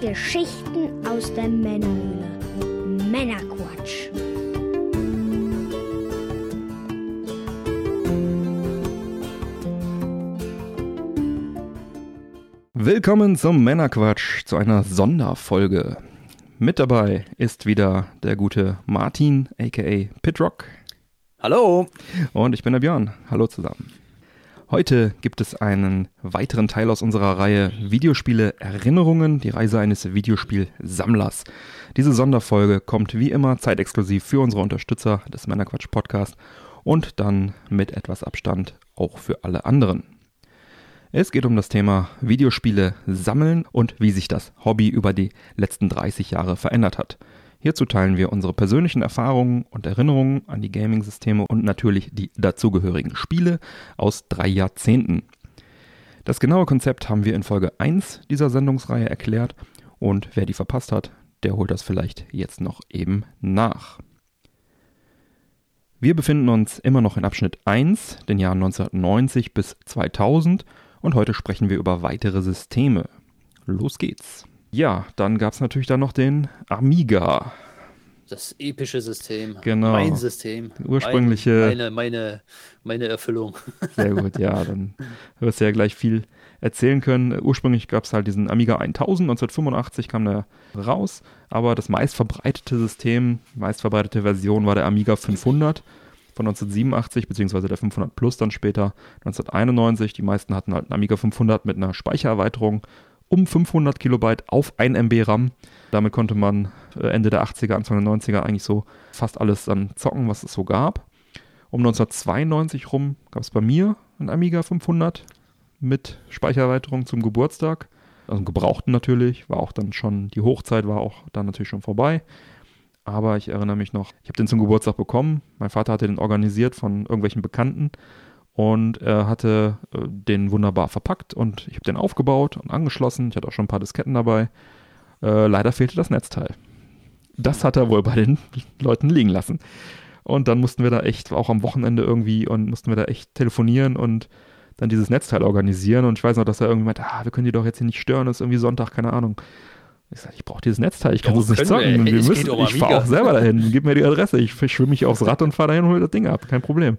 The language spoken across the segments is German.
Geschichten aus der Männerhöhle. Männerquatsch. Willkommen zum Männerquatsch, zu einer Sonderfolge. Mit dabei ist wieder der gute Martin, aka Pitrock. Hallo. Und ich bin der Björn. Hallo zusammen. Heute gibt es einen weiteren Teil aus unserer Reihe Videospiele Erinnerungen, die Reise eines Videospielsammlers. Diese Sonderfolge kommt wie immer zeitexklusiv für unsere Unterstützer des Männerquatsch Podcast und dann mit etwas Abstand auch für alle anderen. Es geht um das Thema Videospiele sammeln und wie sich das Hobby über die letzten 30 Jahre verändert hat. Hierzu teilen wir unsere persönlichen Erfahrungen und Erinnerungen an die Gaming-Systeme und natürlich die dazugehörigen Spiele aus drei Jahrzehnten. Das genaue Konzept haben wir in Folge 1 dieser Sendungsreihe erklärt und wer die verpasst hat, der holt das vielleicht jetzt noch eben nach. Wir befinden uns immer noch in Abschnitt 1, den Jahren 1990 bis 2000 und heute sprechen wir über weitere Systeme. Los geht's. Ja, dann gab es natürlich dann noch den Amiga. Das epische System. Genau. Mein System. Ursprüngliche. Meine, meine, meine Erfüllung. Sehr gut, ja, dann wirst du ja gleich viel erzählen können. Ursprünglich gab es halt diesen Amiga 1000, 1985 kam der raus, aber das meistverbreitete System, die meistverbreitete Version war der Amiga 500 von 1987, beziehungsweise der 500 Plus dann später 1991. Die meisten hatten halt einen Amiga 500 mit einer Speichererweiterung um 500 Kilobyte auf 1 MB RAM. Damit konnte man äh, Ende der 80er, Anfang der 90er eigentlich so fast alles dann zocken, was es so gab. Um 1992 rum gab es bei mir ein Amiga 500 mit Speichererweiterung zum Geburtstag. Also gebrauchten natürlich, war auch dann schon, die Hochzeit war auch dann natürlich schon vorbei. Aber ich erinnere mich noch, ich habe den zum Geburtstag bekommen. Mein Vater hatte den organisiert von irgendwelchen Bekannten und er hatte äh, den wunderbar verpackt und ich habe den aufgebaut und angeschlossen. Ich hatte auch schon ein paar Disketten dabei. Äh, leider fehlte das Netzteil. Das hat er wohl bei den Leuten liegen lassen. Und dann mussten wir da echt, auch am Wochenende irgendwie, und mussten wir da echt telefonieren und dann dieses Netzteil organisieren. Und ich weiß noch, dass er irgendwie meinte, ah, wir können die doch jetzt hier nicht stören, es ist irgendwie Sonntag, keine Ahnung. Ich sage, ich brauche dieses Netzteil, ich kann es nicht zocken. Wir, wir müssen, ich fahre auch selber dahin, gib mir die Adresse, ich schwimme mich aufs Rad und fahre dahin und hole das Ding ab, kein Problem.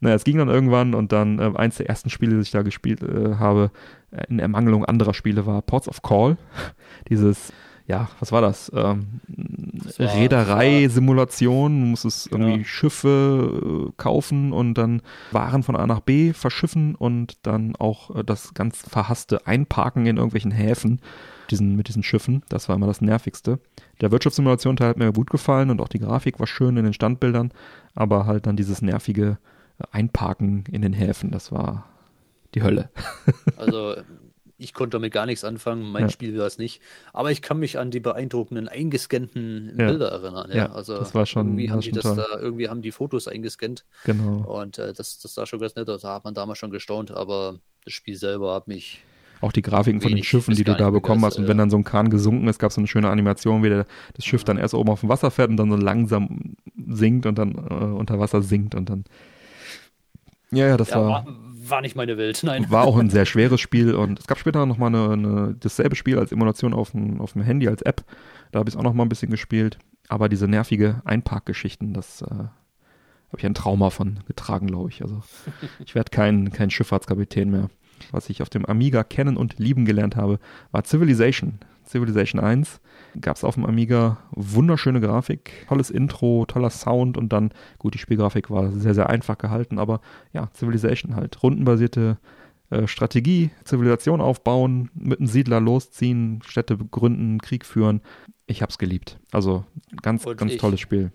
Naja, es ging dann irgendwann und dann äh, eins der ersten Spiele, die ich da gespielt äh, habe, äh, in Ermangelung anderer Spiele war Ports of Call. Dieses, ja, was war das? Ähm, Reederei-Simulation, du musstest Genau. irgendwie Schiffe äh, kaufen und dann Waren von A nach B verschiffen und dann auch äh, das ganz verhasste Einparken in irgendwelchen Häfen diesen, mit diesen Schiffen. Das war immer das Nervigste. Der Wirtschaftssimulation-Teil hat mir gut gefallen und auch die Grafik war schön in den Standbildern, aber halt dann dieses nervige Einparken in den Häfen, das war die Hölle. Also ich konnte damit gar nichts anfangen, mein Ja. Spiel war es nicht. Aber ich kann mich an die beeindruckenden eingescannten Ja. Bilder erinnern. Ja, Ja, also das war schon- irgendwie haben die das toll. da, irgendwie haben die Fotos eingescannt Genau. und äh, das, das sah schon ganz nett aus. Da hat man damals schon gestaunt, aber das Spiel selber hat mich Auch die Grafiken von den Schiffen, die du da bekommen hast. Und begeistert, wenn ja. dann so ein Kahn gesunken ist, gab es so eine schöne Animation, wie der, das Schiff dann erst oben auf dem Wasser fährt und dann so langsam sinkt und dann äh, unter Wasser sinkt und dann. Ja, ja, das ja, war, war, war nicht meine Welt. Nein. war auch ein sehr schweres Spiel und es gab später nochmal eine, eine, dasselbe Spiel als Emulation auf dem, auf dem Handy, als App. Da habe ich es auch nochmal ein bisschen gespielt. Aber diese nervige Einparkgeschichten, das äh, habe ich ein Trauma von getragen, glaube ich. Also ich werde kein, kein Schifffahrtskapitän mehr. Was ich auf dem Amiga kennen und lieben gelernt habe, war Civilization. Civilization 1 gab es auf dem Amiga wunderschöne Grafik, tolles Intro, toller Sound und dann, gut, die Spielgrafik war sehr, sehr einfach gehalten, aber ja, Civilization halt. Rundenbasierte äh, Strategie, Zivilisation aufbauen, mit einem Siedler losziehen, Städte gründen, Krieg führen. Ich hab's geliebt. Also ganz, Und ganz ich. tolles Spiel.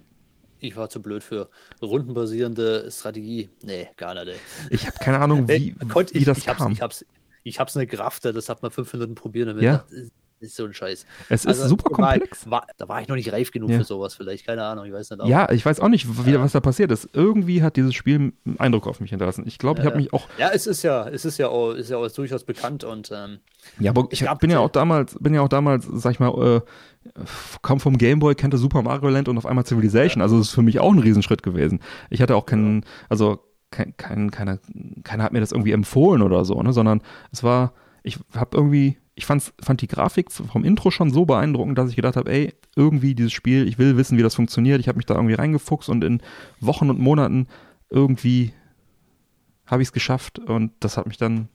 Ich war zu blöd für rundenbasierende Strategie. Nee, gar nicht. ey. Ich habe keine Ahnung, wie, Äh, wie ich, das ich hab's, kam. Ich hab's, ich hab's eine Grafte, das hat man fünf Minuten probieren damit. Ja. Das ist, ist so ein Scheiß. es ist Also, super war- komplex. War, da war ich noch nicht reif genug Ja. für sowas, vielleicht, keine Ahnung, ich weiß nicht. aber- Ja, ich weiß auch nicht, wie, was da passiert ist. Irgendwie hat dieses Spiel einen Eindruck auf mich hinterlassen. Ich glaube, ich habe mich auch Ja, es ist ja, es ist ja auch, ist ja auch durchaus bekannt und ähm, Ja, aber ich gab- bin ja auch damals, bin ja auch damals, sag ich mal, äh, kam vom Gameboy, kannte Super Mario Land und auf einmal Civilization. Also das ist für mich auch ein Riesenschritt gewesen. Ich hatte auch keinen, also kein, kein, keiner, keiner hat mir das irgendwie empfohlen oder so, ne, sondern es war, ich habe irgendwie ich fand's, fand die Grafik vom Intro schon so beeindruckend, dass ich gedacht habe, ey, irgendwie dieses Spiel, ich will wissen, wie das funktioniert. Ich habe mich da irgendwie reingefuchst und in Wochen und Monaten irgendwie habe ich es geschafft und das hat mich dann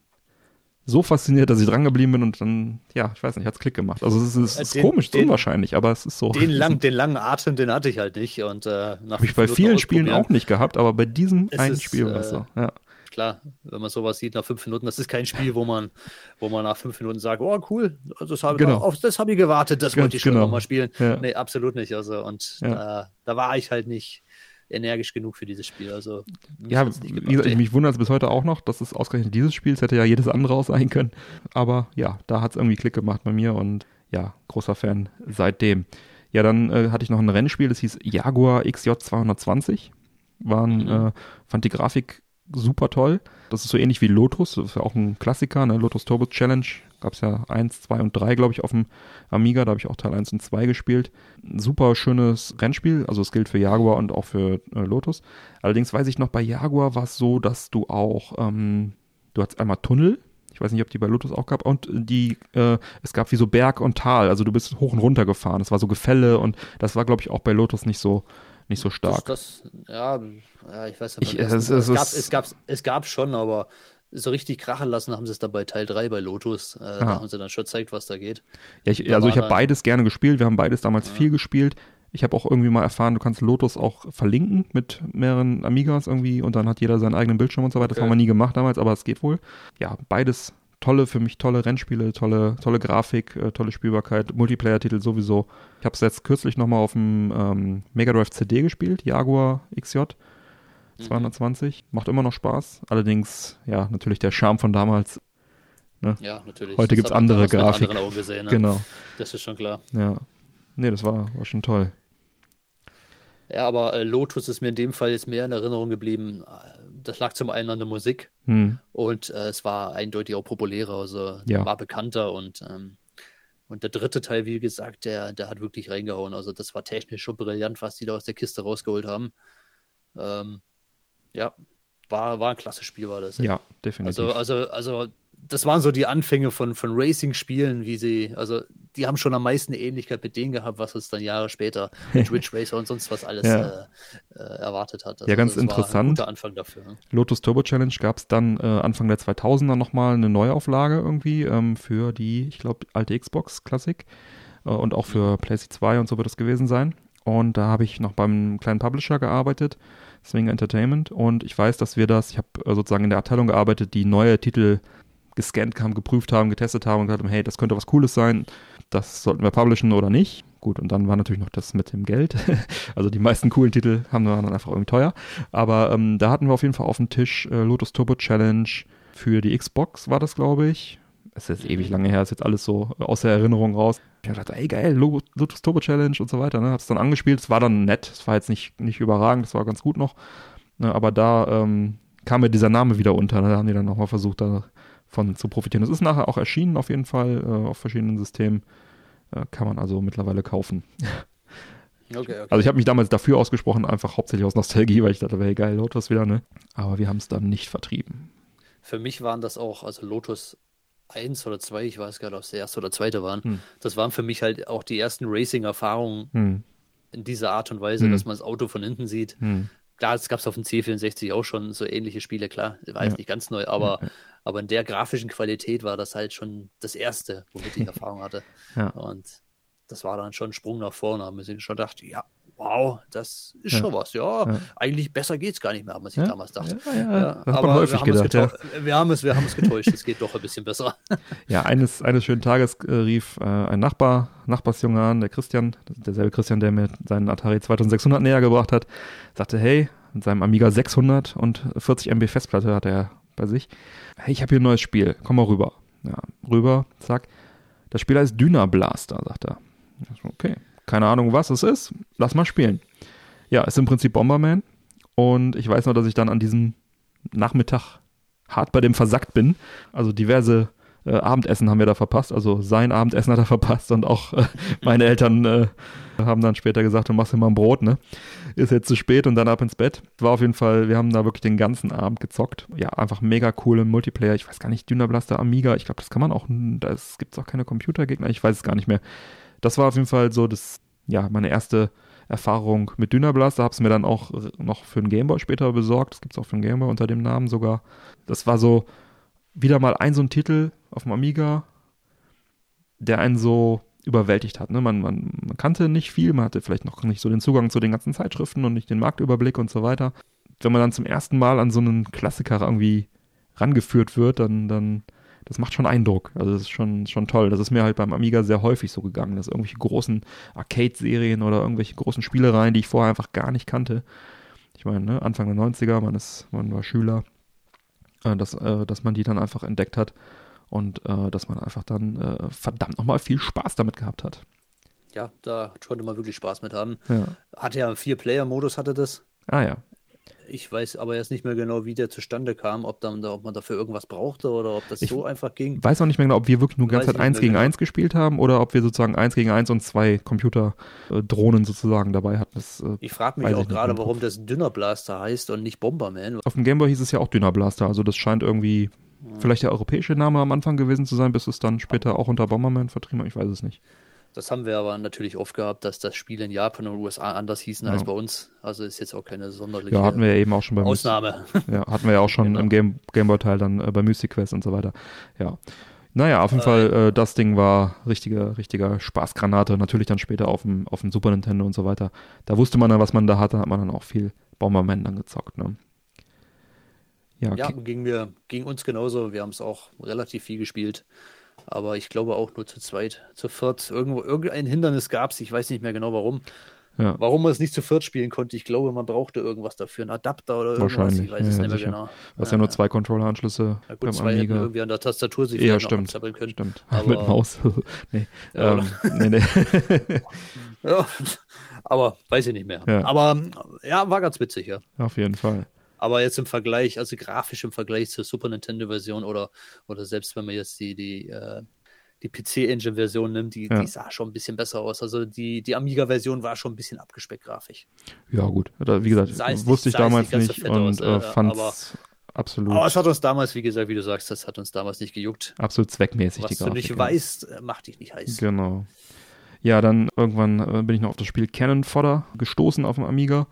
so fasziniert, dass ich dran geblieben bin und dann, ja, ich weiß nicht, hat es Klick gemacht. Also es ist, es ist den, komisch, ist unwahrscheinlich, aber es ist so. Den, lang, den langen Atem, den hatte ich halt nicht. Und äh, habe ich bei vielen Spielen auch nicht gehabt, aber bei diesem es einen ist, Spiel war es so. Ja. Klar, wenn man sowas sieht nach fünf Minuten, das ist kein Spiel, wo man, wo man nach fünf Minuten sagt, oh cool, das habe genau. auf das habe ich gewartet, das wollte ich schon genau. nochmal spielen. Ja. Nee, absolut nicht. Also und ja. äh, da war ich halt nicht energisch genug für dieses Spiel. Also, ja, gesagt, ich mich wundere es bis heute auch noch, dass es ausgerechnet dieses Spiel, es hätte ja jedes andere auch sein können. Aber ja, da hat es irgendwie Klick gemacht bei mir und ja, großer Fan seitdem. Ja, dann äh, hatte ich noch ein Rennspiel, das hieß Jaguar XJ220. Waren, mhm. äh, fand die Grafik super toll. Das ist so ähnlich wie Lotus, das ist ja auch ein Klassiker, ne? Lotus Turbo Challenge. Gab es ja 1, 2 und 3, glaube ich, auf dem Amiga. Da habe ich auch Teil 1 und 2 gespielt. super schönes Rennspiel, also es gilt für Jaguar und auch für äh, Lotus. Allerdings weiß ich noch, bei Jaguar war es so, dass du auch, ähm, du hattest einmal Tunnel, ich weiß nicht, ob die bei Lotus auch gab. Und die, äh, es gab wie so Berg und Tal. Also du bist hoch und runter gefahren. Es war so Gefälle und das war, glaube ich, auch bei Lotus nicht so, nicht so stark. Das, das, ja, ja, ich weiß nicht. Es, es, es, gab, es, gab, es gab schon, aber so richtig krachen lassen haben sie es dann bei Teil 3 bei Lotus. Äh, da haben sie dann schon gezeigt, was da geht. Ja, ich, also ich habe beides gerne gespielt. Wir haben beides damals ja. viel gespielt. Ich habe auch irgendwie mal erfahren, du kannst Lotus auch verlinken mit mehreren Amigas irgendwie und dann hat jeder seinen eigenen Bildschirm und so weiter. Das haben wir nie gemacht damals, aber es geht wohl. Ja, beides tolle, für mich tolle Rennspiele, tolle, tolle Grafik, äh, tolle Spielbarkeit, Multiplayer-Titel sowieso. Ich habe es jetzt kürzlich nochmal auf dem ähm, Mega Drive CD gespielt, Jaguar XJ 220. Mhm. Macht immer noch Spaß. Allerdings, ja, natürlich der Charme von damals. Ne? Ja, natürlich. Heute gibt es andere Grafik. Gesehen, ne? Genau. Das ist schon klar. Ja. Nee, das war, war schon toll. Ja, aber äh, Lotus ist mir in dem Fall jetzt mehr in Erinnerung geblieben. Das lag zum einen an der Musik hm. und äh, es war eindeutig auch populärer, also ja. war bekannter und ähm, und der dritte Teil, wie gesagt, der, der hat wirklich reingehauen. Also das war technisch schon brillant, was die da aus der Kiste rausgeholt haben. Ähm, ja, war, war ein klasse Spiel, war das. Ja, definitiv. Also, also, also das waren so die Anfänge von, von Racing-Spielen, wie sie, also die haben schon am meisten Ähnlichkeit mit denen gehabt, was es dann Jahre später mit Ridge Racer und sonst was alles ja. äh, äh, erwartet hat. Also ja, ganz interessant. guter Anfang dafür. Lotus Turbo Challenge gab es dann äh, Anfang der 2000er nochmal eine Neuauflage irgendwie ähm, für die, ich glaube, alte Xbox Classic äh, und auch für. PlayStation 2 und so wird es gewesen sein. Und da habe ich noch beim kleinen Publisher gearbeitet, Swing Entertainment. Und ich weiß, dass wir das, ich habe äh, sozusagen in der Abteilung gearbeitet, die neue Titel gescannt haben, geprüft haben, getestet haben und gesagt haben, hey, das könnte was Cooles sein, das sollten wir publishen oder nicht. Gut, und dann war natürlich noch das mit dem Geld. also die meisten coolen Titel haben dann einfach irgendwie teuer. Aber ähm, da hatten wir auf jeden Fall auf dem Tisch äh, Lotus Turbo Challenge für die Xbox, war das, glaube ich. Es ist jetzt ewig lange her, ist jetzt alles so aus der Erinnerung raus. Ich habe gedacht, ey geil, Lotus Turbo Challenge und so weiter. Ne? Hab's dann angespielt, es war dann nett, es war jetzt nicht, nicht überragend, es war ganz gut noch. Ne? Aber da ähm, kam mir dieser Name wieder unter. Ne? Da haben die dann nochmal versucht, da von zu profitieren. Das ist nachher auch erschienen auf jeden Fall äh, auf verschiedenen Systemen. Äh, kann man also mittlerweile kaufen. Okay, okay. Also ich habe mich damals dafür ausgesprochen, einfach hauptsächlich aus Nostalgie, weil ich dachte, hey geil, Lotus wieder, ne? Aber wir haben es dann nicht vertrieben. Für mich waren das auch, also Lotus 1 oder 2, ich weiß gar nicht, ob es der erste oder zweite waren. Hm. Das waren für mich halt auch die ersten Racing-Erfahrungen hm. in dieser Art und Weise, hm. dass man das Auto von hinten sieht. Hm. Klar, es gab es auf dem C64 auch schon so ähnliche Spiele, klar, war jetzt ja. nicht ganz neu, aber ja. Aber in der grafischen Qualität war das halt schon das Erste, womit ich Erfahrung hatte. Ja. Und das war dann schon ein Sprung nach vorne. Haben wir sich schon gedacht, ja, wow, das ist ja. schon was. Ja, ja, eigentlich besser geht es gar nicht mehr, haben wir sich ja. damals gedacht. Ja, aber wir haben, gedacht, wir, haben es, wir haben es getäuscht, es geht doch ein bisschen besser. Ja, eines, eines schönen Tages äh, rief äh, ein Nachbar, Nachbarsjunge an, der Christian, derselbe Christian, der mir seinen Atari 2600 näher gebracht hat, sagte, hey, mit seinem Amiga 600 und 40 MB Festplatte hat er bei sich. Hey, ich habe hier ein neues Spiel, komm mal rüber. Ja, rüber, zack. Das Spiel heißt Dyna Blaster, sagt er. Okay, keine Ahnung, was es ist. Lass mal spielen. Ja, ist im Prinzip Bomberman. Und ich weiß noch, dass ich dann an diesem Nachmittag hart bei dem versackt bin. Also diverse äh, Abendessen haben wir da verpasst. Also sein Abendessen hat er verpasst und auch äh, meine Eltern äh, haben dann später gesagt, du machst mal ein Brot, ne? Ist jetzt zu spät und dann ab ins Bett. War auf jeden Fall, wir haben da wirklich den ganzen Abend gezockt. Ja, einfach mega cool im Multiplayer. Ich weiß gar nicht, Dynablaster, Amiga, ich glaube, das kann man auch, da gibt es auch keine Computergegner, ich weiß es gar nicht mehr. Das war auf jeden Fall so das, ja, meine erste Erfahrung mit Dynablaster. Habe es mir dann auch noch für einen Gameboy später besorgt. Das gibt es auch für einen Gameboy unter dem Namen sogar. Das war so wieder mal ein so ein Titel auf dem Amiga, der einen so überwältigt hat. Ne? Man, man, man kannte nicht viel, man hatte vielleicht noch nicht so den Zugang zu den ganzen Zeitschriften und nicht den Marktüberblick und so weiter. Wenn man dann zum ersten Mal an so einen Klassiker irgendwie rangeführt wird, dann, dann das macht schon Eindruck. Also das ist schon, schon toll. Das ist mir halt beim Amiga sehr häufig so gegangen, dass irgendwelche großen Arcade-Serien oder irgendwelche großen Spielereien, die ich vorher einfach gar nicht kannte. Ich meine, ne, Anfang der 90er, man ist, man war Schüler, äh, dass, äh, dass man die dann einfach entdeckt hat und äh, dass man einfach dann äh, verdammt nochmal viel Spaß damit gehabt hat. Ja, da konnte man wirklich Spaß mit haben. Ja. Hatte ja einen Vier-Player-Modus, hatte das. Ah ja. Ich weiß aber jetzt nicht mehr genau, wie der zustande kam, ob, dann, ob man dafür irgendwas brauchte oder ob das ich so einfach ging. Weiß auch nicht mehr genau, ob wir wirklich nur ganz Zeit 1 gegen genau. 1 gespielt haben oder ob wir sozusagen 1 gegen 1 und zwei Computer-Drohnen sozusagen dabei hatten. Das, äh, ich frage mich auch gerade, warum das Dünner Blaster heißt und nicht Bomberman. Auf dem Gameboy hieß es ja auch Dünner Blaster, also das scheint irgendwie vielleicht der europäische Name am Anfang gewesen zu sein, bis es dann später auch unter Bomberman vertrieben hat. Ich weiß es nicht. Das haben wir aber natürlich oft gehabt, dass das Spiel in Japan und USA anders hießen ja. als bei uns. Also ist jetzt auch keine sonderliche ja, hatten wir ja eben auch schon beim Ausnahme. Ja, hatten wir ja auch schon genau. im Game, Gameboy-Teil dann äh, bei Mystic Quest und so weiter. Ja. Naja, auf jeden äh, Fall, äh, das Ding war richtiger, richtiger Spaßgranate. Natürlich dann später auf dem, auf dem Super Nintendo und so weiter. Da wusste man dann, was man da hatte, hat man dann auch viel Bomberman dann gezockt. Ne? Ja, ja ging, mir, ging uns genauso. Wir haben es auch relativ viel gespielt aber ich glaube auch nur zu zweit. Zu viert, irgendwo, irgendein Hindernis gab es, ich weiß nicht mehr genau warum. Ja. Warum man es nicht zu viert spielen konnte, ich glaube, man brauchte irgendwas dafür, einen Adapter oder irgendwas. Wahrscheinlich. Ich weiß ja, es nicht mehr genau. Du hast ja, ja nur zwei Controller-Anschlüsse ja, gut, beim zwei Amiga. irgendwie an der Tastatur sich ja, stimmt. können. Stimmt. Aber, Mit Maus. nee. Ja, ähm, nee, nee. ja, aber weiß ich nicht mehr. Aber ja, war ganz witzig, ja. Auf jeden Fall. Aber jetzt im Vergleich, also grafisch im Vergleich zur Super Nintendo-Version oder, oder selbst wenn man jetzt die, die, äh, die PC-Engine-Version nimmt, die, ja. die, sah schon ein bisschen besser aus. Also die, die Amiga-Version war schon ein bisschen abgespeckt grafisch. Ja, gut. Wie gesagt, nicht, wusste ich damals nicht, nicht und äh, fand es absolut. Aber es hat uns damals, wie gesagt, wie du sagst, das hat uns damals nicht gejuckt. Absolut zweckmäßig, Was die Grafik. Du nicht weißt, äh, macht dich nicht heiß. Genau. Ja, dann irgendwann äh, bin ich noch auf das Spiel Cannon Fodder gestoßen auf dem Amiga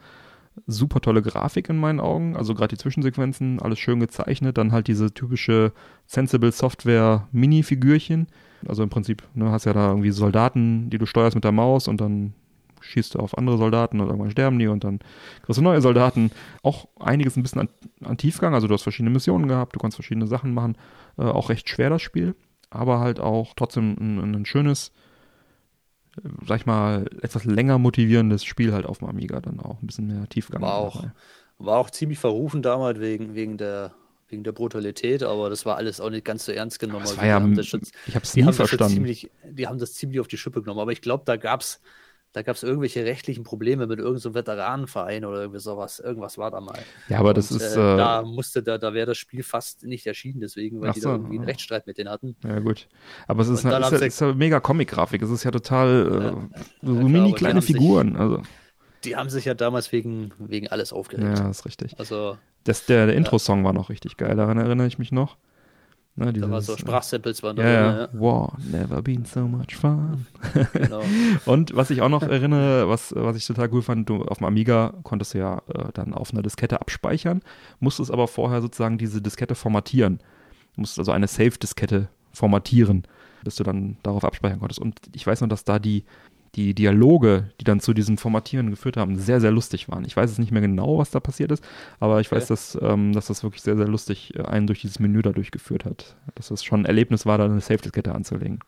super tolle Grafik in meinen Augen. Also gerade die Zwischensequenzen, alles schön gezeichnet. Dann halt diese typische Sensible Software Mini-Figürchen. Also im Prinzip, ne, hast ja da irgendwie Soldaten, die du steuerst mit der Maus und dann schießt du auf andere Soldaten und irgendwann sterben die und dann kriegst du neue Soldaten. Auch einiges ein bisschen an, an Tiefgang. Also du hast verschiedene Missionen gehabt, du kannst verschiedene Sachen machen. Äh, auch recht schwer das Spiel, aber halt auch trotzdem ein, ein schönes sag ich mal, etwas länger motivierendes Spiel halt auf dem Amiga dann auch. Ein bisschen mehr Tiefgang. War auch, war auch ziemlich verrufen damals wegen, wegen der wegen der Brutalität, aber das war alles auch nicht ganz so ernst genommen. War ja, schon, ich habe es nie verstanden. Ziemlich, die haben das ziemlich auf die Schippe genommen, aber ich glaube, da gab es da gab es irgendwelche rechtlichen Probleme mit irgendeinem so Veteranenverein oder irgendwie sowas. Irgendwas war da mal. Ja, aber das ist. Äh, da musste, da, da wäre das Spiel fast nicht erschienen, deswegen, weil die so, da irgendwie einen Rechtsstreit mit denen hatten. Ja, gut. Aber es ist, eine, ist, ja, ist ja mega Comic-Grafik. Es ist ja total äh, so ja, mini kleine Figuren. Sich, also. Die haben sich ja damals wegen, wegen alles aufgeregt. Ja, ist richtig. Also. Das, der, der Intro-Song war noch richtig geil, daran erinnere ich mich noch. Ne, dieses, da war so Sprachsamples waren da ja. Wow, never been so much fun. genau. Und was ich auch noch erinnere, was, was ich total cool fand, du auf dem Amiga konntest du ja äh, dann auf einer Diskette abspeichern, musstest aber vorher sozusagen diese Diskette formatieren. Du musstest also eine Safe-Diskette formatieren, bis du dann darauf abspeichern konntest. Und ich weiß noch, dass da die die Dialoge, die dann zu diesem Formatieren geführt haben, sehr, sehr lustig waren. Ich weiß jetzt nicht mehr genau, was da passiert ist, aber ich weiß, ja. dass, ähm, dass das wirklich sehr, sehr lustig äh, einen durch dieses Menü da durchgeführt hat. Dass das schon ein Erlebnis war, da eine Safety-Kette anzulegen.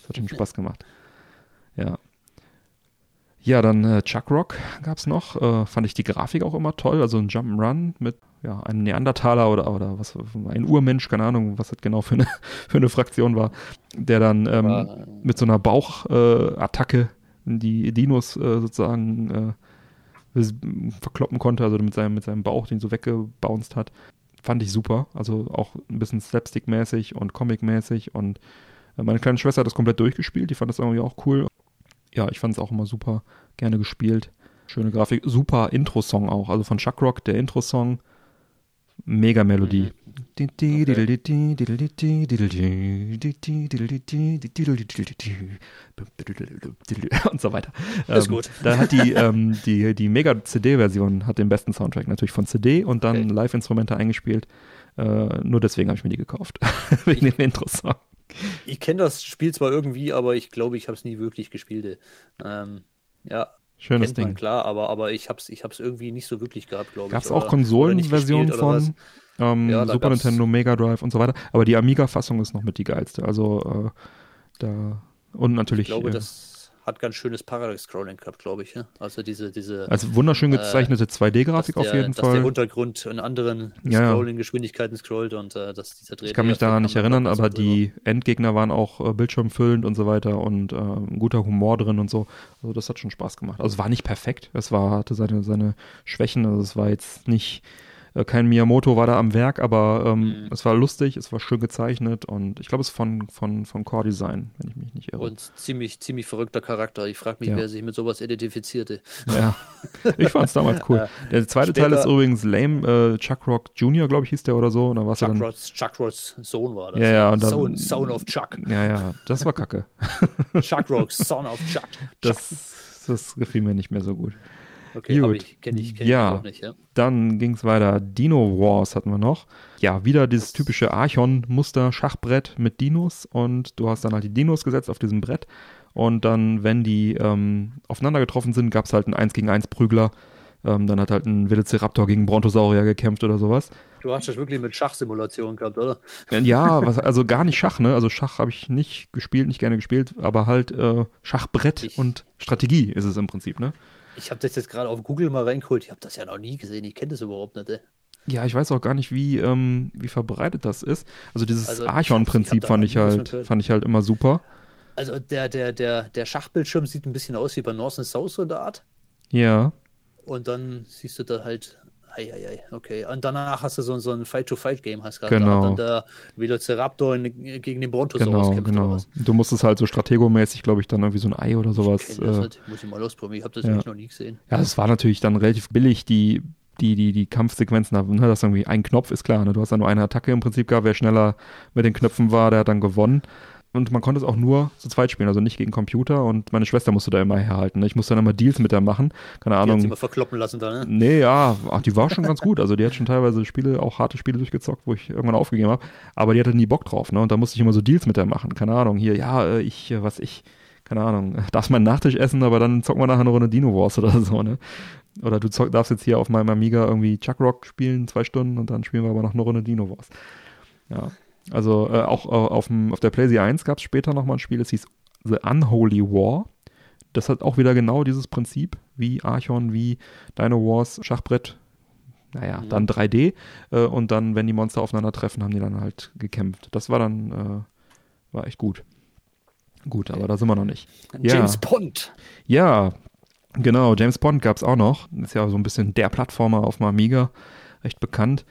Das hat schon Spaß gemacht. Ja. Ja, dann äh, Chuck Rock gab es noch. Äh, fand ich die Grafik auch immer toll. Also ein Jump'n'Run mit ja, einem Neandertaler oder, oder was, ein Urmensch, keine Ahnung, was das genau für eine, für eine Fraktion war, der dann ähm, mit so einer Bauchattacke äh, die Dinos äh, sozusagen äh, verkloppen konnte, also mit seinem, mit seinem Bauch, den so weggebounced hat. fand ich super. Also auch ein bisschen Slapstick-mäßig und Comic-mäßig. Und äh, meine kleine Schwester hat das komplett durchgespielt. Die fand das irgendwie auch cool. Ja, ich fand es auch immer super gerne gespielt. Schöne Grafik. Super Intro-Song auch. Also von Chuck Rock, der Intro-Song. Mega Melodie. Und so weiter. Ist gut. Da hat die, ähm, die, die Mega-CD-Version hat den besten Soundtrack natürlich von CD und dann okay. Live-Instrumente eingespielt. Äh, nur deswegen habe ich mir die gekauft. Wegen dem Intro-Song. Ich kenne das Spiel zwar irgendwie, aber ich glaube, ich habe es nie wirklich gespielt. Ähm, ja, Schönes Ding. klar, aber, aber ich habe es ich hab's irgendwie nicht so wirklich gehabt, glaube ich. Gab es auch Konsolenversionen von ähm, ja, Super Nintendo, Mega Drive und so weiter. Aber die Amiga-Fassung ist noch mit die geilste. Also äh, da und natürlich. Ich glaube, äh, das hat ganz schönes Parallax-Scrolling gehabt, glaube ich. Ja? Also diese, diese. Also wunderschön äh, gezeichnete äh, 2D-Grafik auf jeden dass Fall. Dass der Untergrund in anderen ja, Scrolling-Geschwindigkeiten scrollt und äh, dass dieser Dreh Ich kann mich daran nicht erinnern, aber die Endgegner waren auch äh, bildschirmfüllend und so weiter und äh, ein guter Humor drin und so. Also das hat schon Spaß gemacht. Also es war nicht perfekt, es war, hatte seine, seine Schwächen, also es war jetzt nicht kein Miyamoto war da am Werk, aber ähm, mhm. es war lustig, es war schön gezeichnet und ich glaube, es ist von, von, von Core Design, wenn ich mich nicht irre. Und ziemlich, ziemlich verrückter Charakter. Ich frage mich, ja. wer sich mit sowas identifizierte. Ja, ich fand es damals cool. Der zweite Später, Teil ist übrigens Lame, äh, Chuck Rock Jr., glaube ich, hieß der oder so. Und Chuck, dann, Rocks, Chuck Rocks Sohn war das. Ja, ja. Und dann, Sohn, Son of Chuck. Ja, ja, das war kacke. Chuck Rocks, Son of Chuck. Das, das gefiel mir nicht mehr so gut. Okay, Gut. ich kenne ich, kenn ja, ich nicht, ja. Dann ging es weiter. Dino Wars hatten wir noch. Ja, wieder dieses typische Archon-Muster-Schachbrett mit Dinos und du hast dann halt die Dinos gesetzt auf diesem Brett und dann, wenn die ähm, aufeinander getroffen sind, gab es halt einen 1 gegen 1 Prügler. Ähm, dann hat halt ein Velociraptor gegen Brontosaurier gekämpft oder sowas. Du hast das wirklich mit Schachsimulationen gehabt, oder? Ja, was, also gar nicht Schach, ne? Also Schach habe ich nicht gespielt, nicht gerne gespielt, aber halt äh, Schachbrett ich. und Strategie ist es im Prinzip, ne? Ich habe das jetzt gerade auf Google mal reingeholt. Ich habe das ja noch nie gesehen. Ich kenne das überhaupt nicht. Ey. Ja, ich weiß auch gar nicht, wie, ähm, wie verbreitet das ist. Also dieses also, Archon-Prinzip fand ich halt, fand ich halt immer super. Also der, der, der, der Schachbildschirm sieht ein bisschen aus wie bei North and South so in der Art. Ja. Und dann siehst du da halt Eieiei, okay. Und danach hast du so, so ein Fight-to-Fight-Game hast gehabt. Genau. Da dann der Velociraptor gegen den Brontosaurus genau, kämpft genau. Du musstest halt so strategomäßig, glaube ich, dann irgendwie so ein Ei oder sowas. Äh, halt. Muss ich mal ausprobieren. Ich habe das ja. noch nie gesehen. Ja, es war natürlich dann relativ billig, die die, die, die Kampfsequenzen haben, ne, das irgendwie ein Knopf ist klar, ne? Du hast dann nur eine Attacke im Prinzip gehabt, wer schneller mit den Knöpfen war, der hat dann gewonnen und man konnte es auch nur zu zweit spielen, also nicht gegen Computer und meine Schwester musste da immer herhalten. Ne? Ich musste dann immer Deals mit der machen, keine Ahnung. Die hat sie immer verkloppen lassen da, ne? Nee, ja, ach, die war schon ganz gut, also die hat schon teilweise Spiele, auch harte Spiele durchgezockt, wo ich irgendwann aufgegeben habe, aber die hatte nie Bock drauf, ne, und da musste ich immer so Deals mit der machen, keine Ahnung, hier, ja, äh, ich, äh, was ich, keine Ahnung, darfst meinen Nachtisch essen, aber dann zocken wir nachher eine Runde Dino Wars oder so, ne? Oder du zock, darfst jetzt hier auf meinem Amiga irgendwie Chuck Rock spielen, zwei Stunden und dann spielen wir aber noch eine Runde Dino Wars. Ja. Also äh, auch äh, auf, dem, auf der PlayStation 1 gab es später nochmal ein Spiel, das hieß The Unholy War. Das hat auch wieder genau dieses Prinzip wie Archon, wie Dino Wars, Schachbrett. Naja, mhm. dann 3D. Äh, und dann, wenn die Monster aufeinandertreffen, haben die dann halt gekämpft. Das war dann, äh, war echt gut. Gut, aber da sind wir noch nicht. James ja. Bond. Ja, genau. James Bond gab es auch noch. Ist ja so ein bisschen der Plattformer auf dem Amiga. Recht bekannt.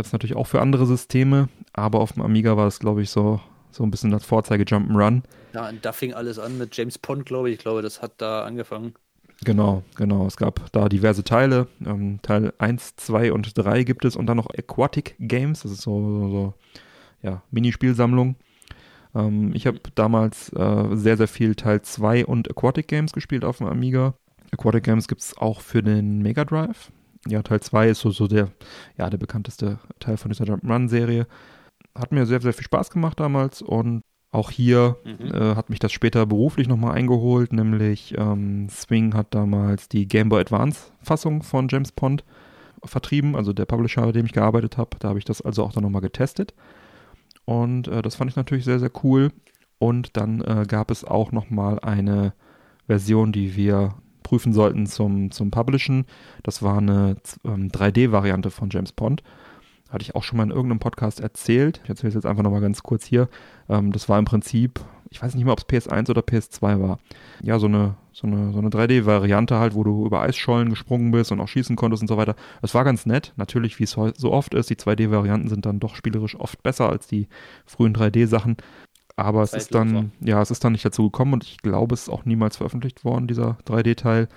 Gab es natürlich auch für andere Systeme, aber auf dem Amiga war es, glaube ich, so, so ein bisschen das Vorzeige Jump'n'Run. Ja, und da fing alles an mit James Pond, glaube ich. Ich glaube, das hat da angefangen. Genau, genau. Es gab da diverse Teile. Ähm, Teil 1, 2 und 3 gibt es und dann noch Aquatic Games. Das ist so, so, so ja, Minispielsammlung. Ähm, ich habe damals äh, sehr, sehr viel Teil 2 und Aquatic Games gespielt auf dem Amiga. Aquatic Games gibt es auch für den Mega Drive ja, Teil 2 ist so, so der, ja, der bekannteste Teil von dieser Jump'n'Run-Serie. Hat mir sehr, sehr viel Spaß gemacht damals und auch hier mhm. äh, hat mich das später beruflich nochmal eingeholt, nämlich ähm, Swing hat damals die Game Boy Advance-Fassung von James Pond vertrieben, also der Publisher, bei dem ich gearbeitet habe. Da habe ich das also auch dann nochmal getestet. Und äh, das fand ich natürlich sehr, sehr cool. Und dann äh, gab es auch nochmal eine Version, die wir prüfen sollten zum, zum Publishen. Das war eine ähm, 3D-Variante von James Pond. Hatte ich auch schon mal in irgendeinem Podcast erzählt. Ich erzähle es jetzt einfach nochmal ganz kurz hier. Ähm, das war im Prinzip, ich weiß nicht mehr, ob es PS1 oder PS2 war. Ja, so eine, so eine, so eine 3D-Variante halt, wo du über Eisschollen gesprungen bist und auch schießen konntest und so weiter. Es war ganz nett. Natürlich, wie es so oft ist, die 2D-Varianten sind dann doch spielerisch oft besser als die frühen 3D-Sachen. Aber es ist dann, ja, es ist dann nicht dazu gekommen und ich glaube, es ist auch niemals veröffentlicht worden, dieser 3D-Teil.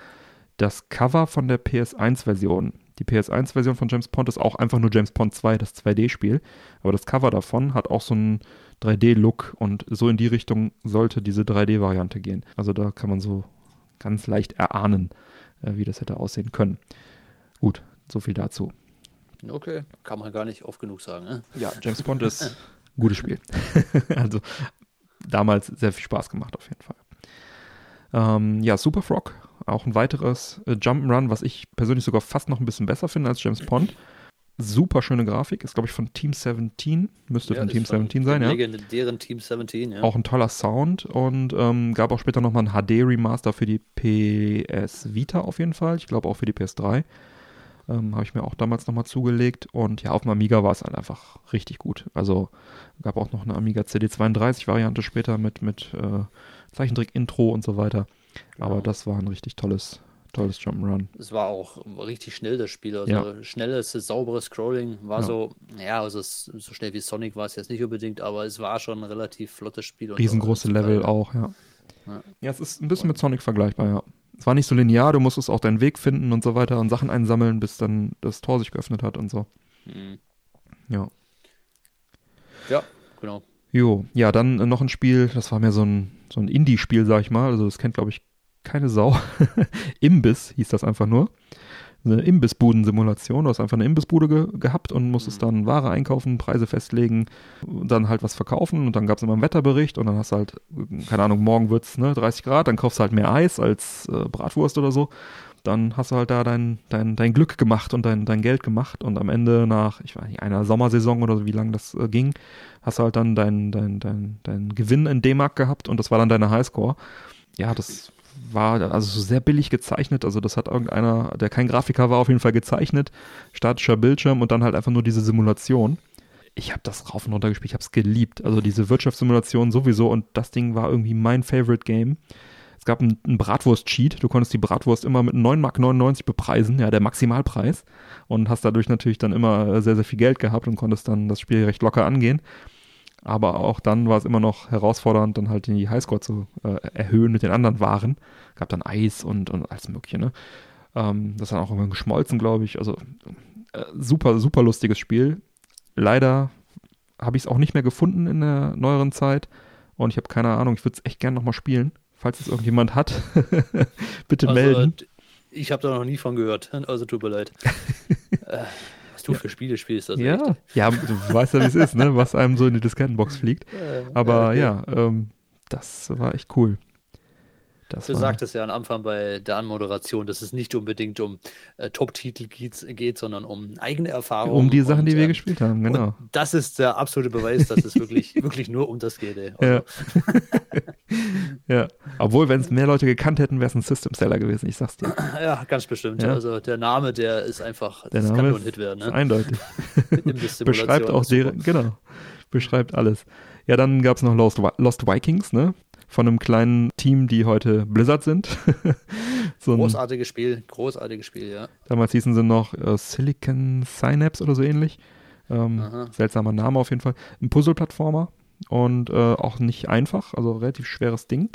Das Cover von der PS1-Version, die PS1-Version von James Pond ist auch einfach nur James Pond 2, das 2D-Spiel. Aber das Cover davon hat auch so einen 3D-Look und so in die Richtung sollte diese 3D-Variante gehen. Also da kann man so ganz leicht erahnen, äh, wie das hätte aussehen können. Gut, so viel dazu. Okay, kann man gar nicht oft genug sagen. Ne? Ja, James Pond ist gutes Spiel. also damals sehr viel Spaß gemacht auf jeden Fall. Ähm, ja, Super Frog, auch ein weiteres äh, Jump'n'Run, was ich persönlich sogar fast noch ein bisschen besser finde als James Pond. Super schöne Grafik, ist glaube ich von Team 17, müsste ja, von Team 17 sein, ja. Deren Team 17, ja. Auch ein toller Sound und ähm, gab auch später nochmal ein HD-Remaster für die PS Vita auf jeden Fall, ich glaube auch für die PS3. Ähm, Habe ich mir auch damals nochmal zugelegt. Und ja, auf dem Amiga war es halt einfach richtig gut. Also gab auch noch eine Amiga CD32-Variante später mit, mit äh, Zeichentrick-Intro und so weiter. Genau. Aber das war ein richtig tolles, tolles Jump'n'Run. Es war auch richtig schnell, das Spiel. Also ja. schnelles, sauberes Scrolling war ja. so, ja, also so schnell wie Sonic war es jetzt nicht unbedingt, aber es war schon ein relativ flottes Spiel. Riesengroße Level auch, ja. ja. Ja, es ist ein bisschen mit Sonic vergleichbar, ja es war nicht so linear, du musstest auch deinen Weg finden und so weiter und Sachen einsammeln, bis dann das Tor sich geöffnet hat und so. Mhm. Ja. Ja, genau. Jo, ja, dann noch ein Spiel, das war mehr so ein, so ein Indie-Spiel, sag ich mal. Also das kennt, glaube ich, keine Sau. Imbiss hieß das einfach nur eine Imbissbuden-Simulation. Du hast einfach eine Imbissbude ge gehabt und musstest mhm. dann Ware einkaufen, Preise festlegen, dann halt was verkaufen und dann gab es immer einen Wetterbericht und dann hast du halt, keine Ahnung, morgen wird es ne, 30 Grad, dann kaufst du halt mehr Eis als äh, Bratwurst oder so. Dann hast du halt da dein, dein, dein Glück gemacht und dein, dein Geld gemacht und am Ende nach, ich weiß nicht, einer Sommersaison oder so, wie lange das äh, ging, hast du halt dann dein, dein, dein, dein Gewinn in D-Mark gehabt und das war dann deine Highscore. Ja, das war also sehr billig gezeichnet. Also das hat irgendeiner, der kein Grafiker war, auf jeden Fall gezeichnet. Statischer Bildschirm und dann halt einfach nur diese Simulation. Ich habe das rauf und runter gespielt, ich habe es geliebt. Also diese Wirtschaftssimulation sowieso und das Ding war irgendwie mein Favorite Game. Es gab einen, Bratwurst-Cheat. Du konntest die Bratwurst immer mit 9,99 Mark bepreisen, ja, der Maximalpreis. Und hast dadurch natürlich dann immer sehr, sehr viel Geld gehabt und konntest dann das Spiel recht locker angehen. Aber auch dann war es immer noch herausfordernd, dann halt die Highscore zu äh, erhöhen mit den anderen Waren. Gab dann Eis und, und alles Mögliche, ne? Ähm, das ist dann auch irgendwann geschmolzen, glaube ich. Also äh, super, super lustiges Spiel. Leider habe ich es auch nicht mehr gefunden in der neueren Zeit. Und ich habe keine Ahnung, ich würde es echt gerne nochmal spielen. Falls es irgendjemand hat, bitte also, melden. Ich habe da noch nie von gehört, also tut mir leid. du ja. für Spiele spielst. Das ja, echt. ja, du weißt ja, wie es ist, ne? was einem so in die Diskettenbox fliegt. Aber okay. ja, ähm, das war echt cool. Das du sagtest ja am Anfang bei der Anmoderation, dass es nicht unbedingt um äh, Top-Titel geht, geht, sondern um eigene Erfahrungen. Um die Sachen, und, die wir äh, gespielt haben, genau. Das ist der absolute Beweis, dass es wirklich, wirklich nur um das geht. Also. Ja. ja. Obwohl, wenn es mehr Leute gekannt hätten, wäre es ein System-Seller gewesen, ich sag's dir. Ja, ganz bestimmt. Ja. Also der Name, der ist einfach, der das Name kann nur ein Hit werden. Ne? Eindeutig. Beschreibt auch deren, genau. Beschreibt alles. Ja, dann gab es noch Lost, Lost Vikings, ne? Von einem kleinen Team, die heute Blizzard sind. so großartiges Spiel, großartiges Spiel, ja. Damals hießen sie noch äh, Silicon Synapse oder so ähnlich. Ähm, seltsamer Name auf jeden Fall. Ein Puzzle-Plattformer und äh, auch nicht einfach, also relativ schweres Ding.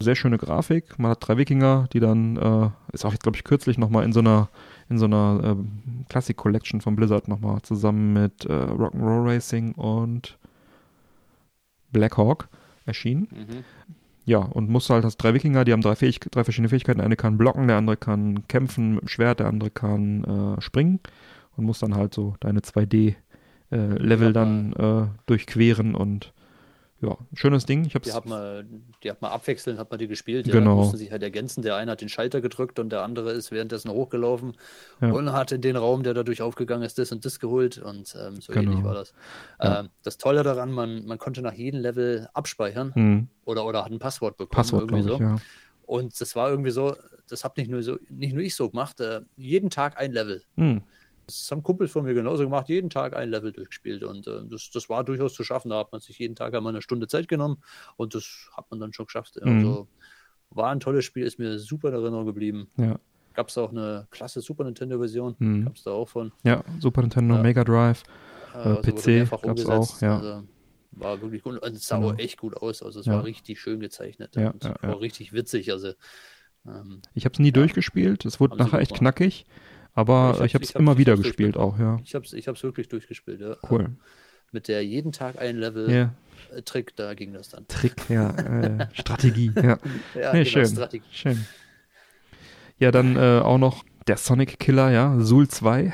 Sehr schöne Grafik. Man hat drei Wikinger, die dann, äh, ist auch jetzt, glaube ich, kürzlich nochmal in so einer, in so einer äh, Classic Collection von Blizzard nochmal zusammen mit äh, Rock'n'Roll Racing und Blackhawk erschienen. Mhm ja, und musst halt, hast drei Wikinger, die haben drei, Fähig drei verschiedene Fähigkeiten. Der eine kann blocken, der andere kann kämpfen mit dem Schwert, der andere kann äh, springen und muss dann halt so deine 2D-Level äh, dann äh, durchqueren und ja, schönes Ding. Ich hab's die hat man, die hat man abwechselnd, hat man die gespielt. Ja, genau. mussten sich halt ergänzen. Der eine hat den Schalter gedrückt und der andere ist währenddessen hochgelaufen ja. und hat in den Raum, der dadurch aufgegangen ist, das und das geholt und ähm, so genau. ähnlich war das. Ja. Ähm, das Tolle daran, man, man konnte nach jedem Level abspeichern hm. oder, oder hat ein Passwort bekommen. Passwort, irgendwie so. Ich. Und das war irgendwie so, das habe nicht nur so, nicht nur ich so gemacht, äh, jeden Tag ein Level. Hm Das haben Kumpels von mir genauso gemacht, jeden Tag ein Level durchgespielt und äh, das, das war durchaus zu schaffen. Da hat man sich jeden Tag einmal eine Stunde Zeit genommen und das hat man dann schon geschafft. Mhm. Also war ein tolles Spiel, ist mir super in Erinnerung geblieben. Ja. Gab es auch eine klasse Super Nintendo-Version, mhm. gab es da auch von. Ja, Super Nintendo, ja. Mega Drive, äh, also PC gab es auch, ja. Also, war wirklich gut und es sah genau. auch echt gut aus. Also es ja. war richtig schön gezeichnet ja, und war richtig witzig. Also ähm, ich habe es nie durchgespielt. Es wurde nachher echt knackig. Aber ich habe es immer wieder gespielt auch, ja. Ich habe es ich wirklich durchgespielt, ja. Cool. Mit der jeden Tag ein Level yeah. Trick, da ging das dann. Trick, ja. Äh, Strategie, ja. ja nee, genau, schön. Strategie. Schön. Ja, dann äh, auch noch der Sonic Killer, ja, Soul 2.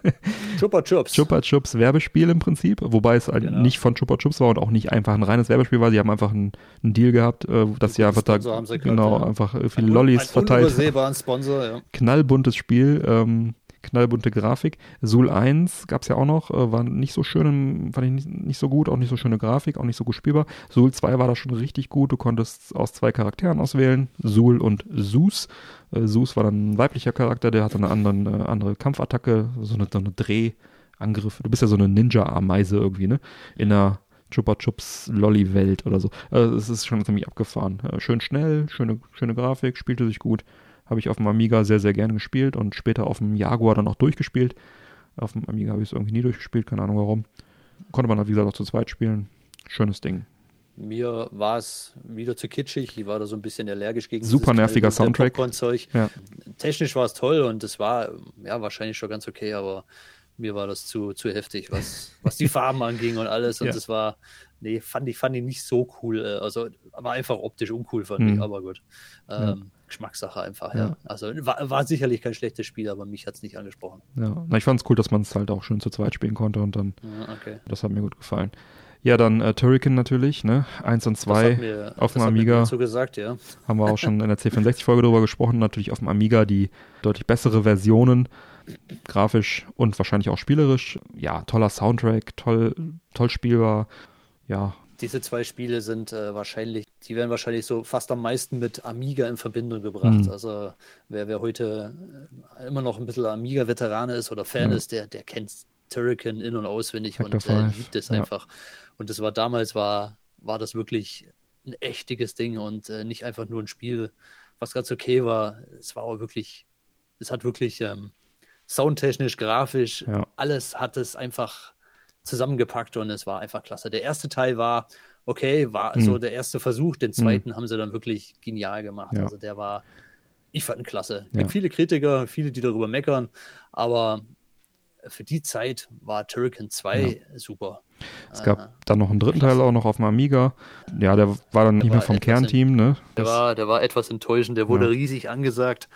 Chupa Chups. Chupa Chups Werbespiel im Prinzip, wobei es halt genau. nicht von Chupa Chups war und auch nicht einfach ein reines Werbespiel war. Sie haben einfach einen, einen Deal gehabt, äh, dass sie einfach da genau ja. einfach viele Lollis ein verteilt. Ein Sponsor, ja. Knallbuntes Spiel. Ähm, knallbunte Grafik. Soul 1 gab es ja auch noch, äh, war nicht so schön, fand ich nicht, nicht, so gut, auch nicht so schöne Grafik, auch nicht so gut spielbar. Soul 2 war da schon richtig gut, du konntest aus zwei Charakteren auswählen, Soul und Zeus. Äh, Zeus war dann ein weiblicher Charakter, der hatte eine anderen, äh, andere Kampfattacke, so eine, so eine Drehangriff. Du bist ja so eine Ninja-Ameise irgendwie, ne? In einer Chupa Chups Lolly-Welt oder so. Also es ist schon ziemlich abgefahren. Äh, schön schnell, schöne, schöne Grafik, spielte sich gut. Habe ich auf dem Amiga sehr, sehr gerne gespielt und später auf dem Jaguar dann auch durchgespielt. Auf dem Amiga habe ich es irgendwie nie durchgespielt, keine Ahnung warum. Konnte man halt, wie gesagt, auch zu zweit spielen. Schönes Ding. Mir war es wieder zu kitschig. Ich war da so ein bisschen allergisch gegen Super nerviger Soundtrack. Ja. Technisch war es toll und es war ja wahrscheinlich schon ganz okay, aber mir war das zu, zu heftig, was, was die Farben anging und alles. Und ja. das war, nee, fand ich, fand ich nicht so cool. Also war einfach optisch uncool, fand mhm. ich, aber gut. Ähm, ja. Geschmackssache einfach, ja. ja. Also war, war, sicherlich kein schlechtes Spiel, aber mich hat es nicht angesprochen. Ja, Na, ich fand es cool, dass man es halt auch schön zu zweit spielen konnte und dann, ja, okay. das hat mir gut gefallen. Ja, dann äh, Turrican natürlich, ne? Eins und zwei mir, auf dem Amiga. So gesagt, ja. Haben wir auch schon in der C64-Folge drüber gesprochen. Natürlich auf dem Amiga die deutlich bessere Versionen, grafisch und wahrscheinlich auch spielerisch. Ja, toller Soundtrack, toll, toll spielbar. Ja, diese zwei Spiele sind äh, wahrscheinlich, die werden wahrscheinlich so fast am meisten mit Amiga in Verbindung gebracht. Mhm. Also wer, wer heute äh, immer noch ein bisschen Amiga-Veterane ist oder Fan ja. ist, der, der kennt Turrican in- und auswendig Factor und äh, liebt es ja. einfach. Und das war damals, war, war das wirklich ein echtiges Ding und äh, nicht einfach nur ein Spiel, was ganz okay war. Es war auch wirklich, es hat wirklich ähm, soundtechnisch, grafisch, ja. alles hat es einfach zusammengepackt und es war einfach klasse. Der erste Teil war okay, war mhm. so der erste Versuch. Den zweiten mhm. haben sie dann wirklich genial gemacht. Ja. Also der war, ich fand ihn klasse. Es ja. gibt viele Kritiker, viele, die darüber meckern, aber für die Zeit war Turrican 2 ja. super. Es gab äh, dann noch einen dritten. Teil auch noch auf dem Amiga. Ja, der war dann der nicht mehr vom Kernteam, ne? Der war, der war etwas enttäuschend, der wurde riesig angesagt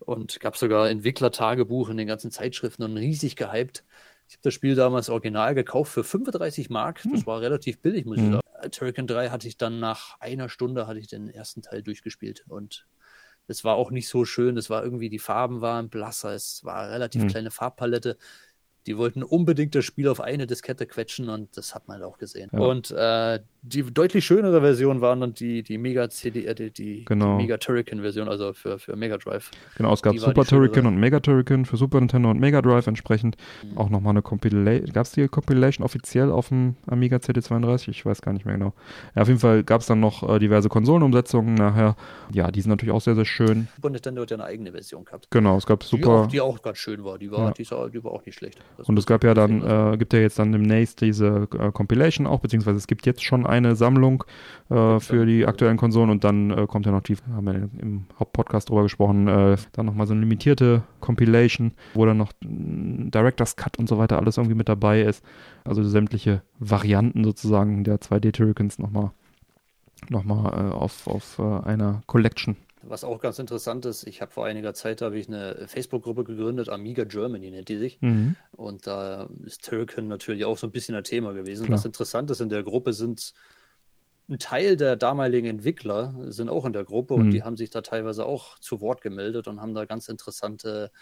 und gab sogar Entwicklertagebuch in den ganzen Zeitschriften und riesig gehypt. Ich habe das Spiel damals original gekauft für 35 Mark. Das hm. war relativ billig, muss ich hm. sagen. Äh, Turrican 3 hatte ich dann nach einer Stunde hatte ich den ersten Teil durchgespielt und es war auch nicht so schön. Es war irgendwie, die Farben waren blasser, es war relativ hm. kleine Farbpalette. Die wollten unbedingt das Spiel auf eine Diskette quetschen und das hat man halt auch gesehen. Ja. Und äh, die deutlich schönere Version waren dann die, die Mega CD, äh, die, die, genau. die Mega Turrican Version, also für, für Mega Drive. Genau, es gab die Super Turrican und Mega Turrican für Super Nintendo und Mega Drive entsprechend. Mhm. Auch nochmal eine Compilation. Gab es die Compilation offiziell auf dem Amiga CD32? Ich weiß gar nicht mehr genau. Ja, auf jeden Fall gab es dann noch äh, diverse Konsolenumsetzungen nachher. Ja, die sind natürlich auch sehr, sehr schön. Super Nintendo hat ja eine eigene Version gehabt. Genau, es gab super. Die auch, die auch ganz schön war. Die war, ja. die, sah, die war auch nicht schlecht. Und es gab ja dann, äh, gibt ja jetzt dann demnächst diese äh, Compilation auch, beziehungsweise es gibt jetzt schon eine Sammlung äh, für die aktuellen Konsolen und dann äh, kommt ja noch die, haben wir im Hauptpodcast drüber gesprochen, äh, dann nochmal so eine limitierte Compilation, wo dann noch Director's Cut und so weiter alles irgendwie mit dabei ist. Also sämtliche Varianten sozusagen der 2D Turricans nochmal noch mal, äh, auf, auf äh, einer Collection was auch ganz interessant ist, ich habe vor einiger Zeit habe ich eine Facebook-Gruppe gegründet, Amiga Germany nennt die sich. Mhm. Und da ist Turrican natürlich auch so ein bisschen ein Thema gewesen. Klar. Was interessant ist in der Gruppe sind ein Teil der damaligen Entwickler sind auch in der Gruppe mhm. und die haben sich da teilweise auch zu Wort gemeldet und haben da ganz interessante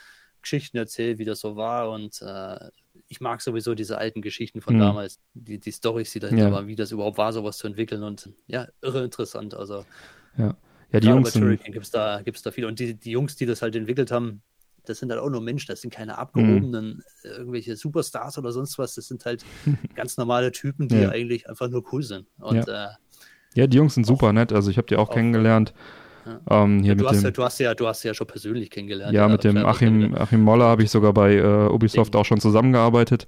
Geschichten erzählt, wie das so war. Und äh, ich mag sowieso diese alten Geschichten von mhm. damals, die, die Storys, die dahinter ja. waren, wie das überhaupt war, sowas zu entwickeln. Und ja, irre interessant. Also ja. Ja, die Jungs. Bei gibt es da, gibt's da viele. Und die, die Jungs, die das halt entwickelt haben, das sind halt auch nur Menschen, das sind keine abgehobenen mhm. irgendwelche Superstars oder sonst was, das sind halt ganz normale Typen, die ja. eigentlich einfach nur cool sind. Und, ja. Äh, ja, die Jungs sind super nett, also ich habe die auch, auch kennengelernt. Ja. Ähm, hier du, mit hast dem, ja, du, hast ja, du hast ja schon persönlich kennengelernt. Ja, mit dem Achim, Achim Moller habe ich sogar bei äh, Ubisoft auch schon zusammengearbeitet.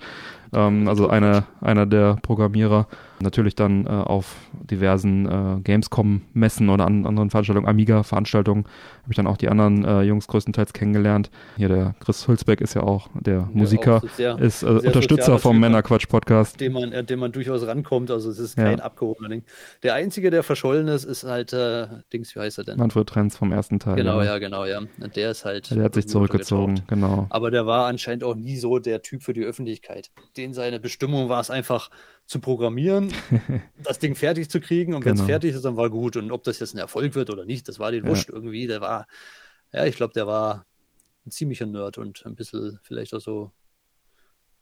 Ähm, also einer, einer der Programmierer. Natürlich dann äh, auf diversen äh, Gamescom-Messen oder an anderen Veranstaltungen, Amiga-Veranstaltungen, habe ich dann auch die anderen äh, Jungs größtenteils kennengelernt. Hier der Chris Hülsbeck ist ja auch der ja, Musiker, auch sehr, ist äh, Unterstützer vom Männerquatsch-Podcast. Dem man, äh, dem man durchaus rankommt, also es ist kein ja. abgehobener Ding. Der Einzige, der verschollen ist, ist halt, äh, Dings, wie heißt er denn? Manfred Trenz vom ersten Teil. Genau, ja, genau, ja. Der ist halt. Der hat sich zurückgezogen, genau. Aber der war anscheinend auch nie so der Typ für die Öffentlichkeit. Den seine Bestimmung war es einfach, zu programmieren, das Ding fertig zu kriegen und genau. wenn es fertig ist, dann war gut. Und ob das jetzt ein Erfolg wird oder nicht, das war den ja. wurscht irgendwie. Der war, ja, ich glaube, der war ein ziemlicher Nerd und ein bisschen vielleicht auch so,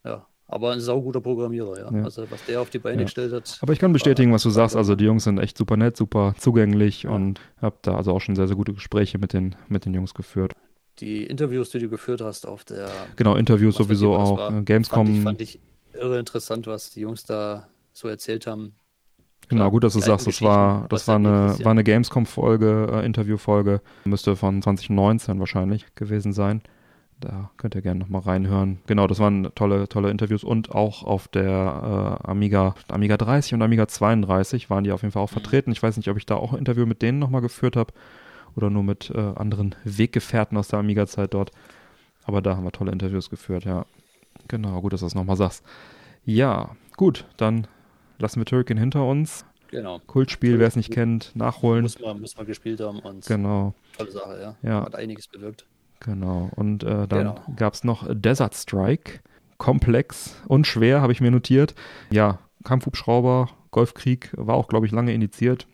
ja, aber ein sauguter Programmierer, ja. ja. Also was der auf die Beine ja. gestellt hat. Aber ich kann bestätigen, was du sagst. Also die Jungs sind echt super nett, super zugänglich ja. und habe da also auch schon sehr, sehr gute Gespräche mit den, mit den Jungs geführt. Die Interviews, die du geführt hast auf der Genau, Interviews sowieso auch. War, Gamescom. Fand ich, fand ich irre interessant, was die Jungs da so erzählt haben. Genau, gut, dass du sagst, das war, das war eine, war eine Gamescom-Folge, äh, Interview-Folge, müsste von 2019 wahrscheinlich gewesen sein. Da könnt ihr gerne nochmal reinhören. Genau, das waren tolle, tolle Interviews und auch auf der äh, Amiga, Amiga 30 und Amiga 32 waren die auf jeden Fall auch mhm. vertreten. Ich weiß nicht, ob ich da auch ein Interview mit denen nochmal geführt habe oder nur mit äh, anderen Weggefährten aus der Amiga-Zeit dort. Aber da haben wir tolle Interviews geführt, ja. Genau, gut, dass du das nochmal sagst. Ja, gut, dann lassen wir Turrican hinter uns. Genau. Kultspiel, wer es nicht kennt, nachholen. Muss man, muss man gespielt haben und genau. tolle Sache, ja. ja. Hat einiges bewirkt. Genau. Und äh, dann genau. gab es noch Desert Strike. Komplex und schwer, habe ich mir notiert. Ja, Kampfhubschrauber, Golfkrieg war auch, glaube ich, lange indiziert.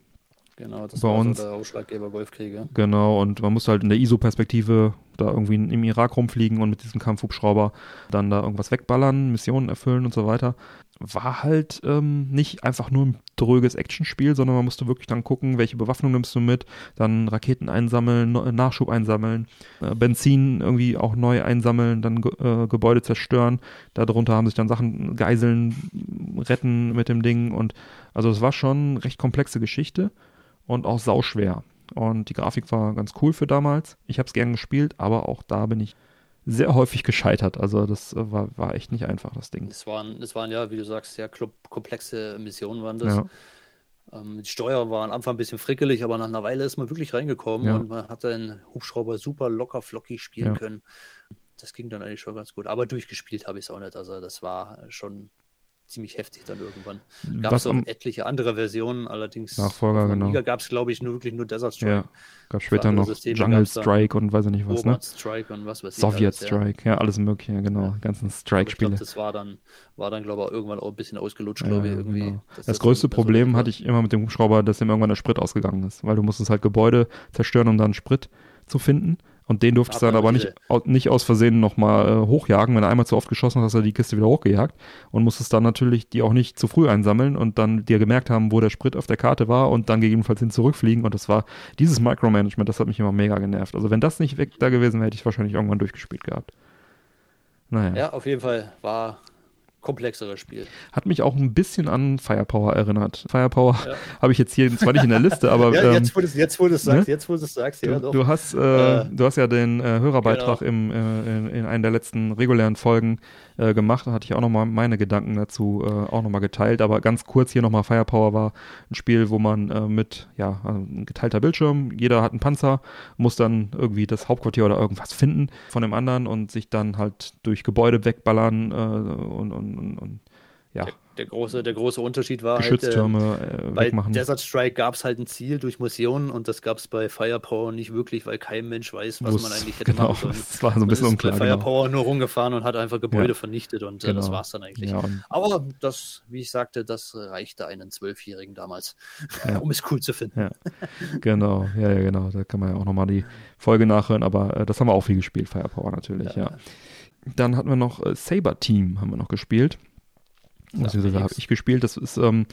Genau, das bei war uns. So der Ausschlaggeber Golfkriege. Genau, und man musste halt in der ISO-Perspektive da irgendwie im Irak rumfliegen und mit diesem Kampfhubschrauber dann da irgendwas wegballern, Missionen erfüllen und so weiter. War halt ähm, nicht einfach nur ein dröges Actionspiel, sondern man musste wirklich dann gucken, welche Bewaffnung nimmst du mit, dann Raketen einsammeln, Nachschub einsammeln, äh, Benzin irgendwie auch neu einsammeln, dann äh, Gebäude zerstören. Darunter haben sich dann Sachen, Geiseln retten mit dem Ding und also es war schon eine recht komplexe Geschichte und auch sauschwer. Und die Grafik war ganz cool für damals. Ich habe es gern gespielt, aber auch da bin ich sehr häufig gescheitert. Also das äh, war, war echt nicht einfach, das Ding. Es waren, es waren ja, wie du sagst, sehr komplexe Missionen waren das. Ja. Ähm, die Steuer war am Anfang ein bisschen frickelig, aber nach einer Weile ist man wirklich reingekommen ja. und man hat den Hubschrauber super locker flockig spielen ja. können. Das ging dann eigentlich schon ganz gut. Aber durchgespielt habe ich es auch nicht. Also das war schon ziemlich heftig dann irgendwann. Gab es auch etliche andere Versionen, allerdings Nachfolger, genau. Liga gab es, glaube ich, nur wirklich nur Desert Strike. Ja, gab später noch Systeme Jungle Strike und weiß ich nicht was, ne? Strike und was weiß Soviet alles, Strike, ja. ja. alles mögliche, genau, ja. ganzen Strike-Spiele. Das war dann, war dann, glaube ich, irgendwann auch ein bisschen ausgelutscht, glaube ich, irgendwie. Genau. Das, das größte Problem hatte ich immer mit dem Hubschrauber, dass ihm irgendwann der Sprit ausgegangen ist, weil du musstest halt Gebäude zerstören, um dann Sprit zu finden. Und den durftest du dann aber nicht, nicht aus Versehen nochmal äh, hochjagen. Wenn er einmal zu oft geschossen hat, hast du die Kiste wieder hochgejagt und musstest dann natürlich die auch nicht zu früh einsammeln und dann dir gemerkt haben, wo der Sprit auf der Karte war und dann gegebenenfalls hin zurückfliegen. Und das war dieses Micromanagement, das hat mich immer mega genervt. Also wenn das nicht weg da gewesen wäre, hätte ich wahrscheinlich irgendwann durchgespielt gehabt. Naja. Ja, auf jeden Fall war komplexeres Spiel. Hat mich auch ein bisschen an Firepower erinnert. Firepower ja. habe ich jetzt hier zwar nicht in der Liste, aber ja, jetzt, ähm, wo du es jetzt, wo du sagst, ne? jetzt, wo du es sagst, ja, du, du hast, äh, äh, du hast ja den äh, Hörerbeitrag genau. im, äh, in, in einer der letzten regulären Folgen äh, gemacht. Da hatte ich auch nochmal meine Gedanken dazu äh, auch nochmal geteilt. Aber ganz kurz hier nochmal, Firepower war ein Spiel, wo man äh, mit, ja, also ein geteilter Bildschirm, jeder hat einen Panzer, muss dann irgendwie das Hauptquartier oder irgendwas finden von dem anderen und sich dann halt durch Gebäude wegballern äh, und, und, und, und ja der große, der große Unterschied war Geschütztürme halt, äh, bei wegmachen. Desert Strike gab es halt ein Ziel durch Missionen und das gab es bei Firepower nicht wirklich, weil kein Mensch weiß, was Wo's, man eigentlich hätte genau, machen sollen. Das war so ein bisschen unklar. Bei Firepower genau. nur rumgefahren und hat einfach Gebäude ja. vernichtet und äh, genau. das war es dann eigentlich. Ja, Aber das, wie ich sagte, das reichte einen Zwölfjährigen damals, ja. um es cool zu finden. Genau, ja, ja, genau. Da kann man ja auch nochmal die Folge nachhören, aber äh, das haben wir auch viel gespielt, Firepower natürlich, ja. Dann hatten wir noch äh, Saber Team, haben wir noch gespielt Beziehungsweise habe ich gespielt. Das ist ähm,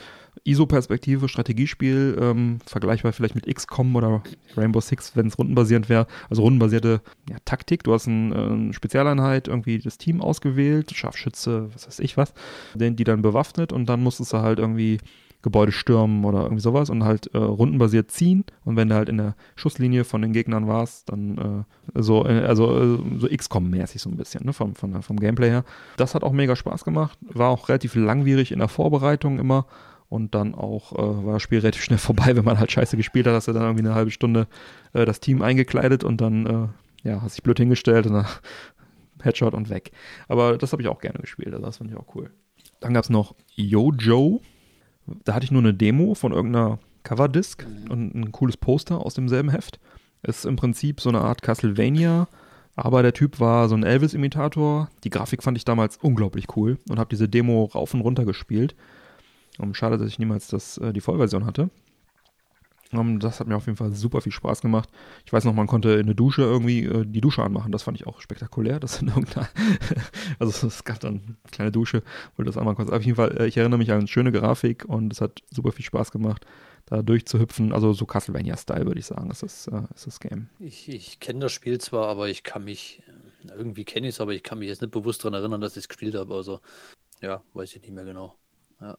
ISO-Perspektive, Strategiespiel, ähm, vergleichbar vielleicht mit XCOM oder Rainbow Six, wenn es rundenbasierend wäre. Also rundenbasierte ja, Taktik. Du hast eine äh, Spezialeinheit, irgendwie das Team ausgewählt, Scharfschütze, was weiß ich was, den, die dann bewaffnet und dann musstest du halt irgendwie Gebäude stürmen oder irgendwie sowas und halt äh, rundenbasiert ziehen. Und wenn du halt in der Schusslinie von den Gegnern warst, dann äh, so, äh, also äh, so XCOM-mäßig so ein bisschen, ne, vom, vom, vom Gameplay her. Das hat auch mega Spaß gemacht. War auch relativ langwierig in der Vorbereitung immer. Und dann auch äh, war das Spiel relativ schnell vorbei, wenn man halt scheiße gespielt hat, hast du dann irgendwie eine halbe Stunde äh, das Team eingekleidet und dann, äh, ja, hast dich blöd hingestellt und dann Headshot und weg. Aber das habe ich auch gerne gespielt, also das fand ich auch cool. Dann gab es noch Yojo, da hatte ich nur eine Demo von irgendeiner Coverdisc mhm. und ein cooles Poster aus demselben Heft. Ist im Prinzip so eine Art Castlevania, aber der Typ war so ein Elvis-Imitator. Die Grafik fand ich damals unglaublich cool und habe diese Demo rauf und runter gespielt. Und schade, dass ich niemals das, äh, die Vollversion hatte. Das hat mir auf jeden Fall super viel Spaß gemacht. Ich weiß noch, man konnte in der Dusche irgendwie äh, die Dusche anmachen. Das fand ich auch spektakulär. Das in irgendeiner also es gab dann eine kleine Dusche, wo du das anmachen konntest. Auf jeden Fall, äh, ich erinnere mich an eine schöne Grafik und es hat super viel Spaß gemacht, da durchzuhüpfen. Also so Castlevania-Style, würde ich sagen, ist das, äh, ist das Game. Ich, ich kenne das Spiel zwar, aber ich kann mich, irgendwie kenne ich es, aber ich kann mich jetzt nicht bewusst daran erinnern, dass ich es gespielt habe. Also, ja, weiß ich nicht mehr genau. Ja.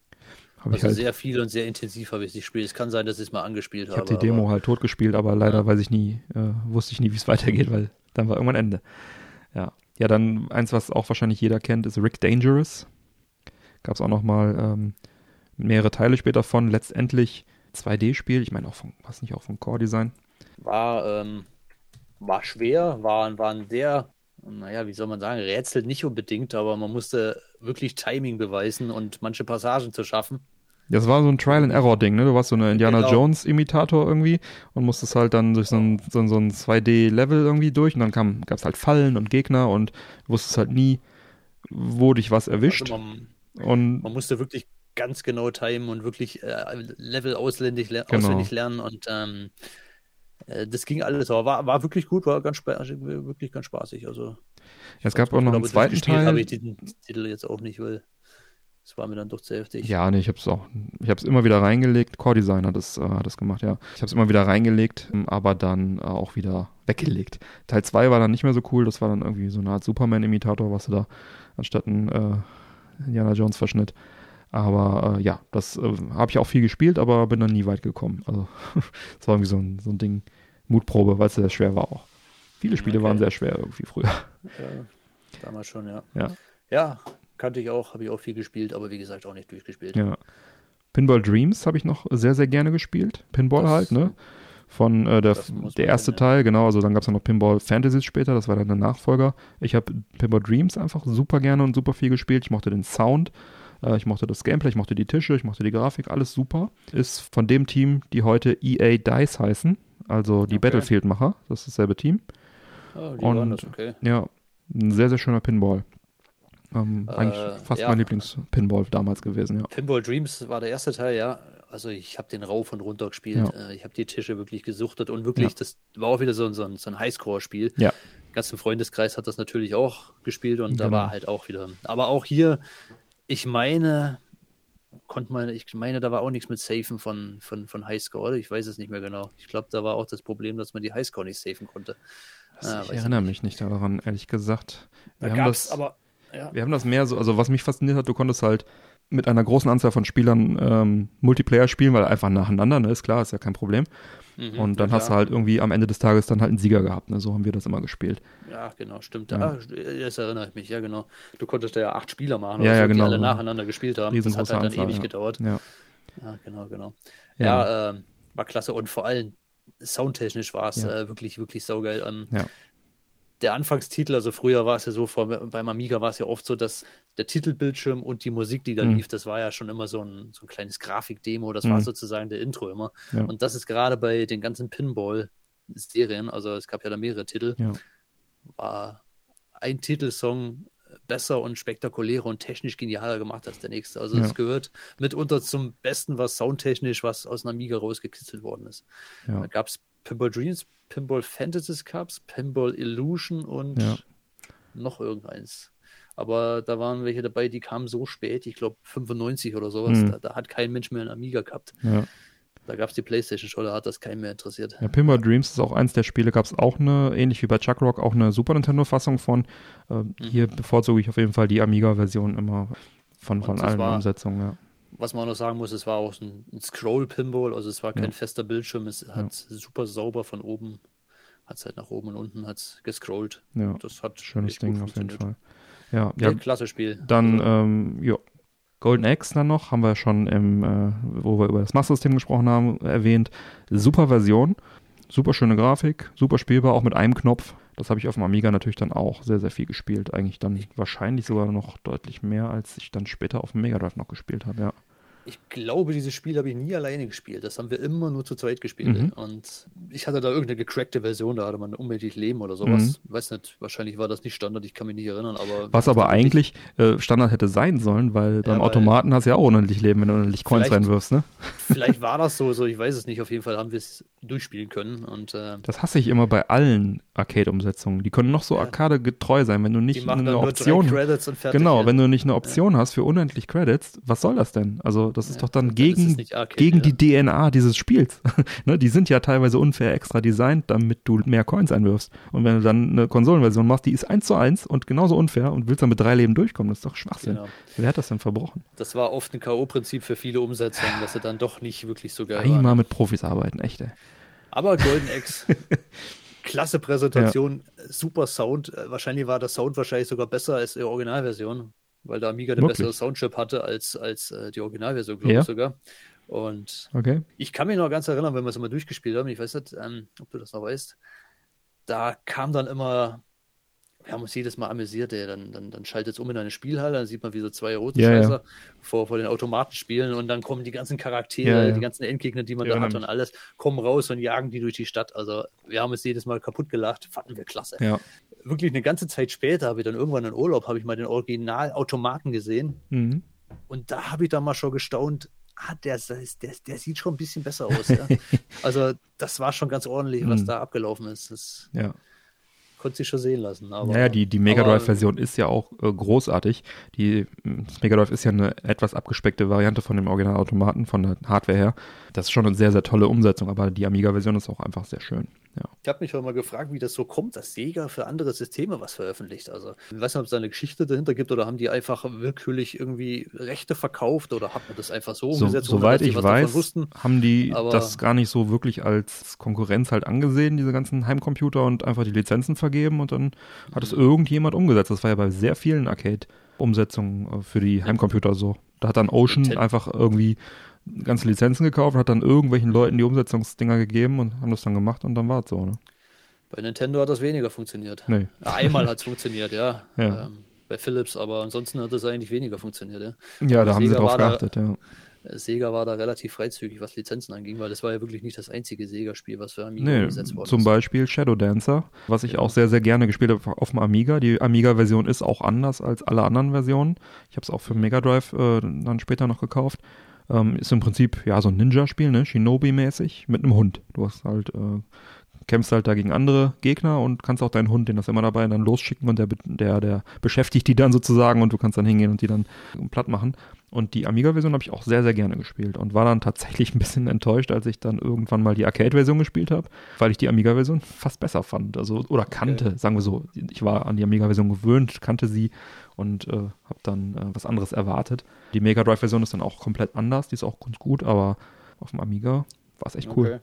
Hab also halt, sehr viel und sehr intensiv habe ich das gespielt. Es kann sein, dass ich es mal angespielt habe. Ich habe die Demo halt tot gespielt, aber leider ja. weiß ich nie, äh, wusste ich nie, wie es weitergeht, weil dann war irgendwann Ende. Ja. Ja, dann eins, was auch wahrscheinlich jeder kennt, ist Rick Dangerous. Gab es auch noch mal ähm, mehrere Teile später von. Letztendlich 2D-Spiel. Ich meine auch von, was nicht auch von Core Design. War, ähm, war schwer, war, war ein sehr naja, wie soll man sagen, rätselt nicht unbedingt, aber man musste wirklich Timing beweisen und manche Passagen zu schaffen. Das war so ein Trial-and-Error-Ding, ne? Du warst so eine Indiana genau. Jones-Imitator irgendwie und musstest halt dann durch so ein, so, so ein 2D-Level irgendwie durch und dann gab es halt Fallen und Gegner und wusstest halt nie, wo dich was erwischt. Also man, und man musste wirklich ganz genau timen und wirklich äh, Level auswendig, genau. auswendig lernen und ähm, äh, das ging alles, aber war, war wirklich gut, war ganz wirklich ganz spaßig. Also, ja, es gab auch noch einen zweiten Teil. habe ich den Titel jetzt auch nicht, weil es war mir dann doch zu heftig. Ja, nee, ich habe es auch, ich habe es immer wieder reingelegt. Core Design hat das, äh, hat das gemacht, ja. Ich habe es immer wieder reingelegt, ähm, aber dann äh, auch wieder weggelegt. Teil 2 war dann nicht mehr so cool, das war dann irgendwie so eine Art Superman-Imitator, was du da anstatt ein äh, Indiana Jones-Verschnitt. Aber äh, ja, das äh, habe ich auch viel gespielt, aber bin dann nie weit gekommen. Also das war irgendwie so ein, so ein Ding, Mutprobe, weil es sehr schwer war auch. Viele Spiele okay. waren sehr schwer irgendwie früher. Ja, damals schon, ja. Ja, ja kannte ich auch, habe ich auch viel gespielt, aber wie gesagt auch nicht durchgespielt. Ja. Pinball Dreams habe ich noch sehr, sehr gerne gespielt. Pinball das, halt, ne? Von äh, der, der erste sein, Teil, ja. genau, also dann gab es noch Pinball Fantasies später, das war dann der Nachfolger. Ich habe Pinball Dreams einfach super gerne und super viel gespielt. Ich mochte den Sound. Äh, ich mochte das Gameplay, ich mochte die Tische, ich mochte die Grafik, alles super. Ist von dem Team, die heute EA Dice heißen, also die okay. Battlefield-Macher, das ist dasselbe Team. Oh, die Und das, okay. ja, ein sehr, sehr schöner Pinball. Ähm, äh, eigentlich fast ja. mein Lieblings-Pinball damals gewesen, ja. Pinball Dreams war der erste Teil, ja. Also ich habe den rauf und runter gespielt. Ja. Äh, ich habe die Tische wirklich gesuchtet und wirklich, ja. das war auch wieder so, ein, so ein Highscore-Spiel. Ja. Ganzen Freundeskreis hat das natürlich auch gespielt und genau. da war halt auch wieder. Aber auch hier ich meine, konnte man, ich meine, da war auch nichts mit Safen von, von, von Highscore, oder? Ich weiß es nicht mehr genau. Ich glaube, da war auch das Problem, dass man die Highscore nicht safen konnte. Ah, ich erinnere mich nicht daran, ehrlich gesagt. Wir da haben das, aber, ja. wir haben das mehr so, also was mich fasziniert hat, du konntest halt mit einer großen Anzahl von Spielern ähm, Multiplayer spielen, weil einfach nacheinander, ne, ist klar, ist ja kein Problem. Mhm, und dann ja, hast du halt irgendwie am Ende des Tages dann halt einen Sieger gehabt. Ne? So haben wir das immer gespielt. Ja, genau, stimmt. Ja. Ah, das erinnert mich, ja, genau. Du konntest ja acht Spieler machen, ja, ja, so, genau, die alle nacheinander gespielt haben. Das hat halt dann Anzahl, ewig gedauert. Ja. ja, genau, genau. Ja, äh, war klasse und vor allem soundtechnisch war es äh, wirklich, wirklich saugeil. Ähm, ja der Anfangstitel, also früher war es ja so, vor, beim Amiga war es ja oft so, dass der Titelbildschirm und die Musik, die da mhm. lief, das war ja schon immer so ein, so ein kleines Grafikdemo, das mhm. war sozusagen der Intro immer. Ja. Und das ist gerade bei den ganzen Pinball-Serien, also es gab ja da mehrere Titel, ja. war ein Titelsong besser und spektakulärer und technisch genialer gemacht als der nächste. Also es ja. gehört mitunter zum Besten, was soundtechnisch, was aus einem Amiga rausgekitzelt worden ist. Da gab es Pinball Dreams, Pinball Fantasy Cups, Pinball Illusion und noch irgendeins. Aber da waren welche dabei, die kamen so spät, ich glaube 95 oder sowas. Mhm. Da, da, hat kein Mensch mehr einen Amiga gehabt. Ja. Da gab es die Playstation schon, da hat das keinen mehr interessiert. Ja, Pinball Dreams ist auch eins der Spiele, gab es auch eine, ähnlich wie bei Chuck Rock, auch eine Super Nintendo-Fassung von. Äh, mhm. Hier bevorzuge ich auf jeden Fall die Amiga-Version immer von, von allen war, Umsetzungen, ja. Was man noch sagen muss, es war auch ein, ein Scroll-Pinball, also es war kein ja. fester Bildschirm, es hat super sauber von oben, hat es halt nach oben und unten hat gescrollt. Ja, das hat schönes Ding auf jeden Fall. Ja, ja, klasse Spiel. Dann, also, ähm, ja, Golden Axe dann noch, haben wir schon im, äh, wo wir über das Master-System gesprochen haben, erwähnt. Super Version, super schöne Grafik, super spielbar, auch mit einem Knopf. Das habe ich auf dem Amiga natürlich dann auch sehr, sehr viel gespielt. Eigentlich dann wahrscheinlich sogar noch deutlich mehr, als ich dann später auf dem Mega Drive noch gespielt habe, ja. Ich glaube, dieses Spiel habe ich nie alleine gespielt. Das haben wir immer nur zu zweit gespielt. Mhm. Und ich hatte da irgendeine gecrackte Version, da hatte man unbedingt Leben oder sowas. Mhm. Weiß nicht, wahrscheinlich war das nicht Standard, ich kann mich nicht erinnern. Aber Was aber eigentlich äh, Standard hätte sein sollen, weil ja, beim weil Automaten hast du ja auch unendlich Leben, wenn du unendlich Coins reinwirfst, ne? Vielleicht war das so, so, ich weiß es nicht. Auf jeden Fall haben wir es durchspielen können. Und, äh, das hasse ich immer bei allen Arcade-Umsetzungen. Die können noch so ja. Arcade-getreu sein, wenn du nicht eine Option hast. Genau, ja. wenn du nicht eine Option ja. hast für unendlich Credits, was soll das denn? Also das ist doch dann gegen, Arcade, gegen die DNA dieses Spiels. ne, die sind ja teilweise unfair extra designt, damit du mehr Coins einwirfst. Und wenn du dann eine Konsolenversion machst, die ist eins zu eins und genauso unfair und willst dann mit drei Leben durchkommen, das ist doch Schwachsinn. Genau. Wer hat das denn verbrochen? Das war oft ein K.O.-Prinzip für viele Umsetzungen, dass sie dann doch nicht wirklich so geil Einmal waren. mit Profis arbeiten, echt, ey. Aber Golden X, klasse Präsentation, ja. super Sound. Äh, wahrscheinlich war der Sound wahrscheinlich sogar besser als die Originalversion, weil der Amiga den besseren Soundchip hatte als, als äh, die Originalversion, glaube ja. ich sogar. Und okay. ich kann mich noch ganz erinnern, wenn wir es immer durchgespielt haben, ich weiß nicht, ähm, ob du das noch weißt, da kam dann immer wir haben uns jedes Mal amüsiert, ey. Dann, dann, dann schaltet es um in eine Spielhalle, dann sieht man, wie so zwei rote ja, Scheißer ja. vor, vor den Automaten spielen und dann kommen die ganzen Charaktere, ja, die ganzen Endgegner, die man da hat und alles, kommen raus und jagen die durch die Stadt. Also wir haben es jedes Mal kaputt gelacht, fanden wir klasse. Wirklich eine ganze Zeit später habe ich dann irgendwann in Urlaub, habe ich mal den Originalautomaten gesehen mhm. und da habe ich dann mal schon gestaunt, ah, der, der, der sieht schon ein bisschen besser aus. Also das war schon ganz ordentlich, was mhm. da abgelaufen ist. Das, ja konnte sich schon sehen lassen. Aber, ja, die, die Mega Drive-Version ist ja auch äh, großartig. Die, das Mega Drive ist ja eine etwas abgespeckte Variante von dem Originalautomaten, von der Hardware her. Das ist schon eine sehr, sehr tolle Umsetzung, aber die Amiga-Version ist auch einfach sehr schön. Ja. Ich habe mich auch mal gefragt, wie das so kommt, dass Sega für andere Systeme was veröffentlicht. Also, ich weiß nicht, ob es da eine Geschichte dahinter gibt oder haben die einfach willkürlich irgendwie Rechte verkauft oder hat man das einfach so umgesetzt? So, soweit ich weiß, haben die Aber das gar nicht so wirklich als Konkurrenz halt angesehen, diese ganzen Heimcomputer und einfach die Lizenzen vergeben und dann hat es mhm. irgendjemand umgesetzt. Das war ja bei sehr vielen Arcade-Umsetzungen äh, für die Heimcomputer so. Da hat dann Ocean einfach irgendwie ganze Lizenzen gekauft, hat dann irgendwelchen Leuten die Umsetzungsdinger gegeben und haben das dann gemacht und dann war es so. Ne? Bei Nintendo hat das weniger funktioniert. Nee. Einmal hat es funktioniert, ja. ja. Ähm, bei Philips, aber ansonsten hat es eigentlich weniger funktioniert, ja. Ja, da haben Sega sie drauf geachtet, da, ja. Sega war da relativ freizügig, was Lizenzen anging, weil das war ja wirklich nicht das einzige Sega-Spiel, was für Amiga nee, gesetzt wurde. Zum Beispiel Shadow Dancer, was ich ja. auch sehr, sehr gerne gespielt habe auf dem Amiga. Die Amiga-Version ist auch anders als alle anderen Versionen. Ich habe es auch für Mega Drive äh, dann später noch gekauft. Ähm, ist im Prinzip ja so ein Ninja-Spiel, ne? Shinobi-mäßig, mit einem Hund. Du hast halt, äh, kämpfst halt da gegen andere Gegner und kannst auch deinen Hund, den hast du immer dabei, dann losschicken und der, der, der beschäftigt die dann sozusagen und du kannst dann hingehen und die dann platt machen. Und die Amiga-Version habe ich auch sehr, sehr gerne gespielt und war dann tatsächlich ein bisschen enttäuscht, als ich dann irgendwann mal die Arcade-Version gespielt habe, weil ich die Amiga-Version fast besser fand. Also, oder kannte, okay. sagen wir so. Ich war an die Amiga-Version gewöhnt, kannte sie und äh, habe dann äh, was anderes erwartet. Die Mega Drive-Version ist dann auch komplett anders, die ist auch ganz gut, aber auf dem Amiga war es echt cool. Okay.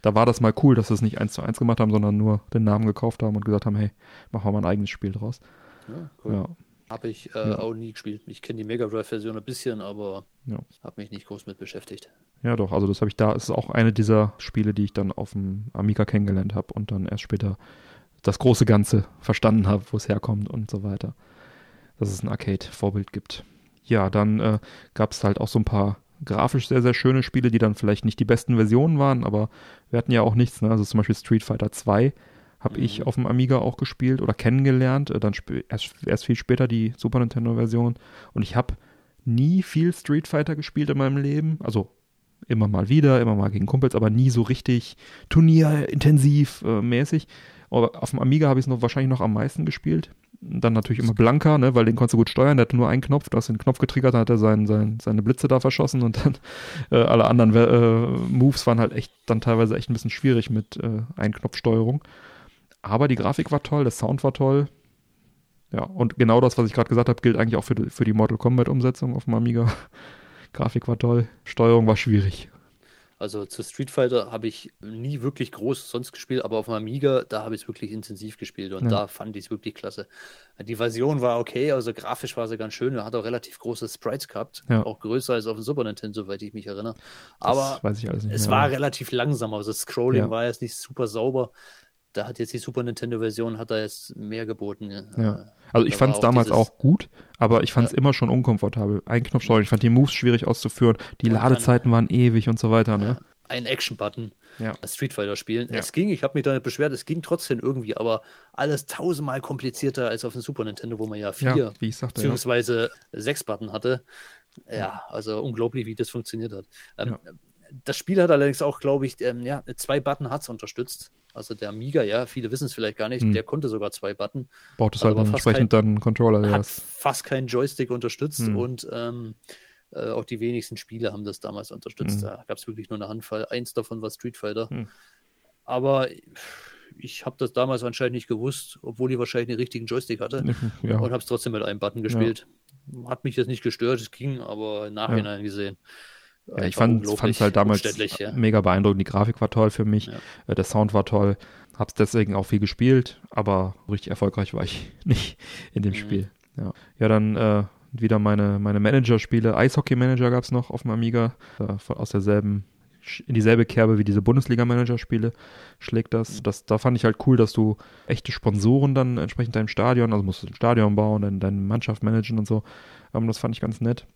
Da war das mal cool, dass sie es nicht eins zu eins gemacht haben, sondern nur den Namen gekauft haben und gesagt haben, hey, machen wir mal ein eigenes Spiel draus. Ja, cool. Ja. Habe ich äh, ja. auch nie gespielt. Ich kenne die Mega Drive-Version ein bisschen, aber ja. habe mich nicht groß mit beschäftigt. Ja, doch. Also das habe ich da. Es ist auch eine dieser Spiele, die ich dann auf dem Amiga kennengelernt habe und dann erst später das große Ganze verstanden habe, wo es herkommt und so weiter dass es ein Arcade-Vorbild gibt. Ja, dann äh, gab es halt auch so ein paar grafisch sehr, sehr schöne Spiele, die dann vielleicht nicht die besten Versionen waren, aber wir hatten ja auch nichts. Ne? Also zum Beispiel Street Fighter 2 habe mhm. ich auf dem Amiga auch gespielt oder kennengelernt. Äh, dann erst, erst viel später die Super Nintendo-Version. Und ich habe nie viel Street Fighter gespielt in meinem Leben. Also immer mal wieder, immer mal gegen Kumpels, aber nie so richtig turnierintensiv äh, mäßig. Aber auf dem Amiga habe ich es noch wahrscheinlich noch am meisten gespielt dann natürlich immer blanker, ne, weil den konntest du gut steuern. Der hatte nur einen Knopf, du hast den Knopf getriggert, dann hat er sein, sein, seine Blitze da verschossen und dann äh, alle anderen äh, Moves waren halt echt dann teilweise echt ein bisschen schwierig mit äh, Ein-Knopf-Steuerung. Aber die Grafik war toll, der Sound war toll. Ja, und genau das, was ich gerade gesagt habe, gilt eigentlich auch für, für die Mortal Kombat-Umsetzung auf dem Amiga. Grafik war toll, Steuerung war schwierig. Also zu Street Fighter habe ich nie wirklich groß sonst gespielt, aber auf dem Amiga, da habe ich es wirklich intensiv gespielt und ja. da fand ich es wirklich klasse. Die Version war okay, also grafisch war sie ganz schön. Er hat auch relativ große Sprites gehabt, ja. auch größer als auf dem Super Nintendo, soweit ich mich erinnere. Aber es mehr, war relativ langsam, also das Scrolling ja. war jetzt nicht super sauber da hat jetzt die Super Nintendo Version hat da jetzt mehr geboten. Ja. Also ich fand es damals dieses, auch gut, aber ich fand es ja. immer schon unkomfortabel. Ein Knopfsteuer, ich fand die Moves schwierig auszuführen, die und Ladezeiten waren ewig und so weiter. Ne? Ein Action-Button. Ja. Street Fighter spielen. Ja. Es ging, ich habe mich da nicht beschwert, es ging trotzdem irgendwie, aber alles tausendmal komplizierter als auf dem Super Nintendo, wo man ja vier ja, wie ich sagte, beziehungsweise sechs Button hatte. Ja, also unglaublich, wie das funktioniert hat. Ähm, das Spiel hat allerdings auch, glaube ich, ähm, ja, zwei Button hat es unterstützt. Also der Amiga, ja, viele wissen es vielleicht gar nicht, hm. der konnte sogar zwei Button. Braucht es halt entsprechend kein, dann einen Controller. Hat fast keinen Joystick unterstützt hm. und ähm, äh, auch die wenigsten Spiele haben das damals unterstützt. Hm. Da gab es wirklich nur eine Handvoll. Eins davon war Street Fighter. Hm. Aber ich habe das damals anscheinend nicht gewusst, obwohl ich wahrscheinlich den richtigen Joystick hatte ja. und habe es trotzdem mit einem Button gespielt. Ja. Hat mich jetzt nicht gestört, es ging, aber im Nachhinein ja. gesehen. Ja, ich fand es halt damals ja. mega beeindruckend. Die Grafik war toll für mich, ja. Äh, der Sound war toll. Hab's deswegen auch viel gespielt, aber richtig erfolgreich war ich nicht in dem mhm. Spiel. Ja, ja dann äh, wieder meine, meine Manager-Spiele. Eishockey-Manager gab's noch auf dem Amiga, äh, aus derselben, in dieselbe Kerbe wie diese Bundesliga-Manager-Spiele schlägt das. Mhm. das. Da fand ich halt cool, dass du echte Sponsoren dann entsprechend deinem Stadion, also musst du ein Stadion bauen, dann deine Mannschaft managen und so. Ähm, das fand ich ganz nett.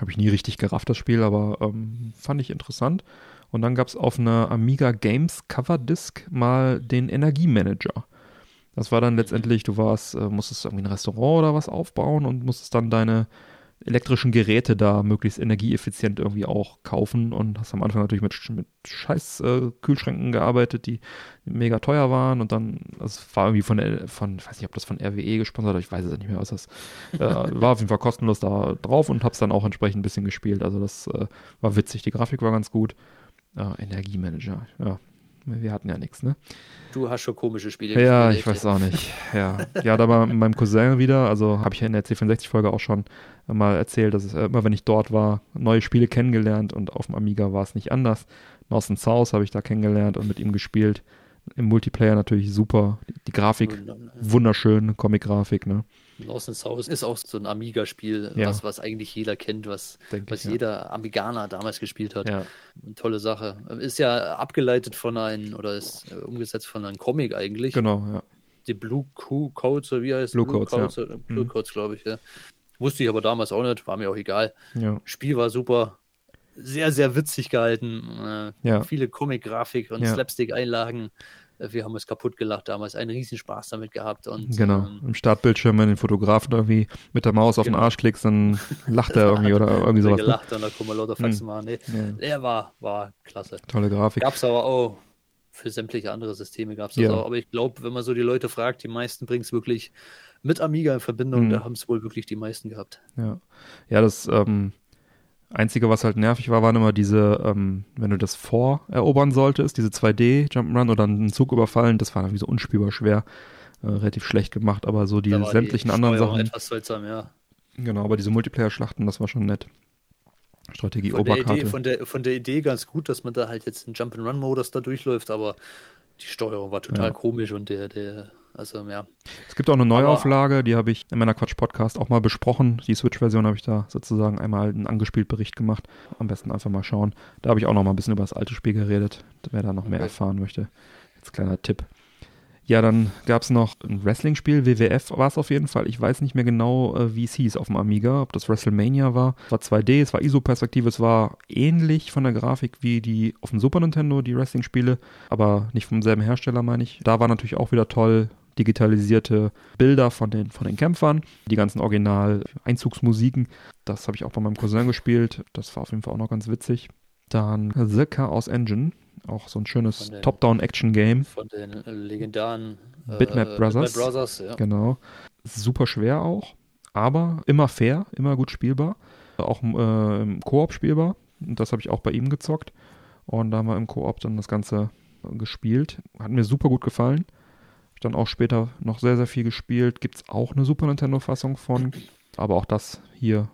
Habe ich nie richtig gerafft, das Spiel, aber ähm, fand ich interessant. Und dann gab es auf einer Amiga Games Cover Disc mal den Energiemanager. Das war dann letztendlich, du warst, äh, musstest irgendwie ein Restaurant oder was aufbauen und musstest dann deine elektrischen Geräte da möglichst energieeffizient irgendwie auch kaufen. Und hast am Anfang natürlich mit, mit scheiß äh, Kühlschränken gearbeitet, die mega teuer waren. Und dann, das war irgendwie von, von ich weiß nicht, ob das von RWE gesponsert oder ich weiß es nicht mehr, was das äh, war auf jeden Fall kostenlos da drauf und hab's dann auch entsprechend ein bisschen gespielt, also das äh, war witzig, die Grafik war ganz gut. Energiemanager, ja, wir hatten ja nichts, ne? Du hast schon komische Spiele Ja, ich weiß auch nicht. Ja, ja da war mit meinem Cousin wieder, also habe ich in der C64-Folge auch schon mal erzählt, dass es äh, immer, wenn ich dort war, neue Spiele kennengelernt und auf dem Amiga war es nicht anders. Norton South habe ich da kennengelernt und mit ihm gespielt. Im Multiplayer natürlich super. Die Grafik wunderschön, Comic-Grafik, ne? Lost in South ist auch so ein Amiga-Spiel, ja. was, was eigentlich jeder kennt, was, was ich, jeder ja. Amiganer damals gespielt hat. Ja. Tolle Sache. Ist ja abgeleitet von einem, oder ist äh, umgesetzt von einem Comic eigentlich. Genau, ja. Die Blue Codes, oder wie heißt Blue, Blue Codes? Codes, ja. Blue mhm. Codes, glaube ich, ja. Wusste ich aber damals auch nicht, war mir auch egal. Ja. Spiel war super. Sehr, sehr witzig gehalten. Äh, ja. Viele Comic-Grafik und Slapstick-Einlagen wir haben es kaputt gelacht damals, einen Riesenspaß damit gehabt. Und, genau, ähm, im Startbildschirm, wenn du den Fotografen irgendwie mit der Maus auf genau. den Arsch klickst, dann lacht er irgendwie oder irgendwie sowas. Ne? gelacht ne? und da kommen wir lauter Faxen hm. machen. Nee, ja. Der war, war klasse. Tolle Grafik. Gab es aber auch für sämtliche andere Systeme gab es das ja. auch. Aber ich glaube, wenn man so die Leute fragt, die meisten bringen es wirklich mit Amiga in Verbindung, mhm. da haben es wohl wirklich die meisten gehabt. Ja, ja das ähm, Einzige, was halt nervig war, waren immer diese, ähm, wenn du das vorerobern solltest, diese 2D-Jump'n'Run oder einen Zug überfallen, das war irgendwie so unspielbar schwer, äh, relativ schlecht gemacht, aber so die sämtlichen die anderen Sachen. Etwas seltsam, ja. Genau, aber diese Multiplayer-Schlachten, das war schon nett. Strategie von der, Idee, von, der, von der Idee ganz gut, dass man da halt jetzt einen Jump'n'Run-Modus da durchläuft, aber die Steuerung war total ja. komisch und der, der also, ja. Es gibt auch eine Neuauflage, die habe ich in meiner Quatsch-Podcast auch mal besprochen. Die Switch-Version habe ich da sozusagen einmal einen angespielt Bericht gemacht. Am besten einfach mal schauen. Da habe ich auch noch mal ein bisschen über das alte Spiel geredet, wer da noch okay. mehr erfahren möchte. Jetzt kleiner Tipp. Ja, dann gab es noch ein Wrestling-Spiel, WWF war es auf jeden Fall. Ich weiß nicht mehr genau, äh, wie es hieß auf dem Amiga, ob das WrestleMania war. Es war 2D, es war ISO-Perspektive, es war ähnlich von der Grafik wie die auf dem Super Nintendo, die Wrestling-Spiele, aber nicht vom selben Hersteller, meine ich. Da war natürlich auch wieder toll, digitalisierte Bilder von den, von den Kämpfern, die ganzen Original-Einzugsmusiken. Das habe ich auch bei meinem Cousin gespielt. Das war auf jeden Fall auch noch ganz witzig. Dann The Chaos Engine, auch so ein schönes Top-Down-Action-Game. Von den legendären äh, Bitmap Brothers. Bitmap Brothers ja. Genau. super schwer auch, aber immer fair, immer gut spielbar. Auch äh, im Koop spielbar. Und das habe ich auch bei ihm gezockt. Und da haben wir im Koop dann das Ganze gespielt. Hat mir super gut gefallen. Dann auch später noch sehr, sehr viel gespielt. Gibt es auch eine Super Nintendo-Fassung von. Aber auch das hier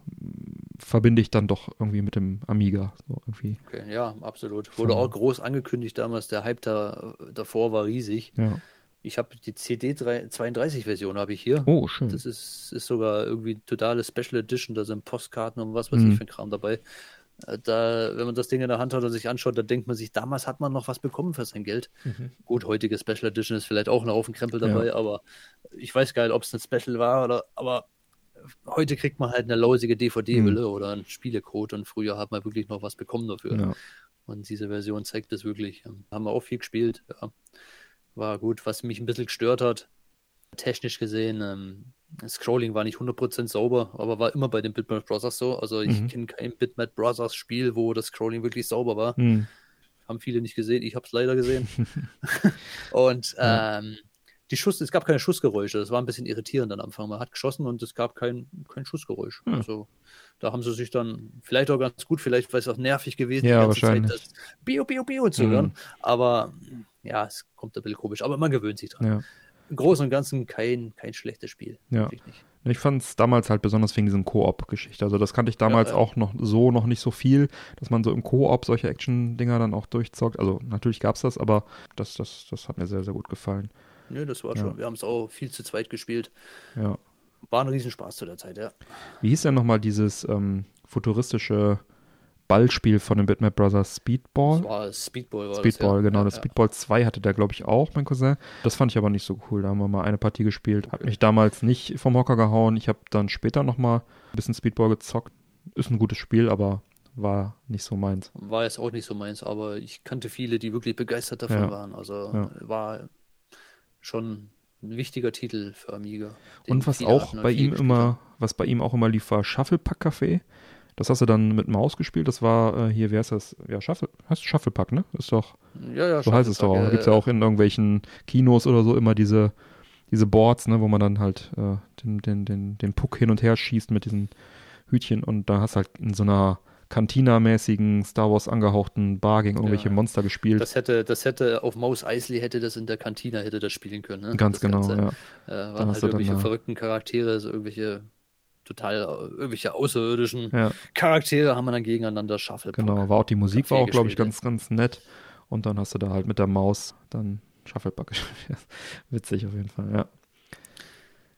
verbinde ich dann doch irgendwie mit dem Amiga. So irgendwie. Okay, ja, absolut. Wurde auch groß angekündigt damals. Der Hype da, davor war riesig. Ja. Ich habe die CD 32 Version habe ich hier. Oh, schön. Das ist, ist sogar irgendwie totale Special Edition. Da sind Postkarten und was weiß mhm. ich für ein Kram dabei. Da, wenn man das Ding in der Hand hat und sich anschaut, da denkt man sich, damals hat man noch was bekommen für sein Geld. Mhm. Gut, heutige Special Edition ist vielleicht auch ein Haufen Krempel dabei, ja. aber ich weiß gar nicht, ob es ein Special war oder, aber heute kriegt man halt eine lausige DVD-Hülle mhm. oder einen Spielecode und früher hat man wirklich noch was bekommen dafür. Ja. Und diese Version zeigt das wirklich. Haben wir auch viel gespielt. Ja. War gut. Was mich ein bisschen gestört hat, technisch gesehen, ähm, das Scrolling war nicht 100% sauber, aber war immer bei den Bitmap Brothers so. Also ich mhm. kenne kein Bitmap Brothers Spiel, wo das Scrolling wirklich sauber war. Mhm. Haben viele nicht gesehen, ich habe es leider gesehen. und ja. ähm, die Schuss, es gab keine Schussgeräusche. Das war ein bisschen irritierend am Anfang. Man hat geschossen und es gab kein, kein Schussgeräusch. Hm. Also da haben sie sich dann vielleicht auch ganz gut, vielleicht weil es auch nervig gewesen, ja, die ganze wahrscheinlich. Zeit das Bio, Bio, Bio zu hören. Hm. Aber ja, es kommt ein bisschen komisch. Aber man gewöhnt sich dran. Ja. Im Großen und Ganzen kein, kein schlechtes Spiel. Ja. Ich fand es damals halt besonders wegen diesen Koop-Geschichte. Also das kannte ich damals ja, ja. auch noch so noch nicht so viel, dass man so im Koop solche Action-Dinger dann auch durchzockt. Also natürlich gab es das, aber das, das, das hat mir sehr, sehr gut gefallen. Nö, das war schon. Wir haben es auch viel zu zweit gespielt. Ja. War ein Riesenspaß zu der Zeit, ja. Wie hieß denn nochmal dieses ähm, futuristische Ballspiel von den Bitmap Brothers Speedball? Das war Speedball, war Speedball, das, ja. genau. Das ja. Speedball 2 hatte der, glaube ich, auch, mein Cousin. Das fand ich aber nicht so cool. Da haben wir mal eine Partie gespielt. Hat mich damals nicht vom Hocker gehauen. Ich habe dann später nochmal ein bisschen Speedball gezockt. Ist ein gutes Spiel, aber war nicht so meins. War jetzt auch nicht so meins, aber ich kannte viele, die wirklich begeistert davon ja. waren. Also war schon ein wichtiger Titel für Amiga. Und was auch bei ihm immer, was bei ihm auch immer lief, war Shufflepack Café. Das hast du dann mit Maus gespielt. Das war äh, hier, wie heißt das? Ja, Shuffle, heißt Shufflepack, ne? Ist doch. Ja, ja, so heißt es doch. Ja, Gibt es ja auch in irgendwelchen Kinos oder so immer diese, diese Boards, ne, wo man dann halt äh, den, den, den, den Puck hin und her schießt mit diesen Hütchen und da hast halt in so einer Cantina-mäßigen, Star Wars angehauchten Bar gegen irgendwelche ja, Monster gespielt. Das hätte, das hätte auf Maus Eisley hätte das in der Cantina hätte das spielen können. Ne? Ganz das genau, Ganze, ja. Äh, waren halt irgendwelche verrückten Charaktere, so irgendwelche total irgendwelche außerirdischen ja. Charaktere haben wir dann gegeneinander schaffelt. Genau, war auch die Musik war auch, glaube ich, ganz, ganz nett. Und dann hast du da halt mit der Maus dann Shufflepack gespielt. Witzig auf jeden Fall, ja.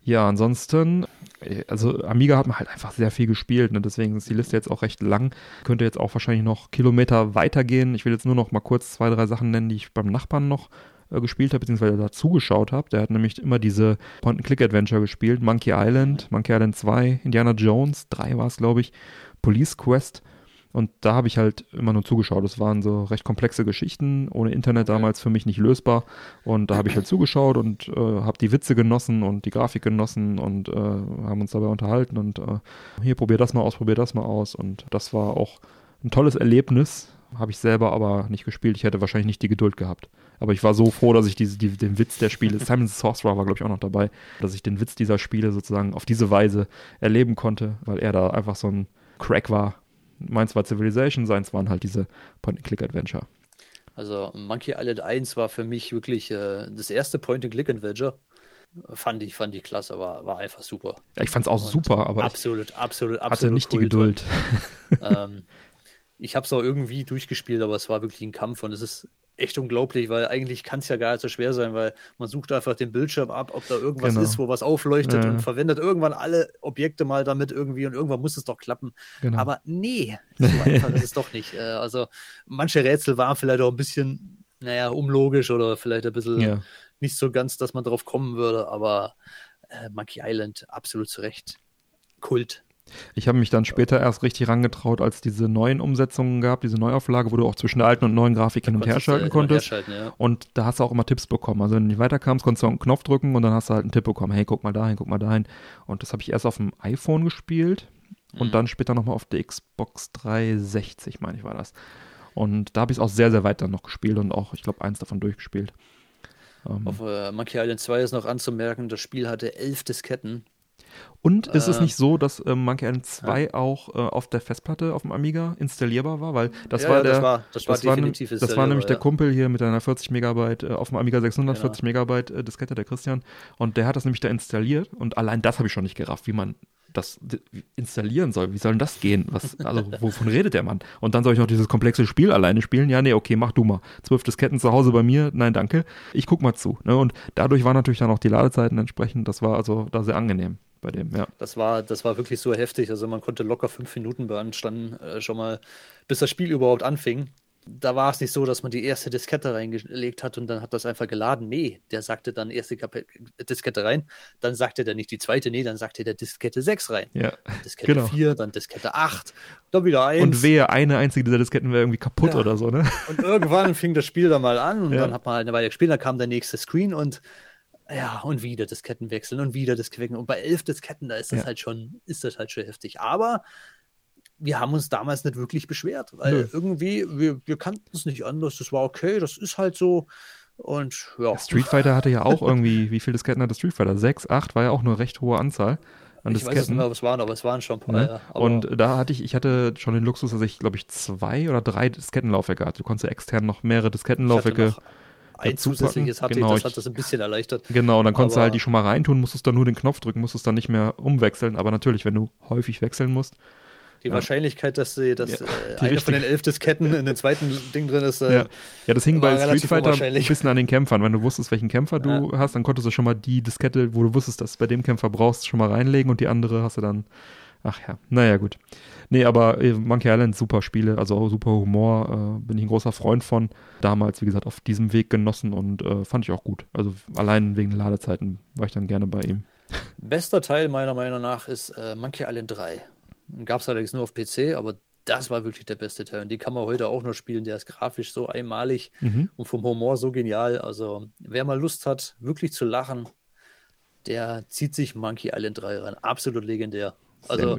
Ja, ansonsten, äh, also Amiga hat man halt einfach sehr viel gespielt, ne? deswegen ist die Liste jetzt auch recht lang. Könnte jetzt auch wahrscheinlich noch Kilometer weitergehen. Ich will jetzt nur noch mal kurz zwei, drei Sachen nennen, die ich beim Nachbarn noch äh, gespielt habe, beziehungsweise da zugeschaut habe. Der hat nämlich immer diese Point-and-Click-Adventure gespielt. Monkey Island, Monkey Island 2, Indiana Jones, 3 war es, glaube ich, Police Quest und da habe ich halt immer nur zugeschaut. Es waren so recht komplexe Geschichten, ohne Internet damals für mich nicht lösbar. Und da habe ich halt zugeschaut und äh, habe die Witze genossen und die Grafik genossen und äh, haben uns dabei unterhalten. Und äh, hier, probier das mal aus, probier das mal aus. Und das war auch ein tolles Erlebnis. Habe ich selber aber nicht gespielt. Ich hätte wahrscheinlich nicht die Geduld gehabt. Aber ich war so froh, dass ich diese, die, den Witz der Spiele, Simon the Sorcerer war, glaube ich, auch noch dabei, dass ich den Witz dieser Spiele sozusagen auf diese Weise erleben konnte, weil er da einfach so ein Crack war Meins war Civilization, seins waren halt diese Point-and-Click-Adventure. Also Monkey Island 1 war für mich wirklich äh, das erste Point-and-Click-Adventure. Fand ich, fand ich klasse, war, war einfach super. Ja, ich fand es auch Und super, aber absolut, absolut, absolut. Hatte nicht cool die Geduld. ähm, ich habe es auch irgendwie durchgespielt, aber es war wirklich ein Kampf und es ist echt unglaublich, weil eigentlich kann es ja gar nicht so schwer sein, weil man sucht einfach den Bildschirm ab, ob da irgendwas genau. ist, wo was aufleuchtet ja. und verwendet irgendwann alle Objekte mal damit irgendwie und irgendwann muss es doch klappen. Genau. Aber nee, so einfach ist es doch nicht. Äh, also manche Rätsel waren vielleicht auch ein bisschen, naja, unlogisch oder vielleicht ein bisschen ja. nicht so ganz, dass man drauf kommen würde, aber äh, Monkey Island absolut zu Recht. Kult. Ich habe mich dann später erst richtig rangetraut, als diese neuen Umsetzungen gab, diese Neuauflage, wo du auch zwischen der alten und neuen Grafik hin und her schalten äh, konntest. Ja. Und da hast du auch immer Tipps bekommen. Also wenn du nicht weiterkamst, konntest du einen Knopf drücken und dann hast du halt einen Tipp bekommen. Hey, guck mal dahin, guck mal dahin. Und das habe ich erst auf dem iPhone gespielt und mhm. dann später nochmal auf der Xbox 360, meine ich, war das. Und da habe ich es auch sehr, sehr weit dann noch gespielt und auch, ich glaube, eins davon durchgespielt. Ähm, Auf äh, Monkey Island 2 ist noch anzumerken, das Spiel hatte elf Disketten. Und ist äh, es nicht so, dass äh, Monkey Island 2 ja. auch äh, auf der Festplatte auf dem Amiga installierbar war? Weil das ja, war der. Das war, das war, das war, definitiv das war nämlich der Kumpel hier mit einer 40 Megabyte äh, auf dem Amiga 640 genau. Megabyte äh, Diskette, der Christian. Und der hat das nämlich da installiert. Und allein das habe ich schon nicht gerafft, wie man das installieren soll. Wie soll denn das gehen? Was, also, wovon redet der Mann? Und dann soll ich noch dieses komplexe Spiel alleine spielen? Ja, nee, okay, mach du mal. Zwölf Disketten zu Hause bei mir? Nein, danke. Ich guck mal zu. Ne? Und dadurch waren natürlich dann auch die Ladezeiten entsprechend, das war also da sehr angenehm bei dem, ja. Das war, das war wirklich so heftig. Also man konnte locker fünf Minuten beanstanden, äh, schon mal, bis das Spiel überhaupt anfing da war es nicht so, dass man die erste Diskette reingelegt hat und dann hat das einfach geladen. Nee, der sagte dann erste Kap Diskette rein, dann sagte der nicht die zweite, nee, dann sagte der Diskette 6 rein. Ja. Diskette genau. 4, dann Diskette 8, dann wieder 1. Und wehe, eine einzige dieser Disketten wäre irgendwie kaputt ja. oder so, ne? Und irgendwann fing das Spiel dann mal an und ja. dann hat man halt eine Weile gespielt, dann kam der nächste Screen und ja, und wieder Disketten wechseln und wieder Disketten. Und bei elf Disketten, da ist das ja. halt schon, ist das halt schon heftig. Aber wir haben uns damals nicht wirklich beschwert, weil Nö. irgendwie, wir, wir kannten es nicht anders. Das war okay, das ist halt so. Und ja. Street Fighter hatte ja auch irgendwie, wie viele Disketten hatte Street Fighter? Sechs, acht, war ja auch eine recht hohe Anzahl. An ich Disketten. weiß nicht mehr, was es waren, aber es waren schon ein paar. Ja. Und da hatte ich, ich hatte schon den Luxus, dass ich, glaube ich, zwei oder drei Diskettenlaufwerke hatte. Du konntest extern noch mehrere Diskettenlaufwerke ein zusätzliches hatte genau, das hat das ein bisschen erleichtert. Genau, dann konntest du halt die schon mal reintun, musstest dann nur den Knopf drücken, musstest dann nicht mehr umwechseln. Aber natürlich, wenn du häufig wechseln musst, die ja. Wahrscheinlichkeit, dass, sie, dass ja, äh, eine von den elf Disketten in den zweiten Ding drin ist. Äh, ja. ja, das hing bei Street Fighter ein bisschen an den Kämpfern. Wenn du wusstest, welchen Kämpfer du hast, dann konntest du schon mal die Diskette, wo du wusstest, dass du bei dem Kämpfer brauchst, schon mal reinlegen und die andere hast du dann. Ach ja, naja, gut. Nee, aber äh, Monkey Island, super Spiele, also super Humor, äh, bin ich ein großer Freund von. Damals, wie gesagt, auf diesem Weg genossen und äh, fand ich auch gut. Also allein wegen Ladezeiten war ich dann gerne bei ihm. Bester Teil meiner Meinung nach ist äh, Monkey Island 3. Gab es allerdings nur auf PC, aber das war wirklich der beste Teil. Und die kann man heute auch noch spielen. Der ist grafisch so einmalig mhm. und vom Humor so genial. Also, wer mal Lust hat, wirklich zu lachen, der zieht sich Monkey Island 3 ran. Absolut legendär. Also,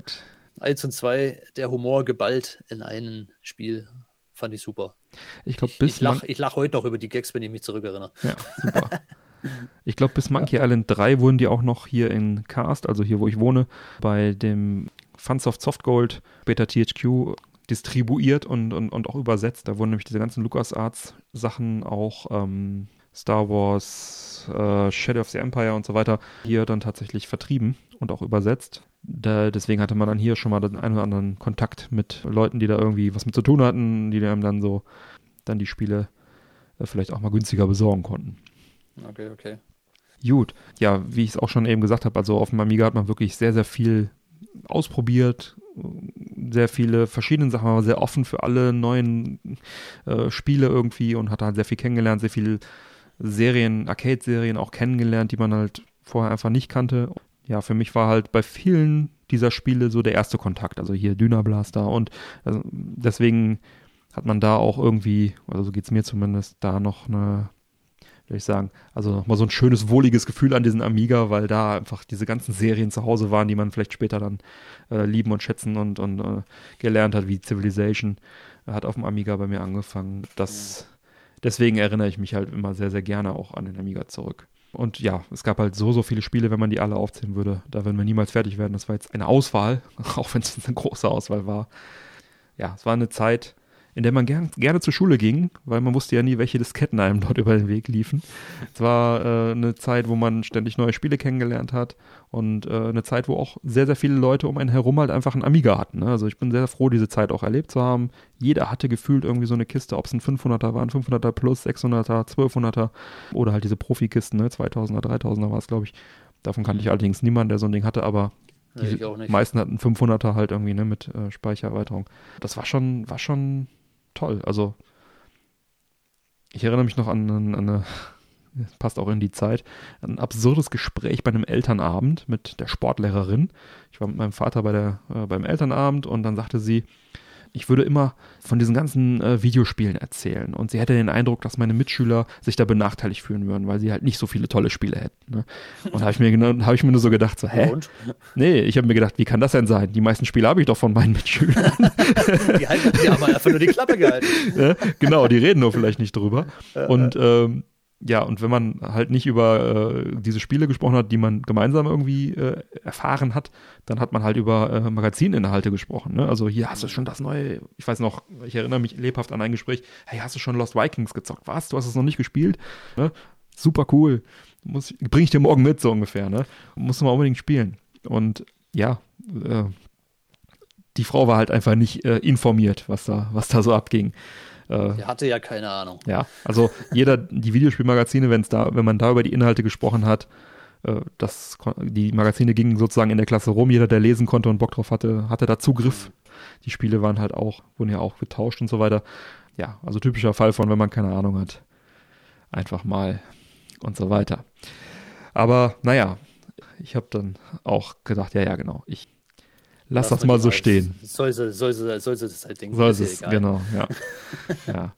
1 und 2, der Humor geballt in einem Spiel. Fand ich super. Ich glaube, bis. Ich lache lach heute noch über die Gags, wenn ich mich zurückerinnere. Ja, super. Ich glaube, bis Monkey ja. Island 3 wurden die auch noch hier in Cast, also hier, wo ich wohne, bei dem Funsoft Softgold, später THQ, distribuiert und, und, und auch übersetzt. Da wurden nämlich diese ganzen LucasArts Sachen auch ähm, Star Wars, äh, Shadow of the Empire und so weiter hier dann tatsächlich vertrieben und auch übersetzt. Da, deswegen hatte man dann hier schon mal den einen oder anderen Kontakt mit Leuten, die da irgendwie was mit zu tun hatten, die einem dann so dann die Spiele äh, vielleicht auch mal günstiger besorgen konnten. Okay, okay. Gut, ja, wie ich es auch schon eben gesagt habe, also auf dem Amiga hat man wirklich sehr, sehr viel ausprobiert, sehr viele verschiedene Sachen, war sehr offen für alle neuen äh, Spiele irgendwie und hat halt sehr viel kennengelernt, sehr viele Serien, Arcade-Serien auch kennengelernt, die man halt vorher einfach nicht kannte. Ja, für mich war halt bei vielen dieser Spiele so der erste Kontakt, also hier Dynablaster und also deswegen hat man da auch irgendwie, also so geht es mir zumindest, da noch eine würde ich sagen. Also nochmal so ein schönes, wohliges Gefühl an diesen Amiga, weil da einfach diese ganzen Serien zu Hause waren, die man vielleicht später dann äh, lieben und schätzen und, und äh, gelernt hat, wie Civilization. Hat auf dem Amiga bei mir angefangen. Das, deswegen erinnere ich mich halt immer sehr, sehr gerne auch an den Amiga zurück. Und ja, es gab halt so, so viele Spiele, wenn man die alle aufzählen würde. Da würden wir niemals fertig werden. Das war jetzt eine Auswahl, auch wenn es eine große Auswahl war. Ja, es war eine Zeit, in der man gern, gerne zur Schule ging, weil man wusste ja nie, welche Disketten einem dort über den Weg liefen. Es war äh, eine Zeit, wo man ständig neue Spiele kennengelernt hat und äh, eine Zeit, wo auch sehr, sehr viele Leute um einen herum halt einfach einen Amiga hatten. Ne? Also ich bin sehr froh, diese Zeit auch erlebt zu haben. Jeder hatte gefühlt irgendwie so eine Kiste, ob es ein 500er waren, 500er plus, 600er, 1200er oder halt diese Profikisten, ne? 2000er, 3000er war es, glaube ich. Davon kannte ich allerdings niemanden, der so ein Ding hatte, aber die meisten hatten 500er halt irgendwie ne, mit äh, Speichererweiterung. Das war schon, war schon toll. Also ich erinnere mich noch an, an, eine, passt auch in die Zeit, ein absurdes Gespräch bei einem Elternabend mit der Sportlehrerin. Ich war mit meinem Vater bei der, äh, beim Elternabend und dann sagte sie, ich würde immer von diesen ganzen äh, Videospielen erzählen. Und sie hätte den Eindruck, dass meine Mitschüler sich da benachteiligt fühlen würden, weil sie halt nicht so viele tolle Spiele hätten. Ne? Und da habe ich, mir, hab ich mir nur so gedacht, so, hä? Und? Nee, ich habe mir gedacht, wie kann das denn sein? Die meisten Spiele habe ich doch von meinen Mitschülern. die, halten, die haben einfach nur die Klappe gehalten. Ja, genau, die reden nur vielleicht nicht drüber. Und ähm, ja, und wenn man halt nicht über äh, diese Spiele gesprochen hat, die man gemeinsam irgendwie äh, erfahren hat, dann hat man halt über äh, Magazininhalte gesprochen. Ne? Also hier hast du schon das neue, ich weiß noch, ich erinnere mich lebhaft an ein Gespräch, hey, hast du schon Lost Vikings gezockt? Was? Du hast es noch nicht gespielt? Ne? Super cool. Muss, bring ich dir morgen mit, so ungefähr. Ne? Musst du mal unbedingt spielen. Und ja, äh, die Frau war halt einfach nicht äh, informiert, was da, was da so abging. Äh, er hatte ja keine Ahnung. Ja, also jeder, die Videospielmagazine, wenn es da, wenn man da über die Inhalte gesprochen hat, äh, das, die Magazine gingen sozusagen in der Klasse rum, jeder, der lesen konnte und Bock drauf hatte, hatte da Zugriff. Mhm. Die Spiele waren halt auch, wurden ja auch getauscht und so weiter. Ja, also typischer Fall von, wenn man keine Ahnung hat. Einfach mal und so weiter. Aber naja, ich habe dann auch gedacht, ja, ja, genau, ich Lass das mal so stehen. Soll sie, soll sie, soll sie das halt denken. Soll es, genau, ja. ja.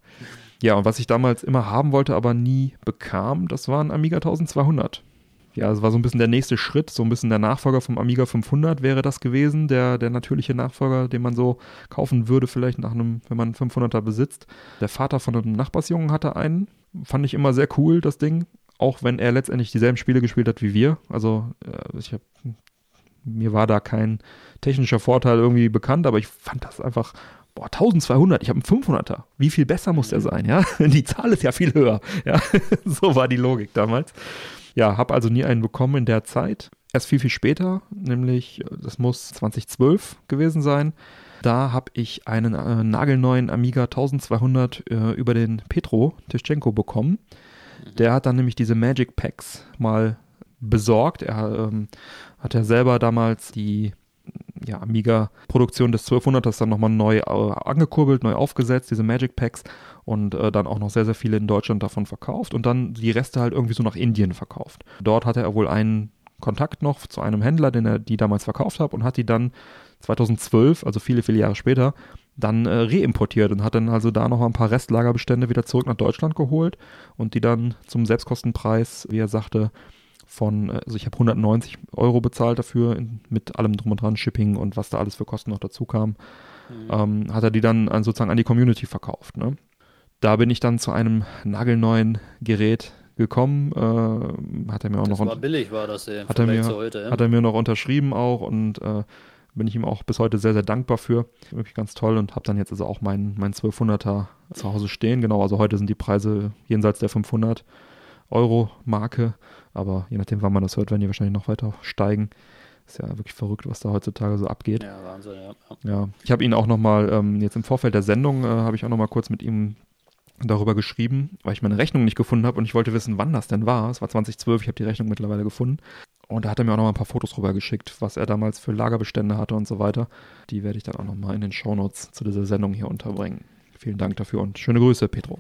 Ja, und was ich damals immer haben wollte, aber nie bekam, das war ein Amiga 1200. Ja, es war so ein bisschen der nächste Schritt, so ein bisschen der Nachfolger vom Amiga 500 wäre das gewesen, der, der natürliche Nachfolger, den man so kaufen würde, vielleicht nach einem, wenn man einen 500er besitzt. Der Vater von einem Nachbarsjungen hatte einen, fand ich immer sehr cool, das Ding, auch wenn er letztendlich dieselben Spiele gespielt hat wie wir. Also äh, ich habe mir war da kein technischer Vorteil irgendwie bekannt, aber ich fand das einfach, boah, 1200, ich habe einen 500er. Wie viel besser muss der mhm. sein, ja? Die Zahl ist ja viel höher, ja? so war die Logik damals. Ja, habe also nie einen bekommen in der Zeit. Erst viel, viel später, nämlich, das muss 2012 gewesen sein. Da habe ich einen äh, nagelneuen Amiga 1200 äh, über den Petro Tischenko bekommen. Der hat dann nämlich diese Magic Packs mal besorgt. Er ähm, hat ja selber damals die ja, Amiga-Produktion des 1200ers dann nochmal neu äh, angekurbelt, neu aufgesetzt, diese Magic Packs und äh, dann auch noch sehr, sehr viele in Deutschland davon verkauft und dann die Reste halt irgendwie so nach Indien verkauft. Dort hatte er wohl einen Kontakt noch zu einem Händler, den er die damals verkauft hat und hat die dann 2012, also viele, viele Jahre später, dann äh, reimportiert und hat dann also da noch ein paar Restlagerbestände wieder zurück nach Deutschland geholt und die dann zum Selbstkostenpreis, wie er sagte, von, äh, also ich habe 190 Euro bezahlt dafür, in, mit allem drum und dran, Shipping und was da alles für Kosten noch dazu kam, mhm. ähm, hat er die dann an, sozusagen an die Community verkauft. Ne? Da bin ich dann zu einem nagelneuen Gerät gekommen, äh, hat er mir auch das noch war billig war das ja, hat er mir heute, ja. hat er mir noch unterschrieben auch und äh, bin ich ihm auch bis heute sehr sehr dankbar für, wirklich ganz toll und habe dann jetzt also auch meinen mein 1200er zu Hause stehen. Genau, also heute sind die Preise jenseits der 500 Euro Marke aber je nachdem, wann man das hört, werden die wahrscheinlich noch weiter steigen. Ist ja wirklich verrückt, was da heutzutage so abgeht. Ja, Wahnsinn, ja. Ja, ich habe ihn auch nochmal, ähm, jetzt im Vorfeld der Sendung, äh, habe ich auch nochmal kurz mit ihm darüber geschrieben, weil ich meine Rechnung nicht gefunden habe und ich wollte wissen, wann das denn war. Es war 2012, ich habe die Rechnung mittlerweile gefunden. Und da hat er mir auch nochmal ein paar Fotos rüber geschickt, was er damals für Lagerbestände hatte und so weiter. Die werde ich dann auch nochmal in den Shownotes zu dieser Sendung hier unterbringen. Vielen Dank dafür und schöne Grüße, Petro.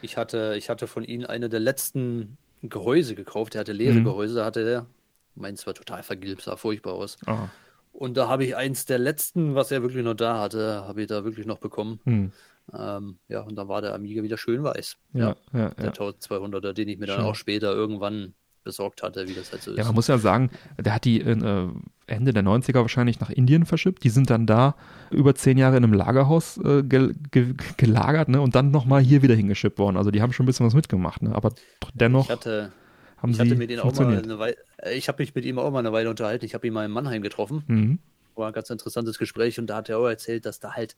Ich hatte, ich hatte von Ihnen eine der letzten ein Gehäuse gekauft. Der hatte leere mhm. Gehäuse, hatte der. Meins war total vergilbt, sah furchtbar aus. Aha. Und da habe ich eins der letzten, was er wirklich noch da hatte, habe ich da wirklich noch bekommen. Mhm. Ähm, ja, und dann war der Amiga wieder schön weiß. Ja, ja, ja der 1200er, den ich mir dann auch später irgendwann besorgt hatte, wie das halt so ist. Ja, man muss ja sagen, der hat die äh, Ende der 90er wahrscheinlich nach Indien verschippt. Die sind dann da über zehn Jahre in einem Lagerhaus äh, ge ge gelagert ne? und dann nochmal hier wieder hingeschippt worden. Also die haben schon ein bisschen was mitgemacht. Ne? Aber dennoch ich hatte, haben ich hatte mit auch mal eine Weile, äh, Ich habe mich mit ihm auch mal eine Weile unterhalten. Ich habe ihn mal in Mannheim getroffen. Mhm. War ein ganz interessantes Gespräch und da hat er auch erzählt, dass da halt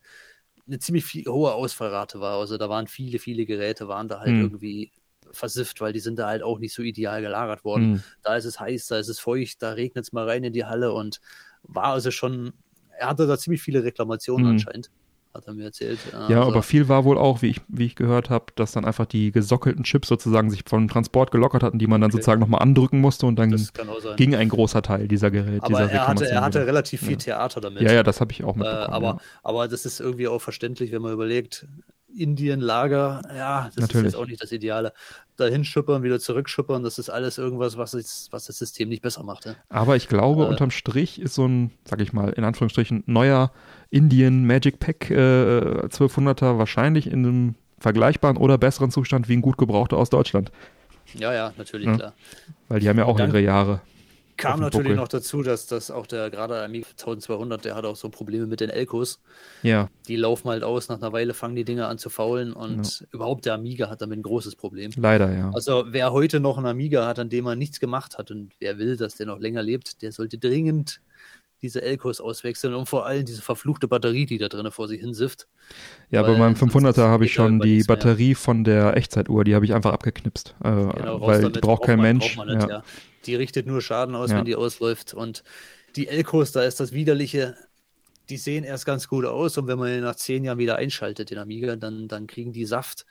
eine ziemlich viel, hohe Ausfallrate war. Also da waren viele, viele Geräte, waren da halt mhm. irgendwie versifft, weil die sind da halt auch nicht so ideal gelagert worden. Mhm. Da ist es heiß, da ist es feucht, da regnet es mal rein in die Halle und war also schon, er hatte da ziemlich viele Reklamationen mhm. anscheinend. Hat er mir erzählt. Ja, also, aber viel war wohl auch, wie ich, wie ich gehört habe, dass dann einfach die gesockelten Chips sozusagen sich vom Transport gelockert hatten, die man dann okay. sozusagen nochmal andrücken musste und dann ging ein großer Teil dieser Geräte. Aber dieser er, hatte, er hatte relativ viel ja. Theater damit. Ja, ja, das habe ich auch mitbekommen. Äh, aber, ja. aber das ist irgendwie auch verständlich, wenn man überlegt, Indien-Lager, ja, das Natürlich. ist jetzt auch nicht das Ideale. Dahin schippern, wieder zurückschippern, das ist alles irgendwas, was, ist, was das System nicht besser macht. Ja. Aber ich glaube, äh, unterm Strich ist so ein, sag ich mal, in Anführungsstrichen, neuer Indian Magic Pack äh, 1200er wahrscheinlich in einem vergleichbaren oder besseren Zustand wie ein gut gebrauchter aus Deutschland. Ja, ja, natürlich, ja? klar. Weil die haben ja auch Dank, ihre Jahre. Kam natürlich noch dazu, dass das auch der gerade der Amiga 1200, der hat auch so Probleme mit den Elkos. Ja. Die laufen halt aus, nach einer Weile fangen die Dinger an zu faulen und ja. überhaupt der Amiga hat damit ein großes Problem. Leider, ja. Also wer heute noch einen Amiga hat, an dem er nichts gemacht hat und wer will, dass der noch länger lebt, der sollte dringend diese Elkos auswechseln und vor allem diese verfluchte Batterie, die da drin vor sich hinsifft. Ja, bei meinem 500er habe ich schon die Batterie mehr. von der Echtzeituhr, die habe ich einfach abgeknipst, äh, genau, weil die braucht kein Mensch. Nicht, ja. Ja. Die richtet nur Schaden aus, ja. wenn die ausläuft und die Elkos, da ist das widerliche, die sehen erst ganz gut aus und wenn man nach zehn Jahren wieder einschaltet, den Amiga, dann, dann kriegen die Saft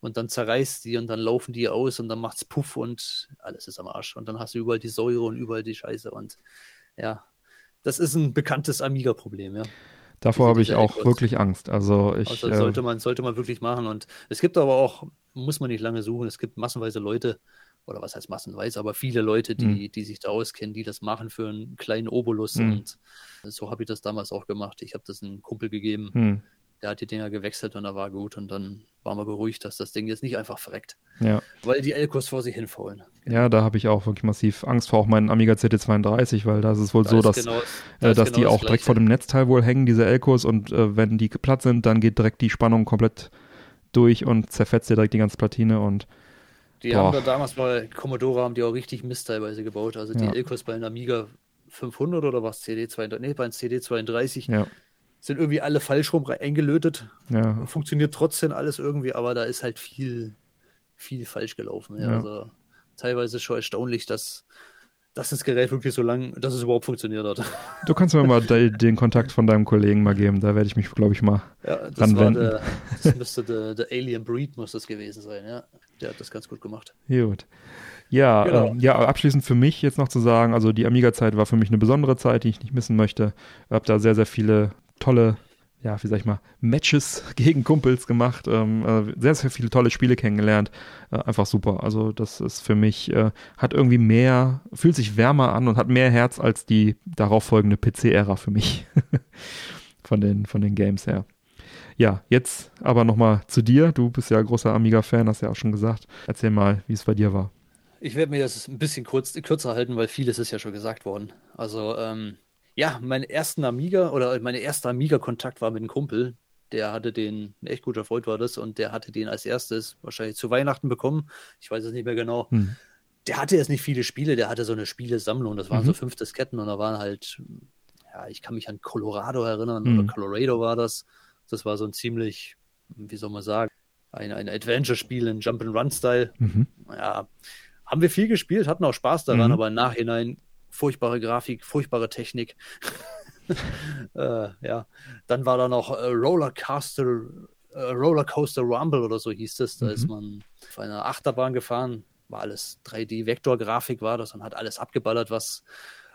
und dann zerreißt die und dann laufen die aus und dann macht's Puff und alles ist am Arsch und dann hast du überall die Säure und überall die Scheiße und ja, das ist ein bekanntes Amiga-Problem, ja. Davor habe ich auch wirklich Angst. Also ich. Also sollte, man, sollte man wirklich machen. Und es gibt aber auch, muss man nicht lange suchen, es gibt massenweise Leute, oder was heißt massenweise, aber viele Leute, die, mhm. die sich da auskennen, die das machen für einen kleinen Obolus. Mhm. Und so habe ich das damals auch gemacht. Ich habe das einem Kumpel gegeben. Mhm der hat die Dinger gewechselt und da war gut und dann waren wir beruhigt, dass das Ding jetzt nicht einfach verreckt. Ja. Weil die Elkos vor sich hinfallen. Ja, da habe ich auch wirklich massiv Angst vor auch meinen Amiga CT32, weil da ist es wohl da so, dass, genau, da äh, dass genau die auch direkt vor dem Netzteil wohl hängen, diese Elkos und äh, wenn die platt sind, dann geht direkt die Spannung komplett durch und zerfetzt dir direkt die ganze Platine und die boah. haben da damals bei Commodore haben die auch richtig Mist teilweise gebaut. Also die ja. Elkos bei einem Amiga 500 oder was, CD32, nee, bei einem CD32, ja sind irgendwie alle falsch rum eingelötet. Ja. Funktioniert trotzdem alles irgendwie, aber da ist halt viel, viel falsch gelaufen. Ja. Also teilweise schon erstaunlich, dass, dass das Gerät wirklich so lang, dass es überhaupt funktioniert hat. Du kannst mir mal den Kontakt von deinem Kollegen mal geben, da werde ich mich, glaube ich, mal ja, das anwenden. Der, das müsste der, der, Alien Breed muss das gewesen sein, ja. Der hat das ganz gut gemacht. Gut. Ja, genau. ähm, ja, abschließend für mich jetzt noch zu sagen, also die Amiga-Zeit war für mich eine besondere Zeit, die ich nicht missen möchte. Ich habe da sehr, sehr viele tolle, ja, wie sag ich mal, Matches gegen Kumpels gemacht, ähm, äh, sehr, sehr viele tolle Spiele kennengelernt. Äh, einfach super. Also, das ist für mich, äh, hat irgendwie mehr, fühlt sich wärmer an und hat mehr Herz als die darauf folgende PC-Ära für mich. von, den, von den Games her. Ja, jetzt aber nochmal zu dir. Du bist ja großer Amiga-Fan, hast ja auch schon gesagt. Erzähl mal, wie es bei dir war. Ich werde mir das ein bisschen kurz, kürzer halten, weil vieles ist ja schon gesagt worden. Also, ähm, ja, mein ersten Amiga oder mein erster Amiga-Kontakt war mit einem Kumpel. Der hatte den, ein echt guter Freund war das, und der hatte den als erstes wahrscheinlich zu Weihnachten bekommen. Ich weiß es nicht mehr genau. Hm. Der hatte jetzt nicht viele Spiele, der hatte so eine Spielesammlung. Das waren mhm. so fünf Disketten und da waren halt, ja, ich kann mich an Colorado erinnern, mhm. oder Colorado war das. Das war so ein ziemlich, wie soll man sagen, ein, ein Adventure-Spiel in Jump-and-Run-Style. Mhm. Ja, haben wir viel gespielt, hatten auch Spaß daran, mhm. aber im Nachhinein furchtbare Grafik, furchtbare Technik. äh, ja, dann war da noch äh, Rollercoaster, äh, Rollercoaster Rumble oder so hieß es. Da mhm. ist man auf einer Achterbahn gefahren, war alles 3D-Vektor-Grafik war das und hat alles abgeballert, was,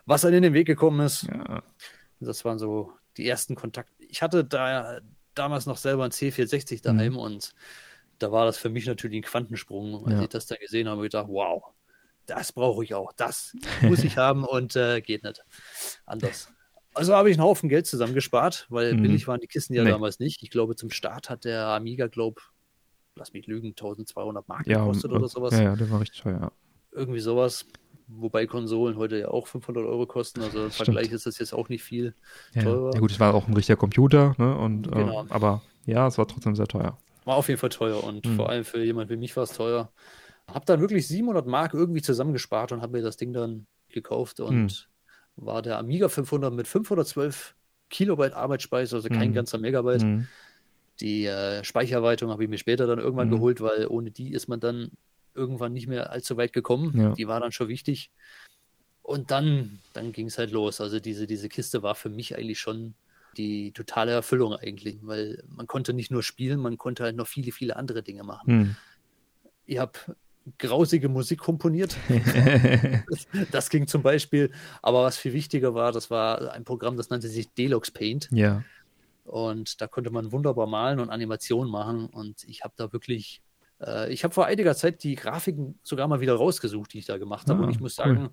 was einem in den Weg gekommen ist. Ja. Das waren so die ersten Kontakte. Ich hatte da damals noch selber ein C460 daheim mhm. und da war das für mich natürlich ein Quantensprung. Als ja. ich das da gesehen habe, habe ich gedacht, wow, das brauche ich auch, das muss ich haben und äh, geht nicht anders. Also habe ich einen Haufen Geld zusammengespart, weil mhm. billig waren die Kisten ja nee. damals nicht. Ich glaube, zum Start hat der Amiga, glaube lass mich lügen, 1200 Mark ja, gekostet oder sowas. Ja, ja, der war richtig teuer. Irgendwie sowas. Wobei Konsolen heute ja auch 500 Euro kosten, also im Vergleich ist das jetzt auch nicht viel ja, teurer. Ja gut, es war auch ein richtiger Computer, ne? Und, äh, genau. äh, aber ja, es war trotzdem sehr teuer. War auf jeden Fall teuer und mhm. vor allem für jemand wie mich war es teuer. Habe dann wirklich 700 Mark irgendwie zusammengespart und habe mir das Ding dann gekauft und hm. war der Amiga 500 mit 512 Kilobyte Arbeitsspeicher, also kein hm. ganzer Megabyte. Hm. Die äh, Speicherweitung habe ich mir später dann irgendwann hm. geholt, weil ohne die ist man dann irgendwann nicht mehr allzu weit gekommen. Ja. Die war dann schon wichtig. Und dann, dann ging es halt los. Also diese, diese Kiste war für mich eigentlich schon die totale Erfüllung eigentlich, weil man konnte nicht nur spielen, man konnte halt noch viele, viele andere Dinge machen. Hm. Ich habe grausige Musik komponiert. das, das, ging zum Beispiel. Aber was viel wichtiger war, das war ein Programm, das nannte sich Deluxe Paint. Ja. Und da konnte man wunderbar malen und Animationen machen. Und ich habe da wirklich, äh, ich habe vor einiger Zeit die Grafiken sogar mal wieder rausgesucht, die ich da gemacht habe. Ah, und ich muss sagen, cool.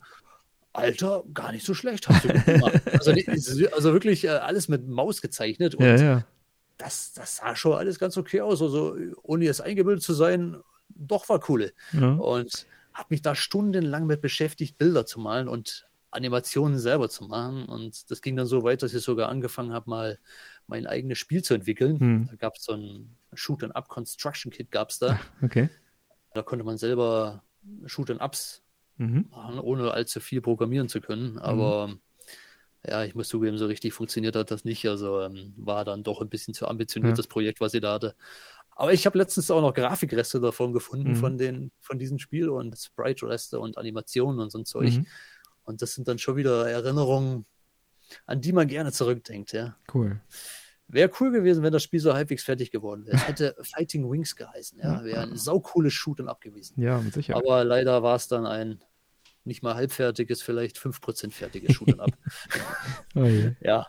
Alter, gar nicht so schlecht hast du gemacht. also, also, wirklich äh, alles mit Maus gezeichnet. Und ja, ja. Das, das sah schon alles ganz okay aus. Also ohne jetzt eingebildet zu sein, doch war cool. Ja. Und habe mich da stundenlang mit beschäftigt, Bilder zu malen. Und Animationen selber zu machen. Und das ging dann so weit, dass ich sogar angefangen habe, mal mein eigenes Spiel zu entwickeln. Hm. Da gab es so ein Shoot-and-Up Construction Kit, gab es da. Okay. Da konnte man selber Shoot-and-Ups mhm. machen, ohne allzu viel programmieren zu können. Aber mhm. ja, ich muss zugeben, so richtig funktioniert hat das nicht. Also ähm, war dann doch ein bisschen zu ambitioniert, ja. das Projekt, was ich da hatte. Aber ich habe letztens auch noch Grafikreste davon gefunden, mhm. von, den, von diesem Spiel und Sprite-Reste und Animationen und so ein Zeug. Mhm. Und das sind dann schon wieder Erinnerungen, an die man gerne zurückdenkt, ja. Cool. Wäre cool gewesen, wenn das Spiel so halbwegs fertig geworden wäre. Es hätte Fighting Wings geheißen, ja. Wäre ein saucooles Shoot'em Up gewesen. Ja, mit Sicherheit. Aber leider war es dann ein nicht mal halbfertiges, vielleicht 5% fertiges Shoot'em Up. oh yeah. Ja.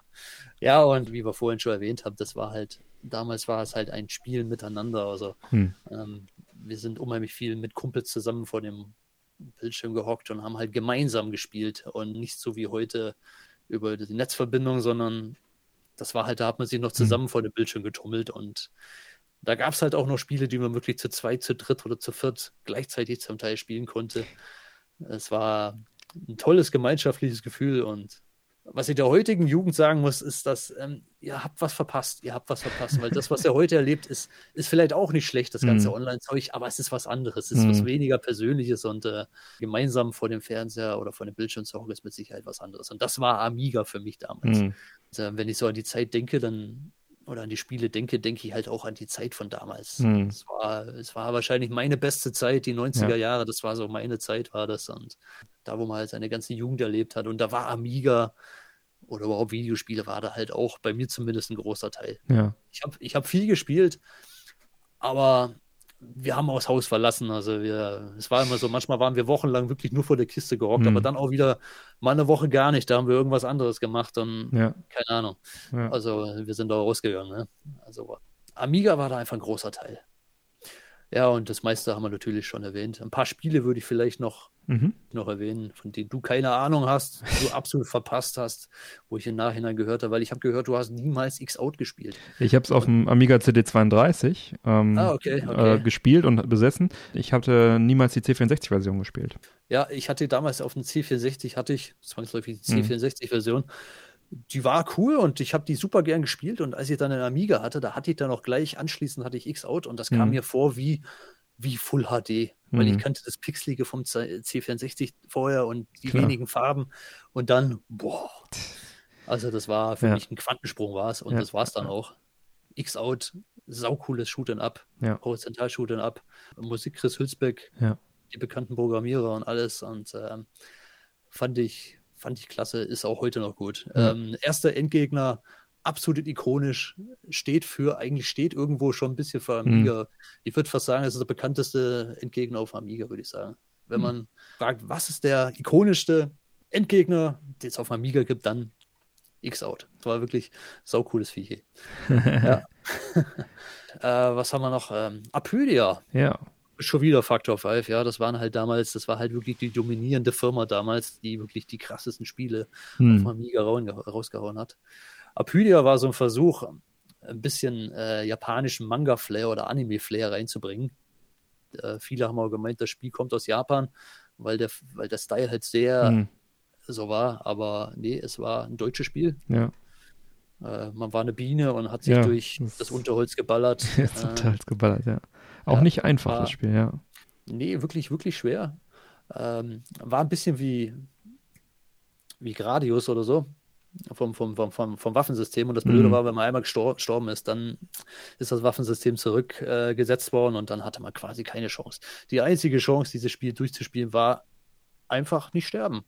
Ja, und wie wir vorhin schon erwähnt haben, das war halt, damals war es halt ein Spiel miteinander. Also hm. ähm, wir sind unheimlich viel mit Kumpels zusammen vor dem Bildschirm gehockt und haben halt gemeinsam gespielt und nicht so wie heute über die Netzverbindung, sondern das war halt, da hat man sich noch hm. zusammen mhm. vor dem Bildschirm getummelt und da gab es halt auch noch Spiele, die man wirklich zu zweit, zu dritt oder zu viert gleichzeitig zum Teil spielen konnte. Es war ein tolles gemeinschaftliches Gefühl und was ich der heutigen Jugend sagen muss, ist, dass ähm, ihr habt was verpasst. Ihr habt was verpasst, weil das, was ihr heute erlebt, ist, ist vielleicht auch nicht schlecht, das ganze mm. Online-Zeug, aber es ist was anderes. Es ist mm. was weniger Persönliches und äh, gemeinsam vor dem Fernseher oder vor dem Bildschirm zu hocken, ist mit Sicherheit was anderes. Und das war Amiga für mich damals. Mm. Und, äh, wenn ich so an die Zeit denke, dann oder an die Spiele denke, denke ich halt auch an die Zeit von damals. Mhm. Es, war, es war wahrscheinlich meine beste Zeit, die 90er ja. Jahre, das war so meine Zeit, war das. Und da, wo man halt seine ganze Jugend erlebt hat. Und da war Amiga oder überhaupt Videospiele, war da halt auch bei mir zumindest ein großer Teil. Ja. Ich habe ich hab viel gespielt, aber wir haben auch das Haus verlassen. Also wir, es war immer so, manchmal waren wir wochenlang wirklich nur vor der Kiste gehockt, mhm. aber dann auch wieder mal eine Woche gar nicht. Da haben wir irgendwas anderes gemacht und ja. keine Ahnung. Ja. Also wir sind da rausgegangen. Ne? Also Amiga war da einfach ein großer Teil. Ja, und das meiste haben wir natürlich schon erwähnt. Ein paar Spiele würde ich vielleicht noch, mhm. noch erwähnen, von denen du keine Ahnung hast, du absolut verpasst hast, wo ich im Nachhinein gehört habe, weil ich habe gehört, du hast niemals X-Out gespielt. Ich habe es auf dem Amiga CD32 ähm, ah, okay, okay. Äh, gespielt und besessen. Ich hatte niemals die C64-Version gespielt. Ja, ich hatte damals auf dem C64, hatte ich zwangsläufig die C64-Version. Mhm die war cool und ich habe die super gern gespielt. Und als ich dann eine Amiga hatte, da hatte ich dann auch gleich anschließend hatte ich X-Out und das mhm. kam mir vor wie, wie Full HD, weil mhm. ich kannte das Pixelige vom C64 vorher und die Klar. wenigen Farben und dann, boah. Also das war für ja. mich ein Quantensprung war es und ja. das war es dann auch. X-Out, saucooles Shoot'em Up, ja. horizontal Shoot'em Up, Musik Chris Hülsbeck, ja. die bekannten Programmierer und alles und ähm, fand ich fand ich klasse, ist auch heute noch gut. Ja. Ähm, erster Endgegner, absolut ikonisch, steht für, eigentlich steht irgendwo schon ein bisschen für Amiga. Mhm. Ich würde fast sagen, es ist der bekannteste Endgegner auf Amiga, würde ich sagen. Wenn mhm. man fragt, was ist der ikonischste Endgegner, den es auf Amiga gibt, dann X-Out. Das war wirklich sau cooles Viech. ja. äh, was haben wir noch? Ähm, Apydia. Ja. Schon wieder Factor 5, ja, das waren halt damals, das war halt wirklich die dominierende Firma damals, die wirklich die krassesten Spiele hm. auf Amiga rausgehauen hat. Apydia war so ein Versuch, ein bisschen äh, japanischen Manga-Flair oder Anime-Flair reinzubringen. Äh, viele haben auch gemeint, das Spiel kommt aus Japan, weil der, weil der Style halt sehr hm. so war, aber nee, es war ein deutsches Spiel. Ja. Äh, man war eine Biene und hat sich ja, durch das, das Unterholz geballert. Das Unterholz geballert, ja. Auch ja, nicht einfach, war, das Spiel, ja. Nee, wirklich, wirklich schwer. Ähm, war ein bisschen wie, wie Gradius oder so. Vom, vom, vom, vom, vom Waffensystem. Und das Blöde mhm. war, wenn man einmal gestorben ist, dann ist das Waffensystem zurückgesetzt äh, worden und dann hatte man quasi keine Chance. Die einzige Chance, dieses Spiel durchzuspielen, war einfach nicht sterben.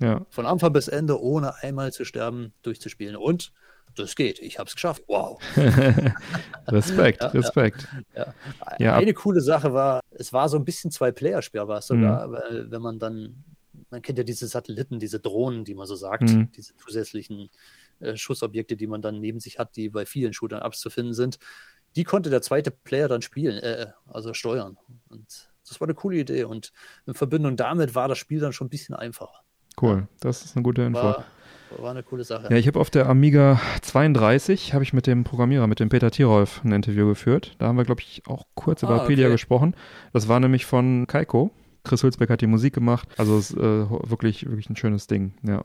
Ja. Von Anfang bis Ende, ohne einmal zu sterben, durchzuspielen. Und das geht, ich habe es geschafft. Wow. Respekt, ja, Respekt. Ja, ja. Eine coole Sache war, es war so ein bisschen Zwei-Player-Spiel, war es sogar, mhm. weil, wenn man dann, man kennt ja diese Satelliten, diese Drohnen, die man so sagt, mhm. diese zusätzlichen äh, Schussobjekte, die man dann neben sich hat, die bei vielen Shootern abzufinden sind. Die konnte der zweite Player dann spielen, äh, also steuern. Und das war eine coole Idee. Und in Verbindung damit war das Spiel dann schon ein bisschen einfacher. Cool, das ist eine gute Info. War, war eine coole Sache. Ja, ich habe auf der Amiga 32 habe ich mit dem Programmierer, mit dem Peter Tirolf ein Interview geführt. Da haben wir, glaube ich, auch kurz ah, über Apelia okay. gesprochen. Das war nämlich von Kaiko. Chris Hülsbeck hat die Musik gemacht. Also es ist äh, wirklich, wirklich ein schönes Ding, ja.